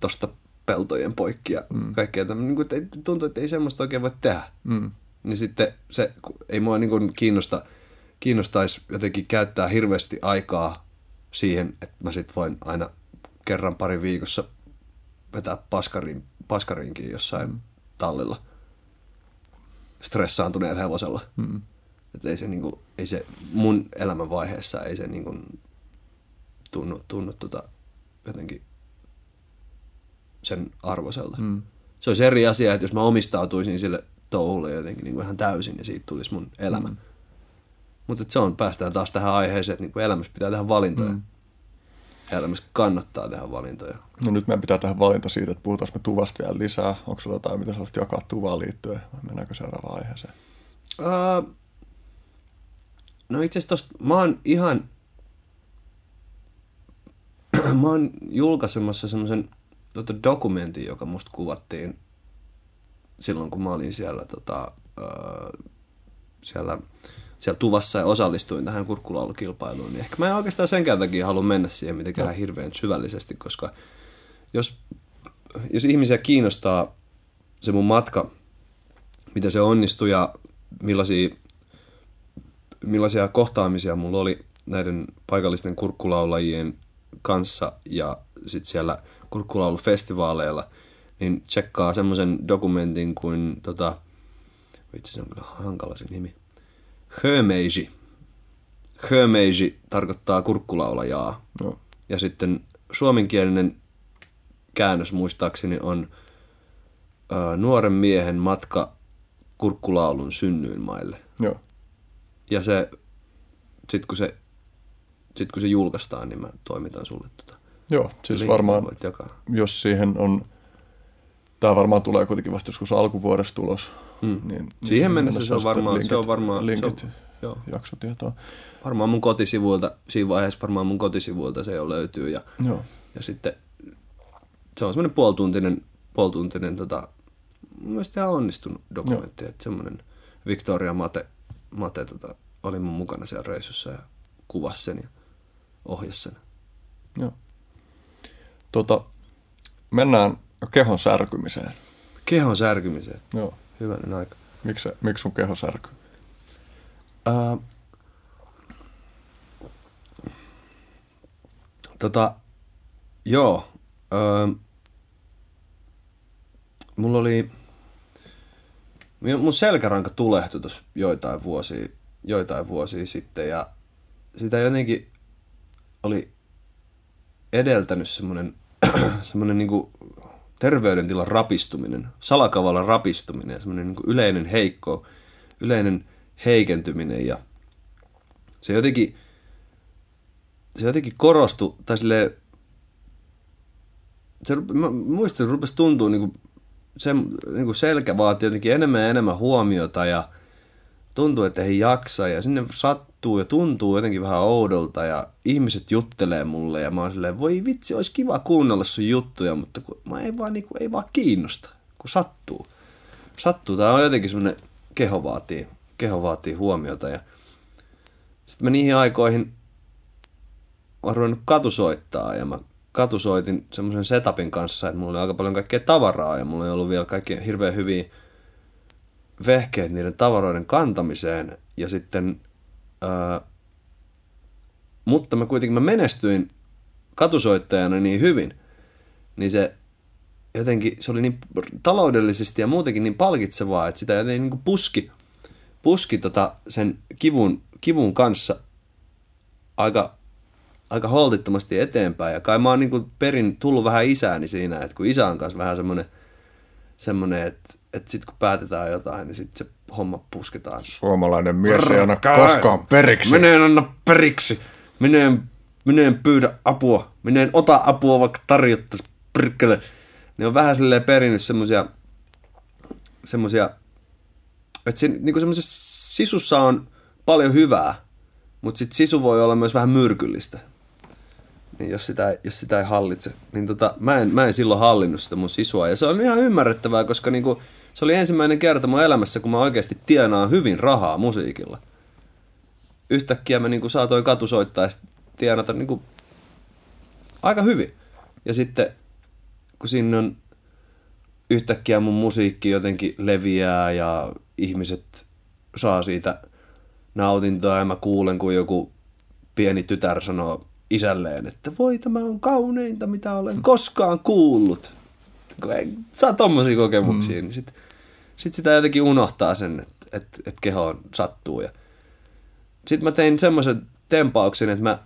Tosta peltojen poikki ja mm. kaikkea tämmöinen. Niin kuin, tuntuu, että ei semmoista oikein voi tehdä. Mm. Niin sitten se, ei mua niin kuin kiinnosta – kiinnostaisi jotenkin käyttää hirveästi aikaa siihen, että mä sit voin aina kerran pari viikossa vetää paskarin, paskariinkin jossain mm. tallilla stressaantuneella hevosella. Mm. Että ei se, niinku, ei se mun elämänvaiheessa ei se niinku tunnu, tunnu tota, jotenkin sen arvoiselta. Mm. se olisi eri asia, että jos mä omistautuisin sille touhulle jotenkin niin kuin ihan täysin ja siitä tulisi mun elämä. Mm. Mutta se on, päästään taas tähän aiheeseen, että niin kuin elämässä pitää tehdä valintoja. Mm. Elämässä kannattaa tehdä valintoja. No nyt meidän pitää tehdä valinta siitä, että puhutaan me tuvasta vielä lisää. Onko sulla jotain, mitä sellaista jakaa tuvaan liittyen? Vai mennäänkö seuraavaan aiheeseen? Uh, no itse asiassa tosta, mä oon ihan, (clears throat) mä oon julkaisemassa semmoisen tota, dokumentin, joka musta kuvattiin silloin, kun mä olin siellä, tota, uh, siellä, siellä tuvassa ja osallistuin tähän kurkkulaulukilpailuun, niin ehkä mä en oikeastaan senkään takia halua mennä siihen mitenkään no. hirveän syvällisesti, koska jos, jos ihmisiä kiinnostaa se mun matka, miten se onnistui ja millaisia, millaisia kohtaamisia mulla oli näiden paikallisten kurkkulaulajien kanssa ja sitten siellä kurkkulaulufestivaaleilla, niin tsekkaa semmoisen dokumentin kuin, tota, vitsi se on kyllä hankala se nimi, Hömeiji. Hömeiji tarkoittaa kurkkulaulajaa. No. Ja sitten suomenkielinen käännös muistaakseni on ö, nuoren miehen matka kurkkulaulun synnyinmaille. Joo. Ja se, sit kun se, sit kun se julkaistaan, niin mä toimitan sulle tota. Joo, siis varmaan, voit jakaa. jos siihen on, tämä varmaan tulee kuitenkin vasta joskus alkuvuodesta tulos. Mm. Niin, Siihen niin mennessä se on varmaan, linkit, se on varmaan, linkit, se on, joo. jaksotietoa. varmaan mun kotisivuilta, siinä vaiheessa varmaan mun kotisivuilta se jo löytyy ja, Joo. ja sitten se on semmoinen puolituntinen, puolituntinen tota, mun mielestä ihan onnistunut dokumentti, että semmoinen Victoria Mate, Mate tota, oli mun mukana siellä reissussa ja kuvasi sen ja ohjasi sen. Joo. Tota, mennään kehon särkymiseen. Kehon särkymiseen. Joo. Hyvänen aika. Miksi, miksi sun keho särkyy? Uh, tota, joo. Uh, mulla oli, mun selkäranka tulehtui tuossa joitain vuosia, joitain vuosia sitten ja sitä jotenkin oli edeltänyt semmoinen, (clears throat) semmoinen niinku terveydentilan rapistuminen, salakavalla rapistuminen ja semmoinen niinku yleinen heikko, yleinen heikentyminen ja se jotenkin, se jotenkin korostui, tai silleen, se, mä muistan, että rupesi tuntua niin kuin, se, niin kuin selkä vaati jotenkin enemmän ja enemmän huomiota ja tuntuu, että ei jaksa ja sinne sattuu ja tuntuu jotenkin vähän oudolta ja ihmiset juttelee mulle ja mä oon silleen, voi vitsi, olisi kiva kuunnella sun juttuja, mutta kun mä ei vaan, niin kuin, ei vaan kiinnosta, kun sattuu. Sattuu, tää on jotenkin semmoinen, keho vaatii, keho vaatii huomiota ja sitten mä niihin aikoihin olen ruvennut katusoittaa ja mä katusoitin semmoisen setupin kanssa, että mulla oli aika paljon kaikkea tavaraa ja mulla ei ollut vielä kaikki hirveän hyviä vehkeet niiden tavaroiden kantamiseen ja sitten, mutta mä kuitenkin mä menestyin katusoittajana niin hyvin, niin se jotenkin, se oli niin taloudellisesti ja muutenkin niin palkitsevaa, että sitä jotenkin niin kuin puski, puski tota sen kivun, kivun kanssa aika, aika holtittomasti eteenpäin. Ja kai mä oon niin kuin perin tullut vähän isääni siinä, että kun isä on kanssa vähän semmoinen, semmoinen että, että sitten kun päätetään jotain, niin sitten se homma pusketaan. Suomalainen mies ei anna koskaan periksi. Minä en anna periksi. Minä en, minä en pyydä apua. Minä en ota apua, vaikka tarjottaisi prikkele. Ne on vähän silleen perinnyt semmosia, semmosia, että siinä, niinku semmoisessa sisussa on paljon hyvää, mutta sitten sisu voi olla myös vähän myrkyllistä. Niin jos sitä, jos sitä ei hallitse. Niin tota, mä, en, mä en silloin hallinnut sitä mun sisua. Ja se on ihan ymmärrettävää, koska niinku, se oli ensimmäinen kerta mun elämässä, kun mä oikeasti tienaan hyvin rahaa musiikilla yhtäkkiä mä niinku saatoin katusoittaa ja tienata niinku aika hyvin. Ja sitten kun sinne on yhtäkkiä mun musiikki jotenkin leviää ja ihmiset saa siitä nautintoa ja mä kuulen, kun joku pieni tytär sanoo isälleen, että voi tämä on kauneinta, mitä olen koskaan kuullut. Kun ei, saa tommosia kokemuksia, mm. niin sit, sit sitä jotenkin unohtaa sen, että et, et kehoon sattuu. Ja sitten mä tein semmoisen tempauksen, että mä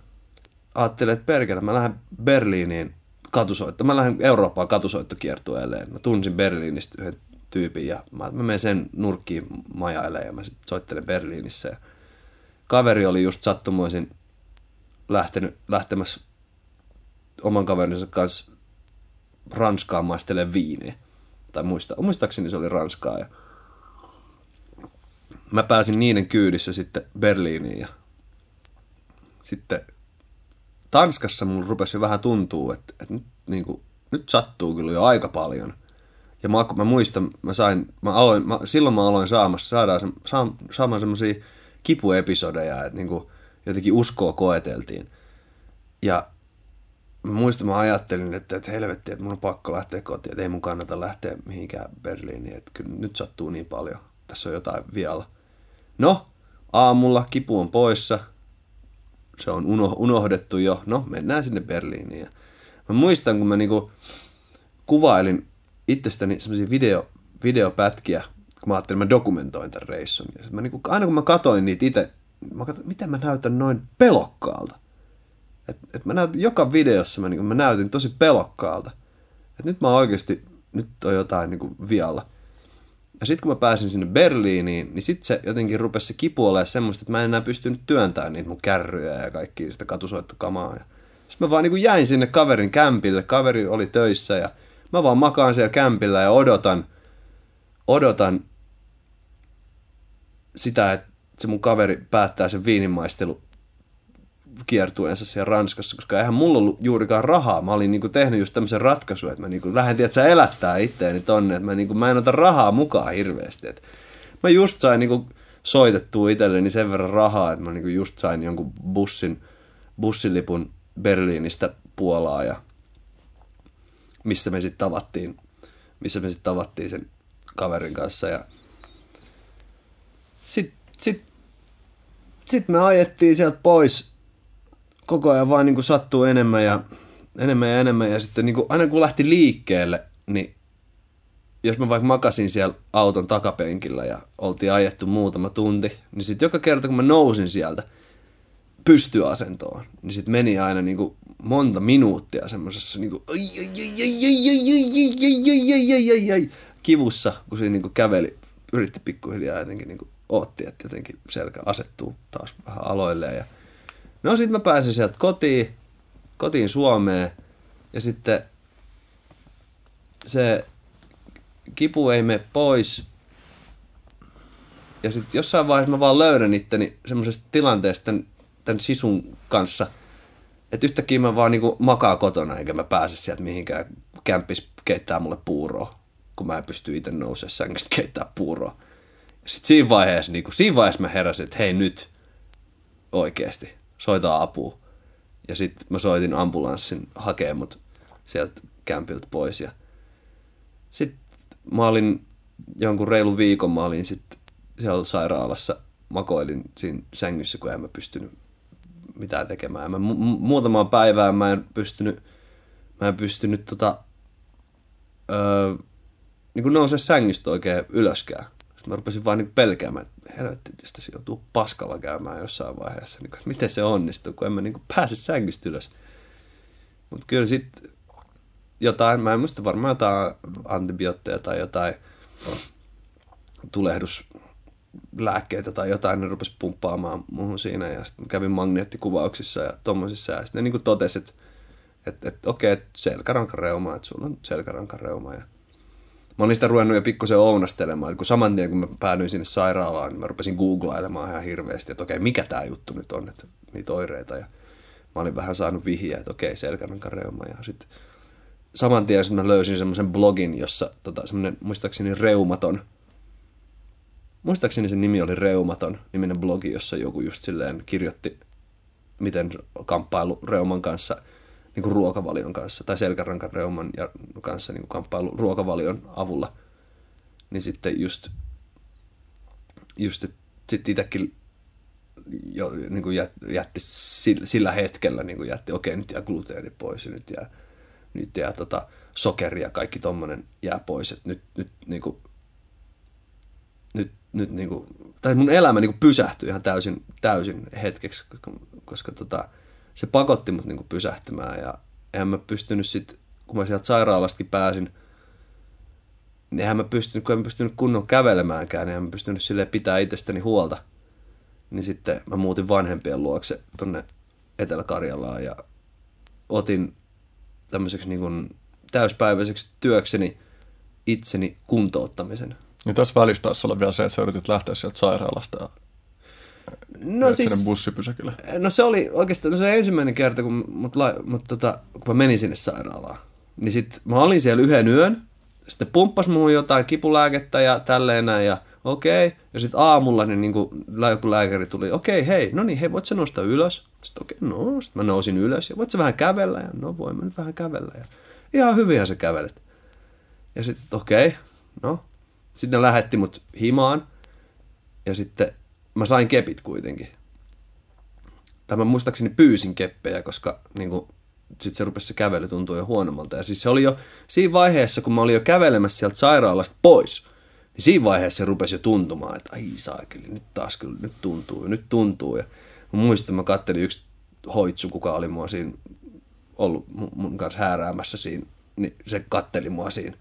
ajattelin, että perkele, mä lähden Berliiniin katusoitto. Mä lähden Eurooppaan katusoittokiertueelle. Mä tunsin Berliinistä yhden tyypin ja mä, mä menen sen nurkkiin majailemaan ja mä sit soittelen Berliinissä. Ja kaveri oli just sattumoisin lähtenyt, lähtemässä oman kaverinsa kanssa Ranskaan maistelemaan viiniä. Tai muista, muistaakseni se oli Ranskaa. Ja mä pääsin niiden kyydissä sitten Berliiniin ja sitten Tanskassa mulla rupesi vähän tuntuu, että, että nyt, niin kuin, nyt sattuu kyllä jo aika paljon. Ja mä, mä muistan, mä sain, mä aloin, mä, silloin mä aloin saamassa, saadaan se, saa, saamaan semmoisia kipuepisodeja, että niin kuin, jotenkin uskoa koeteltiin. Ja muistan, mä ajattelin, että, että helvetti, että mun on pakko lähteä kotiin, että ei mun kannata lähteä mihinkään Berliiniin, että kyllä nyt sattuu niin paljon, tässä on jotain vielä. No, aamulla kipu on poissa, se on unohdettu jo, no mennään sinne Berliiniin. Mä muistan, kun mä niinku kuvailin itsestäni semmoisia video, videopätkiä, kun mä ajattelin, että mä dokumentoin tämän reissun. Ja mä niinku, aina kun mä katoin niitä itse, mä katsoin, miten mä näytän noin pelokkaalta. Et, et mä näytin, joka videossa mä, niinku, mä näytin tosi pelokkaalta. Et nyt mä oikeasti, nyt on jotain niinku vialla. Ja sitten kun mä pääsin sinne Berliiniin, niin sitten se jotenkin rupesi se kipu olemaan semmoista, että mä en enää pystynyt työntämään niitä mun kärryjä ja kaikki sitä katusoittokamaa. Sitten mä vaan niin kuin jäin sinne kaverin kämpille, kaveri oli töissä ja mä vaan makaan siellä kämpillä ja odotan, odotan sitä, että se mun kaveri päättää sen viinimaistelu kiertueensa siellä Ranskassa, koska eihän mulla ollut juurikaan rahaa. Mä olin niinku tehnyt just tämmöisen ratkaisun, että mä niinku lähden, tiedät, elättää itteeni tonne, että mä, niinku, mä en ota rahaa mukaan hirveästi. Et mä just sain niinku soitettua itselleni sen verran rahaa, että mä niinku just sain jonkun bussin, bussilipun Berliinistä Puolaa ja missä me sitten tavattiin, missä me sitten tavattiin sen kaverin kanssa ja sitten sit, sit me ajettiin sieltä pois koko ajan vaan niin kuin sattuu enemmän ja enemmän ja enemmän. Ja sitten niin kuin, aina kun lähti liikkeelle, niin jos mä vaikka makasin siellä auton takapenkillä ja oltiin ajettu muutama tunti, niin sitten joka kerta kun mä nousin sieltä pystyasentoon, niin sitten meni aina niin kuin monta minuuttia semmoisessa niin kuin kivussa, kun siinä niin kuin käveli, yritti pikkuhiljaa jotenkin niin kuin otti, että jotenkin selkä asettuu taas vähän aloilleen ja No sitten mä pääsin sieltä kotiin, kotiin Suomeen ja sitten se kipu ei mene pois. Ja sitten jossain vaiheessa mä vaan löydän itteni semmoisesta tilanteesta tämän, tämän sisun kanssa, että yhtäkkiä mä vaan niinku makaa kotona eikä mä pääse sieltä mihinkään kämppis keittää mulle puuroa, kun mä en pysty itse nousemaan sängystä keittää puuroa. Sitten siinä vaiheessa, niinku, siinä vaiheessa mä heräsin, että hei nyt oikeasti soita apua. Ja sitten mä soitin ambulanssin hakea mut sieltä kämpiltä pois. Ja sitten mä olin jonkun reilun viikon, mä olin sitten siellä sairaalassa, makoilin siinä sängyssä, kun en mä pystynyt mitään tekemään. Mä mu- muutamaan päivään mä en pystynyt, mä en pystynyt tota, öö, niin kuin nousee sängystä oikein ylöskään. Sitten mä rupesin vaan niin pelkäämään, että helvetti, jos tässä joutuu paskalla käymään jossain vaiheessa. Niin kuin, miten se onnistuu, kun en mä niin pääse sängystä ylös. Mutta kyllä sitten jotain, mä en muista varmaan jotain antibiootteja tai jotain tulehduslääkkeitä tai jotain, ne rupesi pumppaamaan muuhun siinä ja sitten kävin magneettikuvauksissa ja tommosissa ja sitten ne niin totesi, että että, että okei, että selkärankareuma, että sulla on selkärankareuma ja mä olin sitä ruvennut jo pikkusen ounastelemaan, kun saman tien kun mä päädyin sinne sairaalaan, niin mä rupesin googlailemaan ihan hirveästi, että okei, mikä tämä juttu nyt on, että niitä oireita. Ja mä olin vähän saanut vihjeä, että okei, selkärankareuma. Ja sitten saman tien mä löysin semmoisen blogin, jossa tota, semmoinen, muistaakseni Reumaton, muistaakseni sen nimi oli Reumaton, niminen blogi, jossa joku just silleen kirjoitti, miten kamppailu reuman kanssa – niin kuin ruokavalion kanssa tai selkärankareuman ja kanssa niin kuin kamppailu ruokavalion avulla, niin sitten just, just sitten itsekin jo, niin kuin jätti sillä, sillä hetkellä, niin kuin jätti, okei, nyt jää gluteeni pois ja nyt jää, nyt jää tota, sokeri ja kaikki tommonen jää pois, että nyt, nyt niin kuin, nyt, nyt niin kuin, tai mun elämä niin kuin pysähtyi ihan täysin, täysin hetkeksi, koska, koska tota, se pakotti mut niinku pysähtymään ja en mä pystynyt sit kun mä sieltä sairaalastakin pääsin, niin eihän mä pystynyt, kun en pystynyt kunnolla kävelemäänkään, niin eihän mä pystynyt sille pitää itsestäni huolta. Niin sitten mä muutin vanhempien luokse tonne Etelä-Karjalaan ja otin tämmöiseksi niin täyspäiväiseksi työkseni itseni kuntouttamisen. Niin tässä välissä taisi olla vielä se, että sä yritit lähteä sieltä sairaalasta ja No siis, sinne bussipysäkille. no se oli oikeastaan se ensimmäinen kerta, kun, mut, la, mut tota, kun mä menin sinne sairaalaan. Niin sit mä olin siellä yhden yön, sitten pumppas muun jotain kipulääkettä ja tälleen näin ja okei. Okay. Ja sitten aamulla niin, niin joku lääkäri tuli, okei okay, hei, no niin, hei, voit sä nostaa ylös? Sitten okei, okay, no, sitten mä nousin ylös ja voit sä vähän kävellä? Ja no, voin mä nyt vähän kävellä. Ja ihan hyvinhän sä kävelet. Ja sitten okei, okay, no. Sitten ne lähetti mut himaan ja sitten mä sain kepit kuitenkin. Tai mä muistaakseni pyysin keppejä, koska niin kuin, sit se rupesi se kävely tuntuu jo huonommalta. Ja siis se oli jo siinä vaiheessa, kun mä olin jo kävelemässä sieltä sairaalasta pois, niin siinä vaiheessa se rupesi jo tuntumaan, että ai saakeli, nyt taas kyllä, nyt tuntuu, nyt tuntuu. Ja mä muistan, mä kattelin yksi hoitsu, kuka oli mua siinä ollut mun kanssa hääräämässä siinä, niin se katteli mua siinä.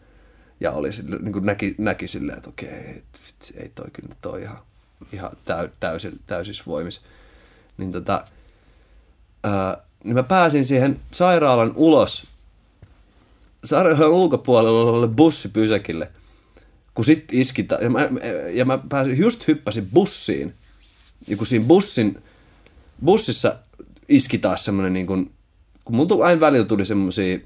Ja oli sille, niin kuin näki, näki silleen, että okei, vitsi, ei toi kyllä ole ihan, ihan täy, täysin, täysissä voimissa. Niin tota, ää, niin mä pääsin siihen sairaalan ulos, sairaalan ulkopuolella olevalle bussipysäkille, kun sit iski, ja mä, ja mä pääsin, just hyppäsin bussiin, ja kun siinä bussin, bussissa iski taas semmonen niin kuin, kun mulla tuli, aina välillä tuli semmosia,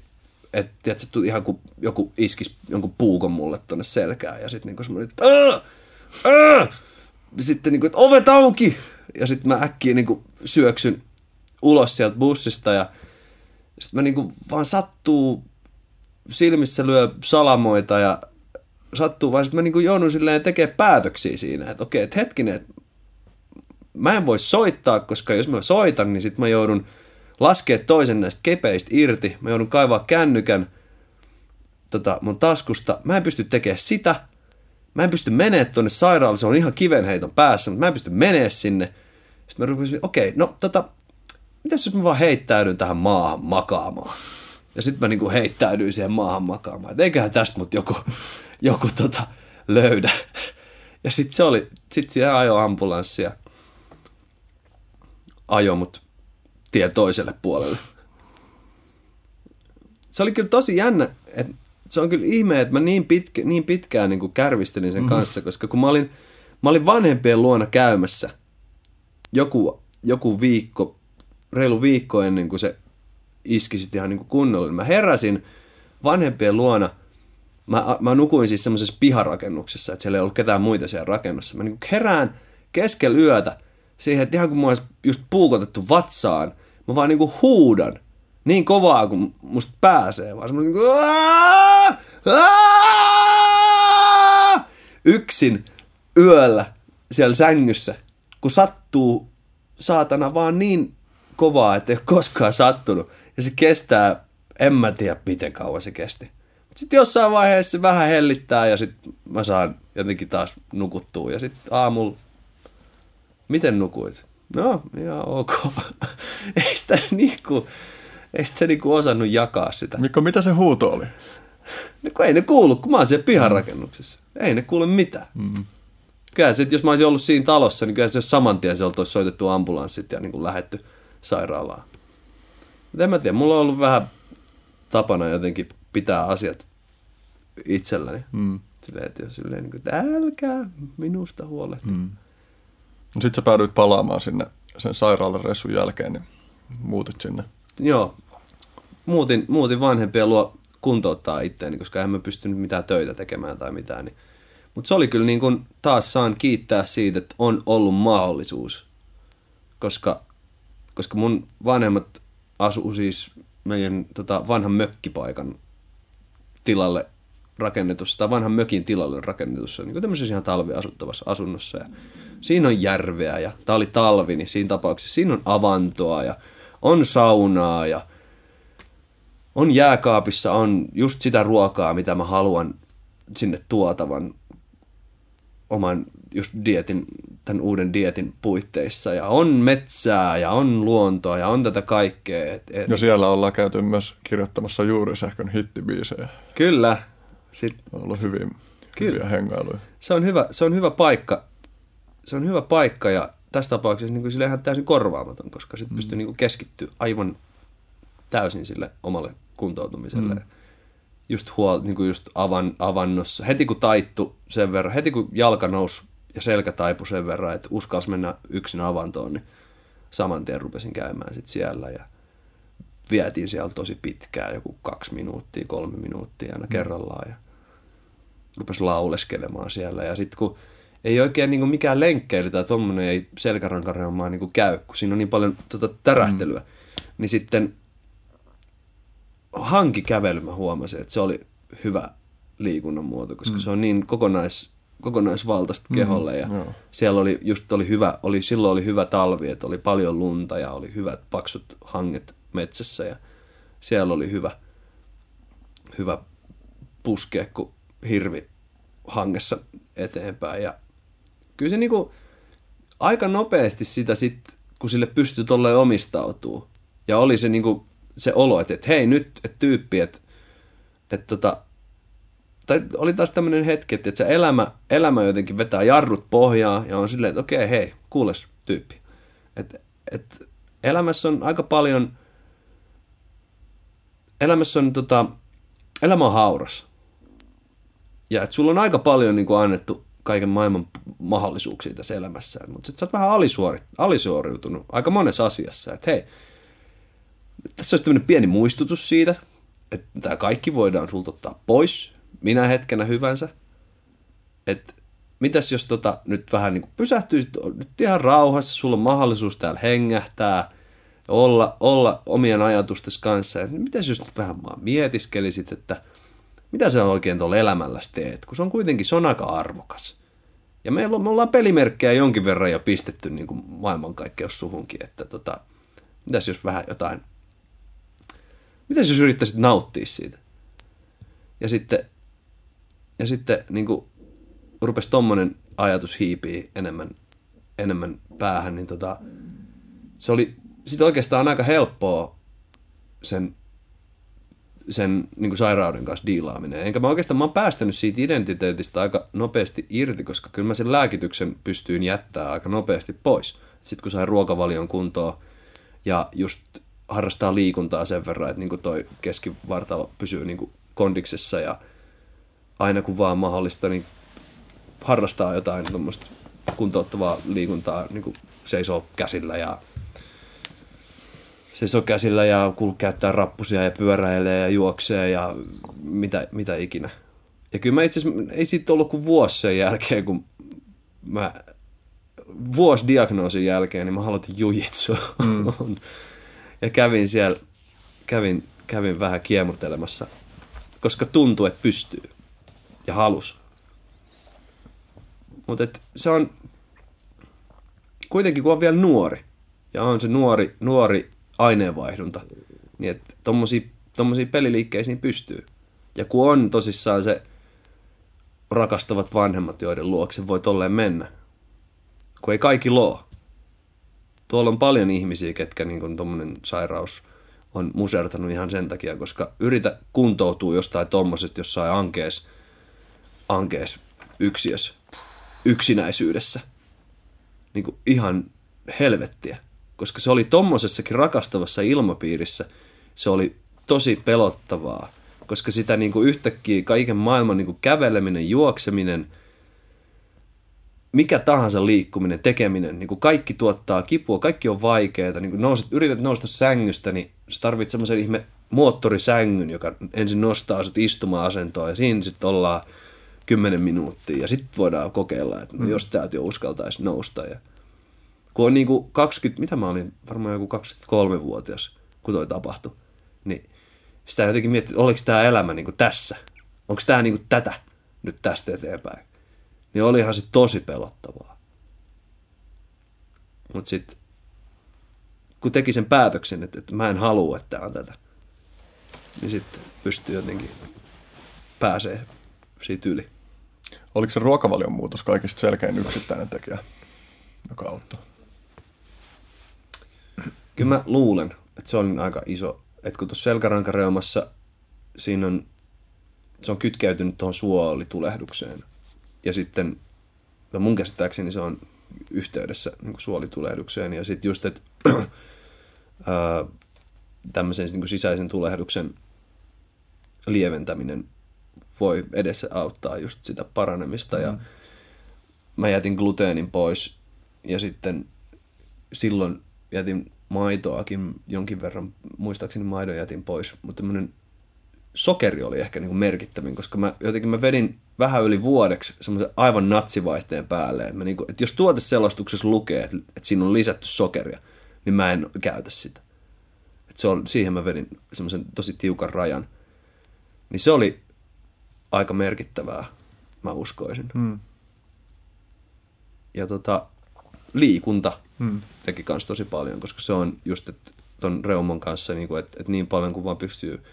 että tiedätkö, tuli ihan kuin joku iskis jonkun puukon mulle tonne selkään, ja sitten niin semmoinen, että! Sitten niin kuin, että ovet auki, ja sitten mä äkkiä niin kuin syöksyn ulos sieltä bussista ja sitten mä niinku vaan sattuu, silmissä lyö salamoita ja sattuu vaan, sitten mä niinku joudun silleen tekemään päätöksiä siinä, että okei, että hetkinen, että mä en voi soittaa, koska jos mä soitan, niin sitten mä joudun laskea toisen näistä kepeistä irti, mä joudun kaivaa kännykän tota, mun taskusta, mä en pysty tekemään sitä, mä en pysty menemään tuonne sairaalaan, se on ihan kivenheiton päässä, mutta mä en pysty menemään sinne. Sitten mä rupesin, okei, no tota, mitäs jos mä vaan heittäydyn tähän maahan makaamaan? Ja sitten mä niinku heittäydyin siihen maahan makaamaan, että eiköhän tästä mut joku, (laughs) joku tota löydä. (laughs) Ja sitten se oli, sit siihen ajo ambulanssi ja ajo mut tie toiselle puolelle. Se oli kyllä tosi jännä, että se on kyllä ihme, että mä niin, pitkä, niin pitkään niin kärvistelin sen kanssa, koska kun mä olin, mä olin vanhempien luona käymässä joku, joku viikko reilu viikko ennen kuin se iski sitten ihan niin kuin kunnolla. Mä heräsin vanhempien luona, mä, mä nukuin siis semmoisessa piharakennuksessa, että siellä ei ollut ketään muita siellä rakennussa. Mä niin kuin herään keskellä yötä siihen, että ihan kun mä olisi just puukotettu vatsaan, mä vaan niin kuin huudan niin kovaa kuin musta pääsee, vaan semmoinen niin kuin, Aa! Aa! yksin yöllä siellä sängyssä, kun sattuu saatana vaan niin kovaa, että ei ole koskaan sattunut. Ja se kestää, en mä tiedä miten kauan se kesti. Sitten jossain vaiheessa se vähän hellittää ja sitten mä saan jotenkin taas nukuttua. Ja sitten aamulla, miten nukuit? No, ihan ok. (laughs) ei sitä niinku, ei sitä niinku osannut jakaa sitä. Mikko, mitä se huuto oli? No, kun ei ne kuulu, kun mä oon siellä piharakennuksessa. Ei ne kuule mitään. Mm. Kyllä se, että jos mä olisin ollut siinä talossa, niin kyllä se saman tien sieltä olisi soitettu ambulanssit ja niin kuin lähetty sairaalaan. Mutta en mä tiedä, mulla on ollut vähän tapana jotenkin pitää asiat itselläni. Mm. Silleen, että jos silleen, niin kuin, että älkää minusta huolehtia. Mm. No sit sä päädyit palaamaan sinne sen sairaalan ressun jälkeen, niin muutit sinne. Joo, muutin, muutin vanhempien luo kuntouttaa itteeni, koska en mä pystynyt mitään töitä tekemään tai mitään. Niin. Mutta se oli kyllä niin kuin, taas saan kiittää siitä, että on ollut mahdollisuus, koska koska mun vanhemmat asuu siis meidän tota, vanhan mökkipaikan tilalle rakennetussa, tai vanhan mökin tilalle rakennetussa, niin tämmöisessä ihan talviasuttavassa asunnossa. Ja siinä on järveä, ja tämä oli talvi, niin siinä tapauksessa siinä on avantoa, ja on saunaa, ja on jääkaapissa, on just sitä ruokaa, mitä mä haluan sinne tuotavan oman just dietin tämän uuden dietin puitteissa ja on metsää ja on luontoa ja on tätä kaikkea. Et, et, Ja siellä ollaan käyty myös kirjoittamassa juuri sähkön hittibiisejä. kyllä, sit, On ollut hyviä, Kyllä. hyviä hengailuja. se, on hyvä, se on hyvä paikka. Se on hyvä paikka ja tässä tapauksessa niin kuin sille ihan täysin korvaamaton, koska sitten mm. pystyy niin keskittyä aivan täysin sille omalle kuntoutumiselle. Mm. Just, huol, niin kuin just avan, avannossa. Heti kun taittu sen verran, heti kun jalka nousi ja selkä taipui sen verran, että uskalsi mennä yksin avantoon, niin saman tien rupesin käymään sit siellä ja vietiin siellä tosi pitkään, joku kaksi minuuttia, kolme minuuttia aina kerrallaan ja rupesi lauleskelemaan siellä. Ja sitten kun ei oikein niin mikään lenkkeily tai tuommoinen ei selkärankareumaa niin käy, kun siinä on niin paljon tota, tärähtelyä, mm. niin sitten hankikävely mä huomasin, että se oli hyvä liikunnan muoto, koska mm. se on niin kokonais, kokonaisvaltaista keholle ja joo. siellä oli just oli hyvä, oli, silloin oli hyvä talvi, että oli paljon lunta ja oli hyvät paksut hanget metsässä ja siellä oli hyvä, hyvä puskea kuin hirvi hangessa eteenpäin ja kyllä se niinku aika nopeasti sitä sit, kun sille pystyi tolleen omistautuu ja oli se niinku se olo, että, että hei nyt, että tyyppi, että, että tota, tai oli taas tämmöinen hetki, että, että se elämä, elämä jotenkin vetää jarrut pohjaan ja on silleen, että okei, hei, kuules tyyppi. Että, että elämässä on aika paljon, elämässä on tota, elämä on hauras. Ja että sulla on aika paljon niin kuin annettu kaiken maailman mahdollisuuksia tässä elämässä, mutta sit sä oot vähän alisuori, alisuoriutunut aika monessa asiassa, että hei, tässä olisi tämmöinen pieni muistutus siitä, että tämä kaikki voidaan sulta ottaa pois minä hetkenä hyvänsä. Että mitäs jos tota nyt vähän niin pysähtyisit nyt ihan rauhassa, sulla on mahdollisuus täällä hengähtää, olla, olla omien ajatustesi kanssa. Et mitäs jos nyt vähän vaan mietiskelisit, että mitä sä oikein tuolla elämällä teet, kun se on kuitenkin, se on aika arvokas. Ja meillä on, me ollaan pelimerkkejä jonkin verran jo pistetty niin kuin maailmankaikkeus suhunkin, että tota, mitäs jos vähän jotain Mitäs jos yrittäisit nauttia siitä? Ja sitten, ja sitten niin kuin rupesi tommonen ajatus hiipii enemmän, enemmän päähän, niin tota, se oli sitten oikeastaan aika helppoa sen, sen niin kuin sairauden kanssa diilaaminen. Enkä mä oikeastaan, mä oon päästänyt siitä identiteetistä aika nopeasti irti, koska kyllä mä sen lääkityksen pystyin jättää aika nopeasti pois. Sitten kun sain ruokavalion kuntoon ja just harrastaa liikuntaa sen verran, että niin toi keskivartalo pysyy niin kondiksessa ja aina kun vaan mahdollista, niin harrastaa jotain tuommoista kuntouttavaa liikuntaa, niin kuin seisoo käsillä ja seisoo käsillä ja kul- käyttää rappusia ja pyöräilee ja juoksee ja mitä, mitä ikinä. Ja kyllä mä itse asiassa, ei siitä ollut kuin vuosi sen jälkeen, kun mä vuosi diagnoosin jälkeen, niin mä aloitin jujitsu. Mm. Ja kävin siellä, kävin, kävin vähän kiemurtelemassa, koska tuntui, että pystyy ja halus. Mutta se on kuitenkin, kun on vielä nuori ja on se nuori, nuori aineenvaihdunta, niin että tommosia, tommosia peliliikkeisiin pystyy. Ja kun on tosissaan se rakastavat vanhemmat, joiden luokse voi tolleen mennä, kun ei kaikki loo. Tuolla on paljon ihmisiä, ketkä niin tuommoinen sairaus on musertanut ihan sen takia, koska yritä kuntoutua jostain tommosesta jossain ankees, ankees yksiössä, yksinäisyydessä. Niin kuin ihan helvettiä. Koska se oli tommosessakin rakastavassa ilmapiirissä, se oli tosi pelottavaa. Koska sitä niin kuin yhtäkkiä kaiken maailman niin kuin käveleminen, juokseminen – mikä tahansa liikkuminen, tekeminen, niin kuin kaikki tuottaa kipua, kaikki on vaikeaa. Niin kuin nouset, yrität nousta sängystä, niin sä tarvitset semmoisen ihme moottorisängyn, joka ensin nostaa sut istuma-asentoon ja siinä sitten ollaan 10 minuuttia ja sitten voidaan kokeilla, että no, mm. jos täältä jo uskaltaisi nousta. Ja kun on niin kuin 20, mitä mä olin, varmaan joku 23-vuotias, kun toi tapahtui, niin sitä jotenkin miettii, oliko tämä elämä niin kuin tässä? Onko tämä niin kuin tätä nyt tästä eteenpäin? Niin olihan se tosi pelottavaa. Mutta sitten, kun teki sen päätöksen, että, että mä en halua, että on tätä, niin sitten pystyy jotenkin pääsee siitä yli. Oliko se ruokavalion muutos kaikista selkein yksittäinen tekijä? joka auttoi. Kyllä mä luulen, että se on aika iso. Että kun tuossa selkärankareumassa siinä on, se on kytkeytynyt tuohon suolitulehdukseen. Ja sitten, no mun käsittääkseni se on yhteydessä niin suolitulehdukseen. Ja sitten just, että (clears throat) tämmöisen niin sisäisen tulehduksen lieventäminen voi edessä auttaa just sitä paranemista. Mm. Ja mä jätin gluteenin pois ja sitten silloin jätin maitoakin jonkin verran, muistaakseni maidon jätin pois, mutta tämmöinen sokeri oli ehkä niin kuin merkittävin, koska mä jotenkin mä vedin vähän yli vuodeksi semmoisen aivan natsivaihteen päälle. Että, mä niin kuin, että jos tuoteselostuksessa lukee, että, että siinä on lisätty sokeria, niin mä en käytä sitä. Että se on, siihen mä vedin semmoisen tosi tiukan rajan. Niin se oli aika merkittävää, mä uskoisin. Mm. Ja tota, liikunta Mm. teki kans tosi paljon, koska se on just, että ton reumon kanssa, niin kuin, että, että niin paljon kuin vaan pystyy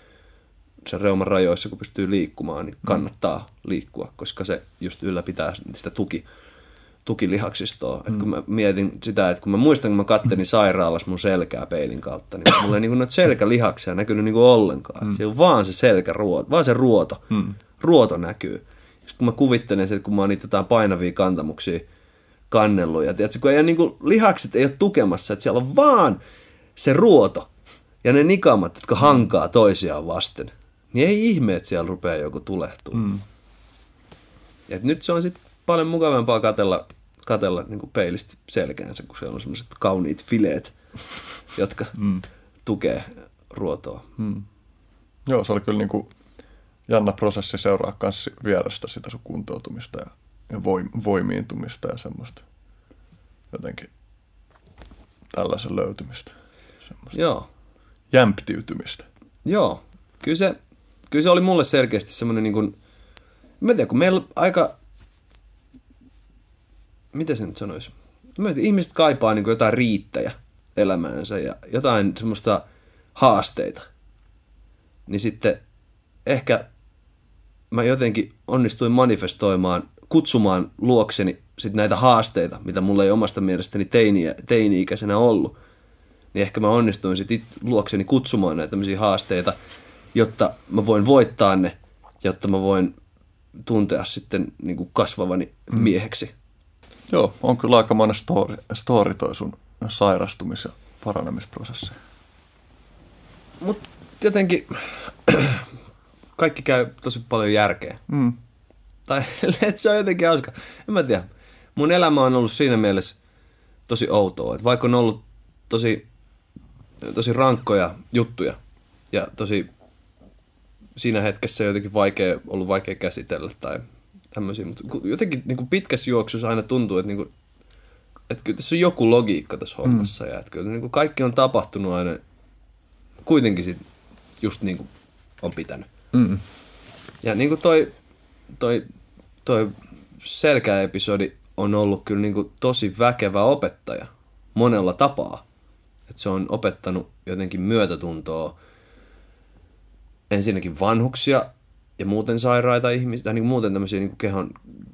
sen reuman rajoissa, kun pystyy liikkumaan, niin kannattaa liikkua, koska se just ylläpitää sitä tuki, tukilihaksistoa. Mm. Et kun mä mietin sitä, että kun mä muistan, kun mä kattelin sairaalassa mun selkää peilin kautta, niin mulla ei niin noita selkälihaksia näkynyt niin ollenkaan. Mm. Se on vaan se selkäruoto, vaan se ruoto. Mm. Ruoto näkyy. Sitten kun mä kuvittelen että kun mä oon niitä jotain painavia kantamuksia kannellut, ja tiedätkö, kun ei ole, niin kuin, lihakset ei ole tukemassa, että siellä on vaan se ruoto ja ne nikamat, jotka hankaa toisiaan vasten, niin ei ihme, että siellä rupeaa joku tulehtuu. Mm. Et nyt se on sitten paljon mukavampaa katella, katella niin peilistä selkäänsä, kun siellä on semmoiset kauniit fileet, (laughs) jotka mm. tukee ruotoa. Mm. Joo, se oli kyllä niin kuin jännä prosessi seuraa kanssa vierestä sitä sun kuntoutumista ja, ja voim, voimiintumista ja semmoista jotenkin tällaisen löytymistä. Semmoista Joo, jämptiytymistä. joo. Kyllä se, kyllä se oli mulle selkeästi semmoinen niin kuin, mä en tiedä, kun meillä aika, miten se nyt sanoisi? Mä en tiedä, ihmiset kaipaa niin kuin jotain riittäjä elämäänsä ja jotain semmoista haasteita. Niin sitten ehkä mä jotenkin onnistuin manifestoimaan, kutsumaan luokseni sit näitä haasteita, mitä mulla ei omasta mielestäni teini, teini-ikäisenä ollut. Niin ehkä mä onnistuin sit luokseni kutsumaan näitä tämmöisiä haasteita, jotta mä voin voittaa ne, jotta mä voin tuntea sitten niin kuin kasvavani mm. mieheksi. Joo, on kyllä aika monen story, story toi sun sairastumis- ja paranemisprosessi. Mutta jotenkin (clears throat) kaikki käy tosi paljon järkeä. Mm. Tai (laughs) että se on jotenkin hauska. En mä tiedä. Mun elämä on ollut siinä mielessä tosi outoa. Että vaikka on ollut tosi, tosi rankkoja juttuja ja tosi siinä hetkessä jotenkin vaikea, ollut vaikea käsitellä tai tämmöisiä. Mutta jotenkin niin kuin pitkässä juoksussa aina tuntuu, että, niin kuin, että kyllä tässä on joku logiikka tässä hommassa. Mm. Ja että kyllä niin kuin kaikki on tapahtunut aina kuitenkin sit just niin kuin on pitänyt. Mm. Ja niin kuin toi, toi, toi selkäepisodi on ollut kyllä niin kuin tosi väkevä opettaja monella tapaa. että se on opettanut jotenkin myötätuntoa ensinnäkin vanhuksia ja muuten sairaita ihmisiä, tai niin muuten tämmöisiä niin kehon,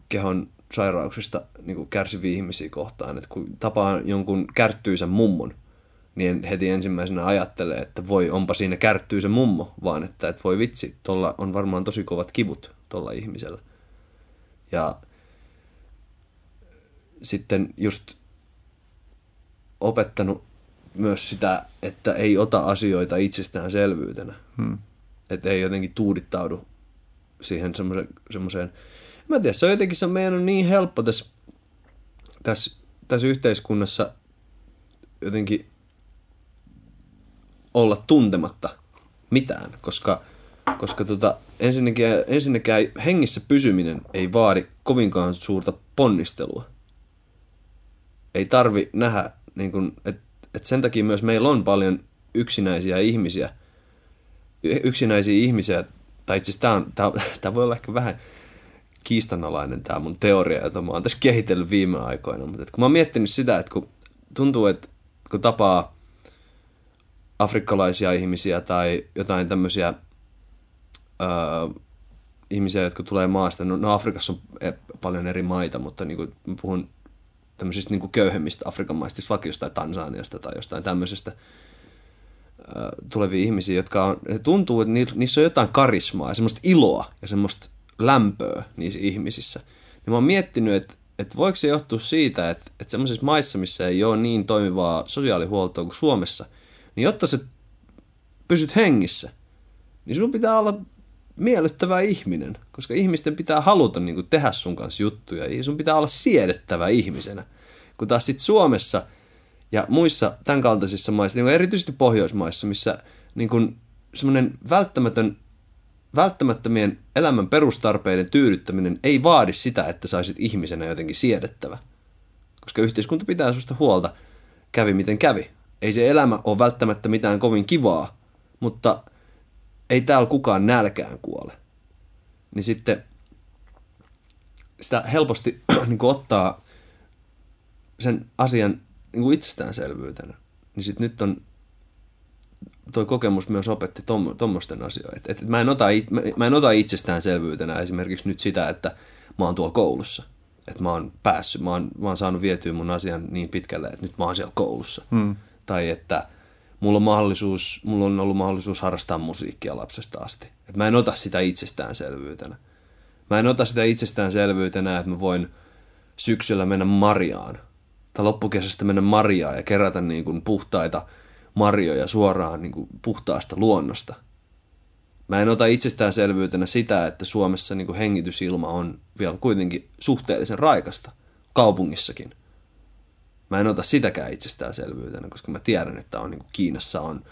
kehon sairauksista niin kärsiviä ihmisiä kohtaan. Että kun tapaa jonkun kärttyisen mummon, niin heti ensimmäisenä ajattelee, että voi, onpa siinä kärttyisen mummo, vaan että, että voi vitsi, tuolla on varmaan tosi kovat kivut tuolla ihmisellä. Ja sitten just opettanut myös sitä, että ei ota asioita itsestäänselvyytenä. Hmm. Että ei jotenkin tuudittaudu siihen semmoiseen. Mä en tiedä, se on jotenkin se on meidän on niin helppo tässä, tässä, tässä yhteiskunnassa jotenkin olla tuntematta mitään, koska, koska tota, ensinnäkin, ensinnäkin hengissä pysyminen ei vaadi kovinkaan suurta ponnistelua. Ei tarvi nähdä, niin että et sen takia myös meillä on paljon yksinäisiä ihmisiä, yksinäisiä ihmisiä, tai itse asiassa tämä, tämä, (laughs) tämä voi olla ehkä vähän kiistanalainen tämä mun teoria, jota mä oon tässä kehitellyt viime aikoina, mutta kun mä oon miettinyt sitä, että kun tuntuu, että kun tapaa afrikkalaisia ihmisiä tai jotain tämmöisiä öö, ihmisiä, jotka tulee maasta. No, no Afrikassa on e, paljon eri maita, mutta niin kuin mä puhun tämmöisistä niin kuin köyhemmistä Afrikan maista, siis vaikka jostain Tansaniasta tai jostain tämmöisestä tulevia ihmisiä, jotka on, ne tuntuu, että niissä on jotain karismaa ja semmoista iloa ja semmoista lämpöä niissä ihmisissä. Niin mä oon miettinyt, että, että voiko se johtua siitä, että, että semmoisissa maissa, missä ei ole niin toimivaa sosiaalihuoltoa kuin Suomessa, niin jotta sä pysyt hengissä, niin sinun pitää olla miellyttävä ihminen, koska ihmisten pitää haluta niin tehdä sun kanssa juttuja, ja sun pitää olla siedettävä ihmisenä. Kun taas sitten Suomessa ja muissa tämän kaltaisissa maissa, niin erityisesti Pohjoismaissa, missä niin semmoinen välttämätön, välttämättömien elämän perustarpeiden tyydyttäminen ei vaadi sitä, että saisit ihmisenä jotenkin siedettävä. Koska yhteiskunta pitää susta huolta, kävi miten kävi. Ei se elämä ole välttämättä mitään kovin kivaa, mutta ei täällä kukaan nälkään kuole. Niin sitten sitä helposti (clears throat) niin ottaa sen asian niin kuin itsestäänselvyytenä. Niin sitten nyt on toi kokemus myös opetti tuommoisten asioita. Et, et mä, en ota, mä, mä en ota itsestäänselvyytenä esimerkiksi nyt sitä, että mä oon tuolla koulussa. Että mä oon päässyt, mä oon, mä oon saanut vietyä mun asian niin pitkälle, että nyt mä oon siellä koulussa. Hmm. Tai että mulla on, mahdollisuus, mulla on ollut mahdollisuus harrastaa musiikkia lapsesta asti. Et mä en ota sitä itsestäänselvyytenä. Mä en ota sitä itsestäänselvyytenä, että mä voin syksyllä mennä marjaan. Tai loppukesästä mennä marjaan ja kerätä niin kuin puhtaita marjoja suoraan niin kuin puhtaasta luonnosta. Mä en ota itsestäänselvyytenä sitä, että Suomessa niin kuin hengitysilma on vielä kuitenkin suhteellisen raikasta kaupungissakin – Mä en ota sitäkään itsestäänselvyytenä, koska mä tiedän, että on, niin kuin Kiinassa on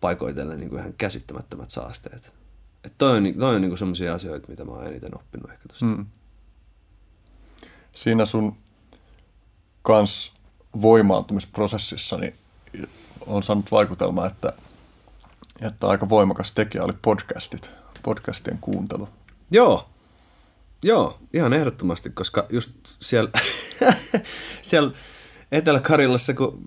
paikoitellen niin ihan käsittämättömät saasteet. Et toi on, toi on niin sellaisia asioita, mitä mä oon eniten oppinut ehkä tuosta. Mm. Siinä sun kans voimaantumisprosessissa niin on saanut vaikutelma, että, että aika voimakas tekijä oli podcastit, podcastien kuuntelu. Joo, Joo, ihan ehdottomasti, koska just siellä, (laughs) siellä Etelä-Karjalassa, kun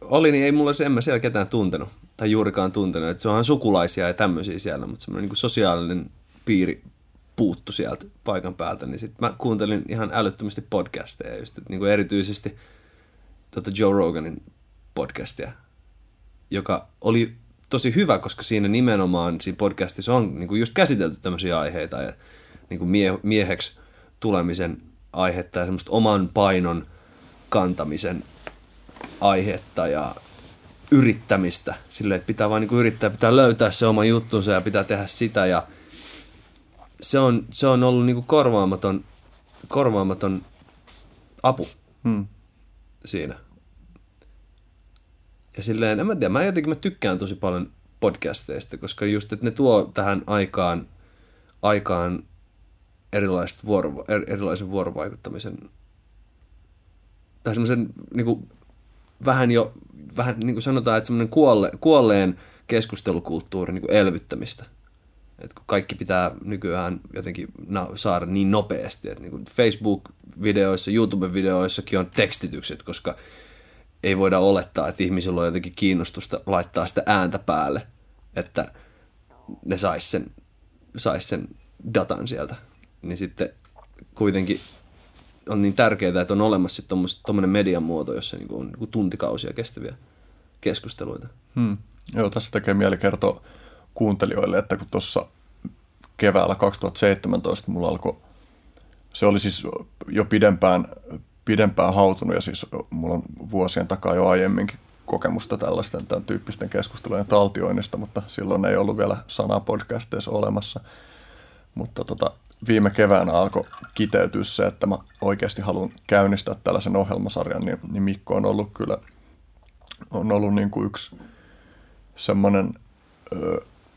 oli, niin ei mulla se, en mä siellä ketään tuntenut, tai juurikaan tuntenut. Että se onhan sukulaisia ja tämmöisiä siellä, mutta semmoinen niin sosiaalinen piiri puuttu sieltä paikan päältä, niin sitten mä kuuntelin ihan älyttömästi podcasteja, just, niin kuin erityisesti tuota Joe Roganin podcastia, joka oli tosi hyvä, koska siinä nimenomaan siinä podcastissa on niin kuin just käsitelty tämmöisiä aiheita ja niin kuin mie- mieheksi tulemisen aihetta ja semmoista oman painon kantamisen aihetta ja yrittämistä. Silleen, että pitää vain niin yrittää, pitää löytää se oma juttunsa ja pitää tehdä sitä. Ja se on, se on ollut niin kuin korvaamaton, korvaamaton apu hmm. siinä. Ja silleen, en mä tiedä, mä jotenkin mä tykkään tosi paljon podcasteista, koska just, että ne tuo tähän aikaan, aikaan erilaiset vuoro, erilaisen vuorovaikuttamisen tai semmoisen niin kuin, vähän jo, vähän niin kuin sanotaan, että semmoinen kuolle, kuolleen keskustelukulttuuri niin elvyttämistä. Et kun kaikki pitää nykyään jotenkin na- saada niin nopeasti, että niin Facebook-videoissa, YouTube-videoissakin on tekstitykset, koska ei voida olettaa, että ihmisillä on jotenkin kiinnostusta laittaa sitä ääntä päälle, että ne sais sen, sais sen datan sieltä. Niin sitten kuitenkin on niin tärkeää, että on olemassa tuommoinen median muoto, jossa niin on niin tuntikausia kestäviä keskusteluita. Hmm. Joo, tässä tekee mieli kertoa kuuntelijoille, että kun tuossa keväällä 2017 mulla alkoi, se oli siis jo pidempään, pidempään hautunut ja siis mulla on vuosien takaa jo aiemminkin kokemusta tällaisten tämän tyyppisten keskustelujen taltioinnista, mutta silloin ei ollut vielä sanaa podcasteissa olemassa. Mutta tota, viime keväänä alkoi kiteytyä se, että mä oikeasti haluan käynnistää tällaisen ohjelmasarjan, niin, niin Mikko on ollut kyllä on ollut niin kuin yksi semmoinen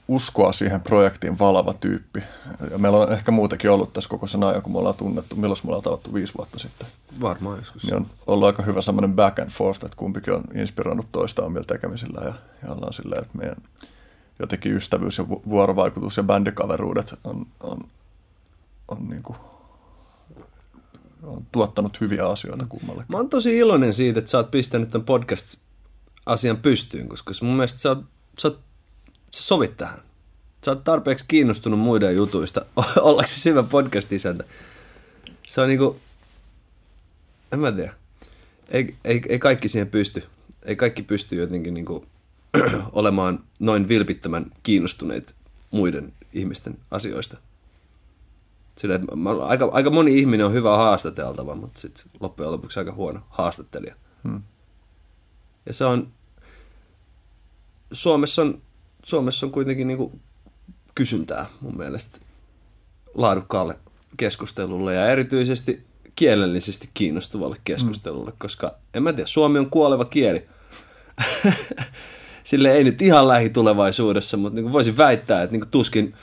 uskoa siihen projektiin valava tyyppi. Ja meillä on ehkä muutenkin ollut tässä koko sen ajan, kun me ollaan tunnettu. Milloin me ollaan tavattu viisi vuotta sitten? Varmaan joskus. Niin on ollut aika hyvä semmoinen back and forth, että kumpikin on inspiroinut toista omilla tekemisillä ja, ja ollaan silleen, että meidän jotenkin ystävyys ja vuorovaikutus ja bändikaveruudet on, on on, niin kuin, on tuottanut hyviä asioita kummalle. Mä oon tosi iloinen siitä, että sä oot pistänyt tämän podcast-asian pystyyn, koska mun mielestä sä, oot, sä, oot, sä sovit tähän. Sä oot tarpeeksi kiinnostunut muiden jutuista, (laughs) ollaksesi hyvä podcast-isäntä. Se on niinku, en mä tiedä. ei, ei, ei kaikki siihen pysty. Ei kaikki pysty jotenkin niin kuin, (clears throat) olemaan noin vilpittömän kiinnostuneet muiden ihmisten asioista. Sillä, että mä, aika, aika moni ihminen on hyvä haastateltava, mutta sitten loppujen lopuksi aika huono haastattelija. Hmm. Ja se on, Suomessa on, Suomessa on kuitenkin niin kuin kysyntää mun mielestä laadukkaalle keskustelulle ja erityisesti kielellisesti kiinnostavalle keskustelulle, mm. koska en mä tiedä, suomi on kuoleva kieli. (laughs) Sille ei nyt ihan lähitulevaisuudessa, mutta niin voisin väittää, että niin tuskin,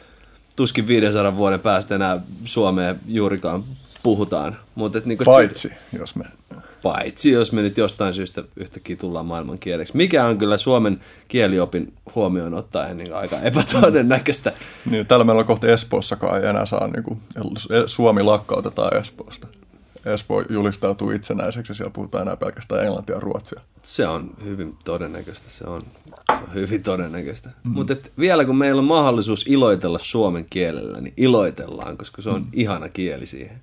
tuskin 500 vuoden päästä enää Suomea juurikaan puhutaan. Mutta niin Paitsi, jos me Paitsi jos me nyt jostain syystä yhtäkkiä tullaan maailmankieleksi. Mikä on kyllä Suomen kieliopin huomioon ottaen niin aika epätodennäköistä. (laughs) niin, tällä meillä on kohta Espoossakaan ei enää saa, niin kuin, Suomi lakkautetaan Espoosta. Espoo julistautuu itsenäiseksi ja siellä puhutaan enää pelkästään englantia ja ruotsia. Se on hyvin todennäköistä, se on, se on hyvin todennäköistä. Mm. Mutta vielä kun meillä on mahdollisuus iloitella suomen kielellä, niin iloitellaan, koska se on mm. ihana kieli siihen.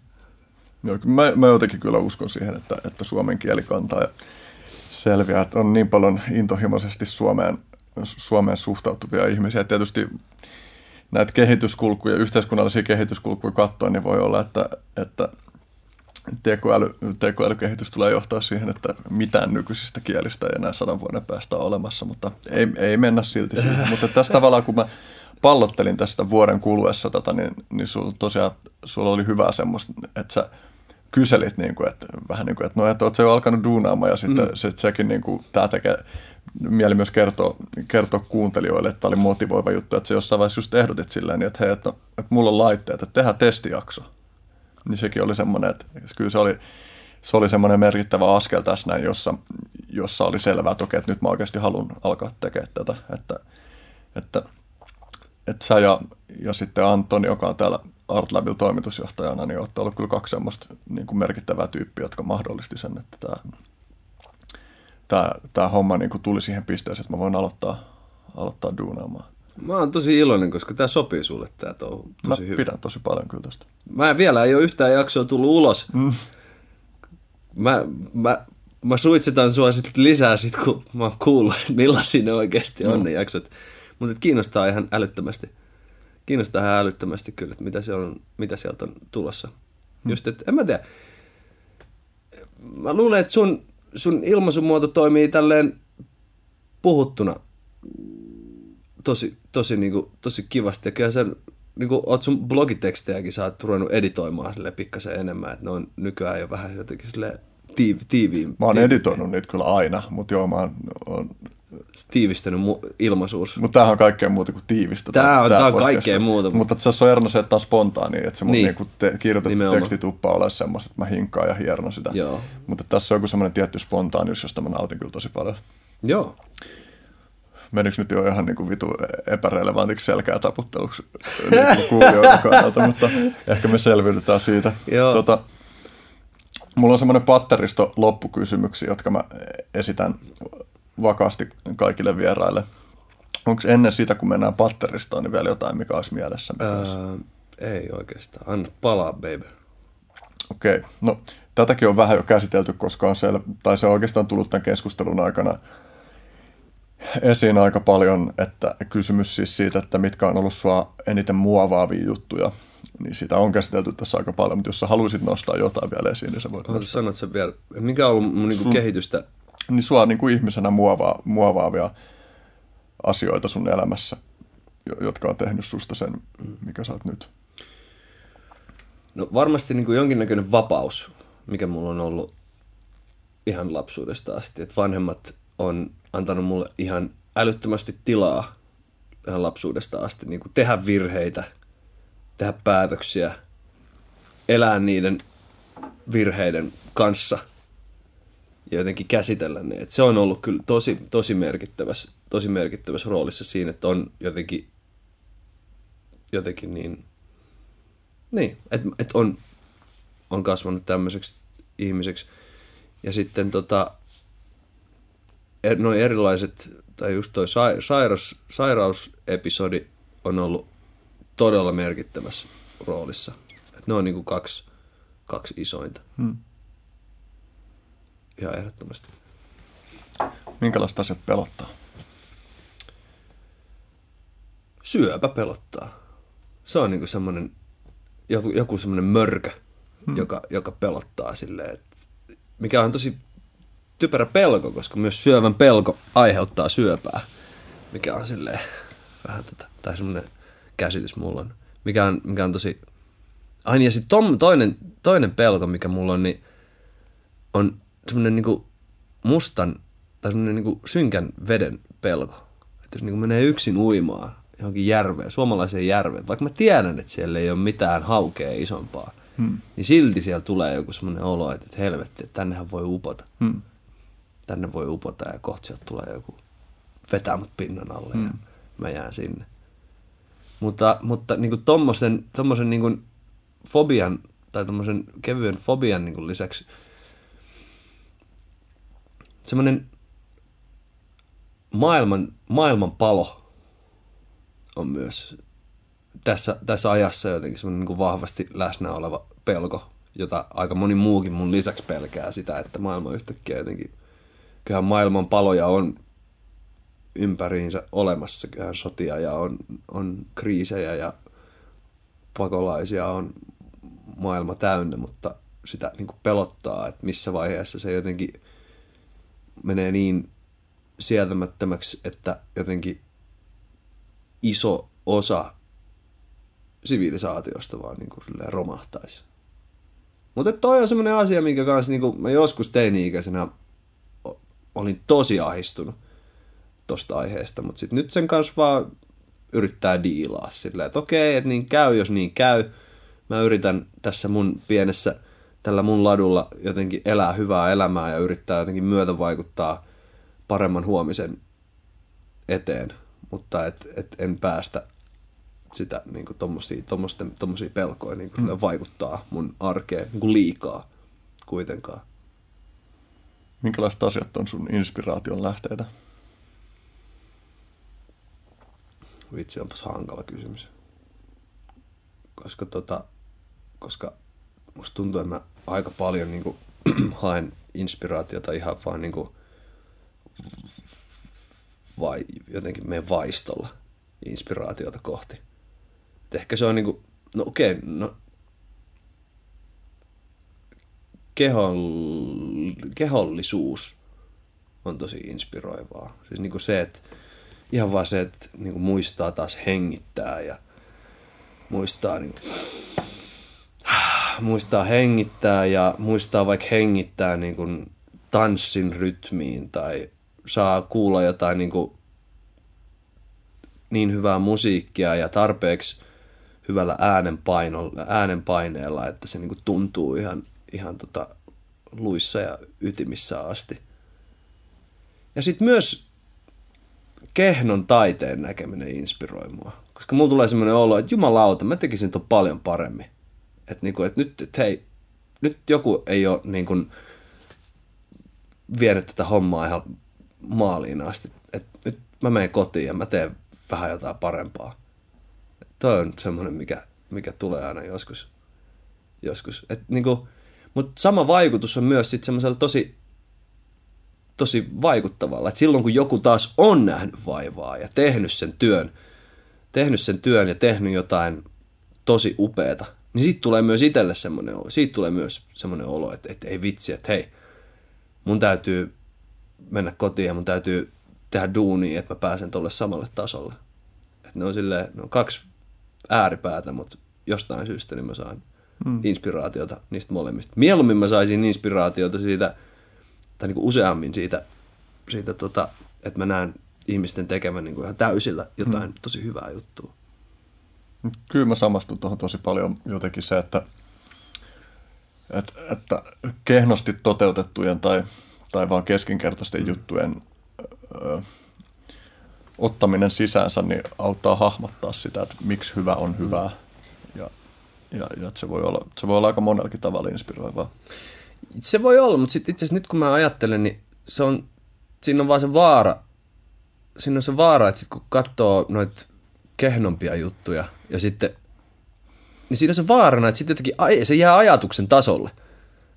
Joo, mä, mä jotenkin kyllä uskon siihen, että, että suomen kieli kantaa ja selviää, että on niin paljon intohimoisesti Suomeen, Suomeen suhtautuvia ihmisiä. Tietysti näitä kehityskulkuja, yhteiskunnallisia kehityskulkuja katsoa, niin voi olla, että, että tekoäly, tekoälykehitys tulee johtaa siihen, että mitään nykyisistä kielistä ei enää sadan vuoden päästä ole olemassa, mutta ei, ei mennä silti siihen. mutta tässä (laughs) tavallaan, kun mä pallottelin tästä vuoden kuluessa tätä, niin, niin sulla tosiaan sulla oli hyvää semmoista, että sä kyselit, niin kuin, että, vähän niin kuin, että no, että oot se jo alkanut duunaamaan ja sitten mm. se, sekin niin kuin, tämä tekee mieli myös kertoa, kertoa kuuntelijoille, että tämä oli motivoiva juttu, että se jossain vaiheessa just ehdotit silleen, niin, että hei, että, että mulla on laitteet, että tehdään testijakso. Niin sekin oli semmoinen, että kyllä se oli, se oli semmoinen merkittävä askel tässä näin, jossa, jossa oli selvää, että okei, että nyt mä oikeasti haluan alkaa tekemään tätä, että, että, että sä ja, ja sitten Antoni, joka on täällä Artlabil toimitusjohtajana, niin olette ollut kyllä kaksi semmoista niin kuin merkittävää tyyppiä, jotka mahdollisti sen, että tämä, tämä, tämä homma niin kuin tuli siihen pisteeseen, että mä voin aloittaa, aloittaa duunaamaan. Mä oon tosi iloinen, koska tämä sopii sulle tämä touhu tosi mä hyvin. pidän tosi paljon kyllä tästä. Mä en vielä ei ole yhtään jaksoa tullut ulos. Mm. Mä, mä, mä suitsetan sua sitten lisää sit, kun mä oon kuullut, että millaisia ne oikeasti on mm. ne jaksot. Mutta kiinnostaa ihan älyttömästi kiinnostaa ihan älyttömästi kyllä, että mitä, se on, mitä sieltä on tulossa. Hmm. Just, että en mä tiedä. Mä luulen, että sun, sun ilmaisumuoto toimii tälleen puhuttuna tosi, tosi, niinku, tosi kivasti. Ja kyllä sen, niinku, oot sun blogitekstejäkin sä oot ruvennut editoimaan pikkasen enemmän, että ne on nykyään jo vähän jotenkin silleen tiivi, tiiviin. Mä oon tiivi. editoinut niitä kyllä aina, mutta joo, mä oon, oon tiivistänyt mu- ilmaisuus. Mutta tämähän on kaikkea muuta kuin tiivistä. Tämä on, tämä on kaikkea muuta. Mutta se on erona se, että tämä on spontaani, että se mun niin. niinku te- kirjoitettu Nimenomaan. teksti tuppaa olla semmoista, että mä hinkaan ja hiernon sitä. Joo. Mutta tässä on joku semmoinen tietty spontaanius, josta mä nautin kyllä tosi paljon. Joo. Menikö nyt jo ihan niin kuin vitu epärelevantiksi selkää taputteluksi (laughs) niin kuulijoiden kannalta, mutta ehkä me selviydytään siitä. Joo. Tota, mulla on semmoinen patteristo loppukysymyksiä, jotka mä esitän vakaasti kaikille vieraille. Onko ennen sitä, kun mennään patteristoon, niin vielä jotain, mikä olisi mielessä? Öö, ei oikeastaan. Anna palaa, baby. Okei. Okay. No, tätäkin on vähän jo käsitelty, koska on siellä, tai se on oikeastaan tullut tämän keskustelun aikana esiin aika paljon, että kysymys siis siitä, että mitkä on ollut sua eniten muovaavia juttuja, niin sitä on käsitelty tässä aika paljon, mutta jos sä haluaisit nostaa jotain vielä esiin, niin sä voit. Sanot sen vielä. Mikä on ollut mun niin Sun... kehitystä niin sua niin kuin ihmisenä muovaa, muovaavia asioita sun elämässä, jotka on tehnyt susta sen, mikä sä oot nyt? No varmasti niin kuin jonkinnäköinen vapaus, mikä mulla on ollut ihan lapsuudesta asti. Että vanhemmat on antanut mulle ihan älyttömästi tilaa ihan lapsuudesta asti niin kuin tehdä virheitä, tehdä päätöksiä, elää niiden virheiden kanssa – ja jotenkin käsitellä ne. Et se on ollut kyllä tosi, tosi, merkittävässä, tosi merkittävässä roolissa siinä, että on jotenkin, jotenkin niin, niin että et on, on kasvanut tämmöiseksi ihmiseksi. Ja sitten tota, er, noin erilaiset, tai just toi sairaus, sairausepisodi on ollut todella merkittävässä roolissa. Et ne on niinku kaksi, kaksi isointa. Hmm ihan ehdottomasti. Minkälaiset asiat pelottaa? Syöpä pelottaa. Se on niinku semmoinen, joku, joku semmoinen mörkö, hmm. joka, joka pelottaa silleen, että mikä on tosi typerä pelko, koska myös syövän pelko aiheuttaa syöpää, mikä on silleen vähän tota, tai semmoinen käsitys mulla on, mikä on, mikä on tosi, aina ja sitten toinen, toinen pelko, mikä mulla on, niin on semmoinen niinku mustan tai semmoinen niinku synkän veden pelko. Että jos niinku menee yksin uimaan johonkin järveen, suomalaiseen järveen, vaikka mä tiedän, että siellä ei ole mitään haukea isompaa, hmm. niin silti siellä tulee joku semmoinen olo, että, että helvetti, että tännehän voi upota. Hmm. Tänne voi upota ja kohta sieltä tulee joku vetää mut pinnan alle hmm. ja mä jään sinne. Mutta, mutta niin kuin tommosen, tommosen niin kuin fobian tai tommosen kevyen fobian niin kuin lisäksi semmoinen maailman, maailman palo on myös tässä, tässä ajassa jotenkin semmoinen niin vahvasti läsnä oleva pelko, jota aika moni muukin mun lisäksi pelkää sitä, että maailma yhtäkkiä jotenkin, kyllähän maailman paloja on ympäriinsä olemassa, kyllähän sotia ja on, on kriisejä ja pakolaisia on maailma täynnä, mutta sitä niin pelottaa, että missä vaiheessa se jotenkin menee niin sietämättömäksi, että jotenkin iso osa sivilisaatiosta vaan niin kuin romahtaisi. Mutta toi on semmoinen asia, minkä kanssa niin kuin mä joskus teini-ikäisenä olin tosi ahistunut tosta aiheesta, mutta sitten nyt sen kanssa vaan yrittää diilaa silleen, että okei, että niin käy, jos niin käy. Mä yritän tässä mun pienessä, tällä mun ladulla jotenkin elää hyvää elämää ja yrittää jotenkin myötä vaikuttaa paremman huomisen eteen, mutta et, et en päästä sitä niin kuin tommosia, tommosia pelkoja niin kuin mm. vaikuttaa mun arkeen niin kuin liikaa kuitenkaan. Minkälaiset asiat on sun inspiraation lähteitä? Vitsi, onpas hankala kysymys. Koska, tota, koska musta tuntuu, että mä aika paljon niin kuin, (clears throat) haen inspiraatiota ihan vaan niin kuin, vai, jotenkin meidän vaistolla inspiraatiota kohti. Et ehkä se on niin kuin, no okei, okay, no kehon, kehollisuus on tosi inspiroivaa. Siis niin kuin se, että ihan vaan se, että niin kuin muistaa taas hengittää ja muistaa, niin kuin, muistaa hengittää ja muistaa vaikka hengittää niin kuin tanssin rytmiin tai saa kuulla jotain niin, kuin, niin hyvää musiikkia ja tarpeeksi hyvällä äänenpaineella, että se niin kuin tuntuu ihan, ihan tota luissa ja ytimissä asti. Ja sitten myös kehnon taiteen näkeminen inspiroi mua. Koska mulla tulee semmoinen olo, että jumalauta, mä tekisin ton paljon paremmin. Että niinku, et nyt, et hei, nyt joku ei ole niinku vienyt tätä hommaa ihan maaliin asti. Et nyt mä menen kotiin ja mä teen vähän jotain parempaa. Toi on semmoinen, mikä, mikä tulee aina joskus. joskus. Et niinku, Mutta sama vaikutus on myös sitten semmoisella tosi tosi vaikuttavalla. Et silloin kun joku taas on nähnyt vaivaa ja tehnyt sen työn, tehnyt sen työn ja tehnyt jotain tosi upeata, niin siitä tulee myös itselle semmoinen olo. Siitä tulee myös semmoinen olo, että, että ei vitsi, että hei, mun täytyy mennä kotiin ja mun täytyy tehdä duunia, että mä pääsen tolle samalle tasolle. Että ne on silleen, ne on kaksi ääripäätä, mutta jostain syystä niin mä saan hmm. inspiraatiota niistä molemmista. Mieluummin mä saisin inspiraatiota siitä, tai niin kuin useammin siitä, siitä tota, että mä näen ihmisten tekemään niin kuin ihan täysillä jotain hmm. tosi hyvää juttua. Kyllä mä samastun tuohon tosi paljon jotenkin se, että, että, että kehnosti toteutettujen tai, tai vaan keskinkertaisten juttujen ö, ottaminen sisäänsä niin auttaa hahmottaa sitä, että miksi hyvä on hyvää. Ja, ja, ja se, voi olla, se voi olla aika monellakin tavalla inspiroivaa. Se voi olla, mutta sitten itse asiassa nyt kun mä ajattelen, niin se on, siinä on vaan se vaara, siinä on se vaara, että sit kun katsoo noita kehnompia juttuja ja sitten, niin siinä on se vaarana, että sitten jotenkin se jää ajatuksen tasolle.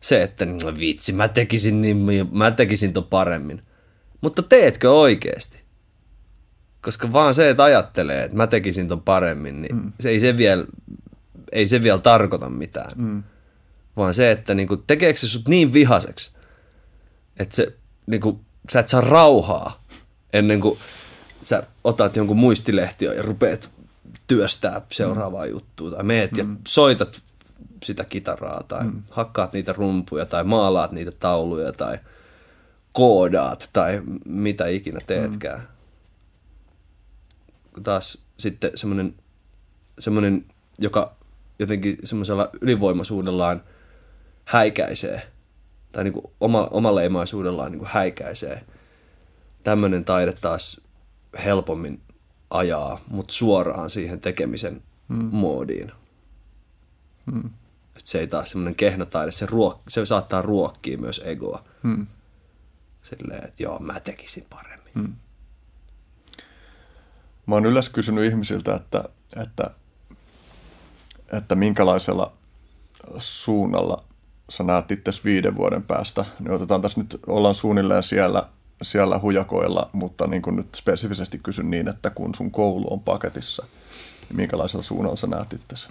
se, että no vitsi, mä tekisin, niin, mä tekisin ton paremmin. Mutta teetkö oikeasti? Koska vaan se, että ajattelee, että mä tekisin ton paremmin, niin mm. se ei se vielä, ei se vielä tarkoita mitään. Mm. Vaan se, että niinku, tekeekö se sut niin vihaseksi, että se, niinku, sä et saa rauhaa ennen kuin sä otat jonkun muistilehtiön ja rupeat työstää seuraavaa mm. juttua. Tai meet mm. ja soitat sitä kitaraa tai mm. hakkaat niitä rumpuja tai maalaat niitä tauluja tai koodaat tai mitä ikinä teetkään. Mm. Taas sitten semmoinen, semmoinen joka jotenkin semmoisella ylivoimaisuudellaan häikäisee tai niin kuin oma, omaleimaisuudellaan niin kuin häikäisee. Tämmöinen taide taas helpommin ajaa mut suoraan siihen tekemisen mm. moodiin. Mm. Et se ei taas semmoinen kehnotaide, se, ruok, se saattaa ruokkia myös egoa. Mm. Silleen, että joo, mä tekisin paremmin. Mm. Mä oon yleensä kysynyt ihmisiltä, että, että, että minkälaisella suunnalla sä näet itse viiden vuoden päästä. Niin otetaan tässä nyt, ollaan suunnilleen siellä, siellä hujakoilla, mutta niin kuin nyt spesifisesti kysyn niin, että kun sun koulu on paketissa, niin minkälaisella suunnalla sä näet itse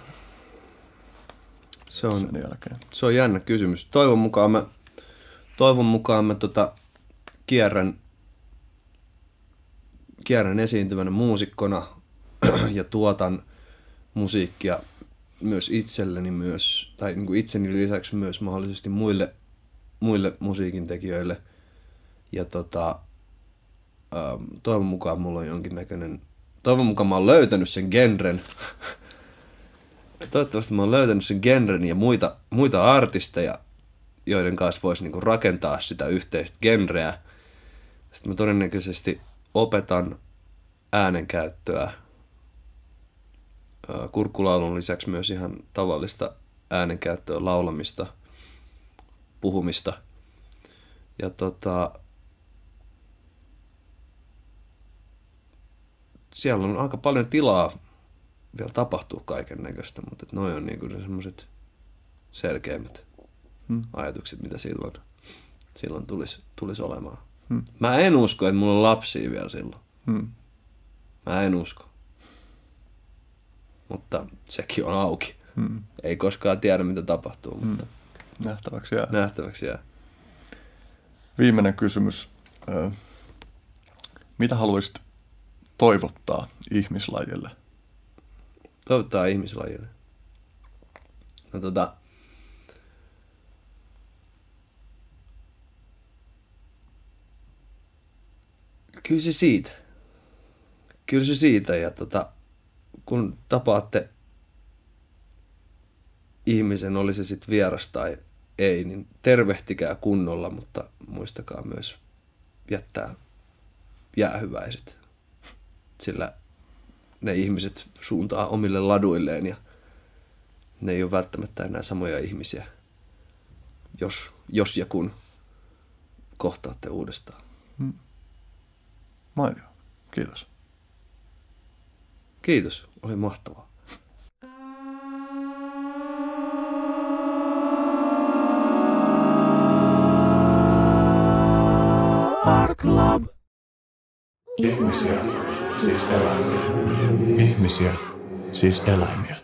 se on, sen jälkeen? Se on jännä kysymys. Toivon mukaan mä, toivon mukaan mä tota, kierrän, kierrän esiintyvänä muusikkona (clears throat) ja tuotan musiikkia myös itselleni myös, tai niin kuin itseni lisäksi myös mahdollisesti muille, muille musiikin tekijöille. Ja tota, ähm, toivon mukaan mulla on jonkinnäköinen, toivon mukaan mä oon löytänyt sen genren, (laughs) toivottavasti mä oon löytänyt sen genren ja muita, muita artisteja, joiden kanssa voisi niinku rakentaa sitä yhteistä genreä. Sitten mä todennäköisesti opetan äänenkäyttöä kurkkulaulun lisäksi myös ihan tavallista äänenkäyttöä, laulamista, puhumista. Ja tota, siellä on aika paljon tilaa vielä tapahtuu kaiken näköistä, mutta noin on niinku ne semmoiset selkeimmät hmm. ajatukset, mitä silloin, silloin tulisi, tulisi olemaan. Hmm. Mä en usko, että mulla on lapsia vielä silloin. Hmm. Mä en usko. Mutta sekin on auki. Hmm. Ei koskaan tiedä, mitä tapahtuu, hmm. mutta nähtäväksi jää. Nähtäväksi jää. Viimeinen kysymys. Mitä haluaisit toivottaa ihmislajille? Toivottaa ihmislajille. No tota, kyllä se siitä. Kyllä se siitä ja tota, kun tapaatte ihmisen, oli se sitten vieras tai ei, niin tervehtikää kunnolla, mutta muistakaa myös jättää jäähyväiset. Sillä ne ihmiset suuntaa omille laduilleen ja ne ei ole välttämättä enää samoja ihmisiä, jos, jos ja kun kohtaatte uudestaan. Hmm. Mainio. Kiitos. Kiitos. Oli mahtavaa. Art Club. Ihmisiä, siis eläimiä. Ihmisiä, siis eläimiä.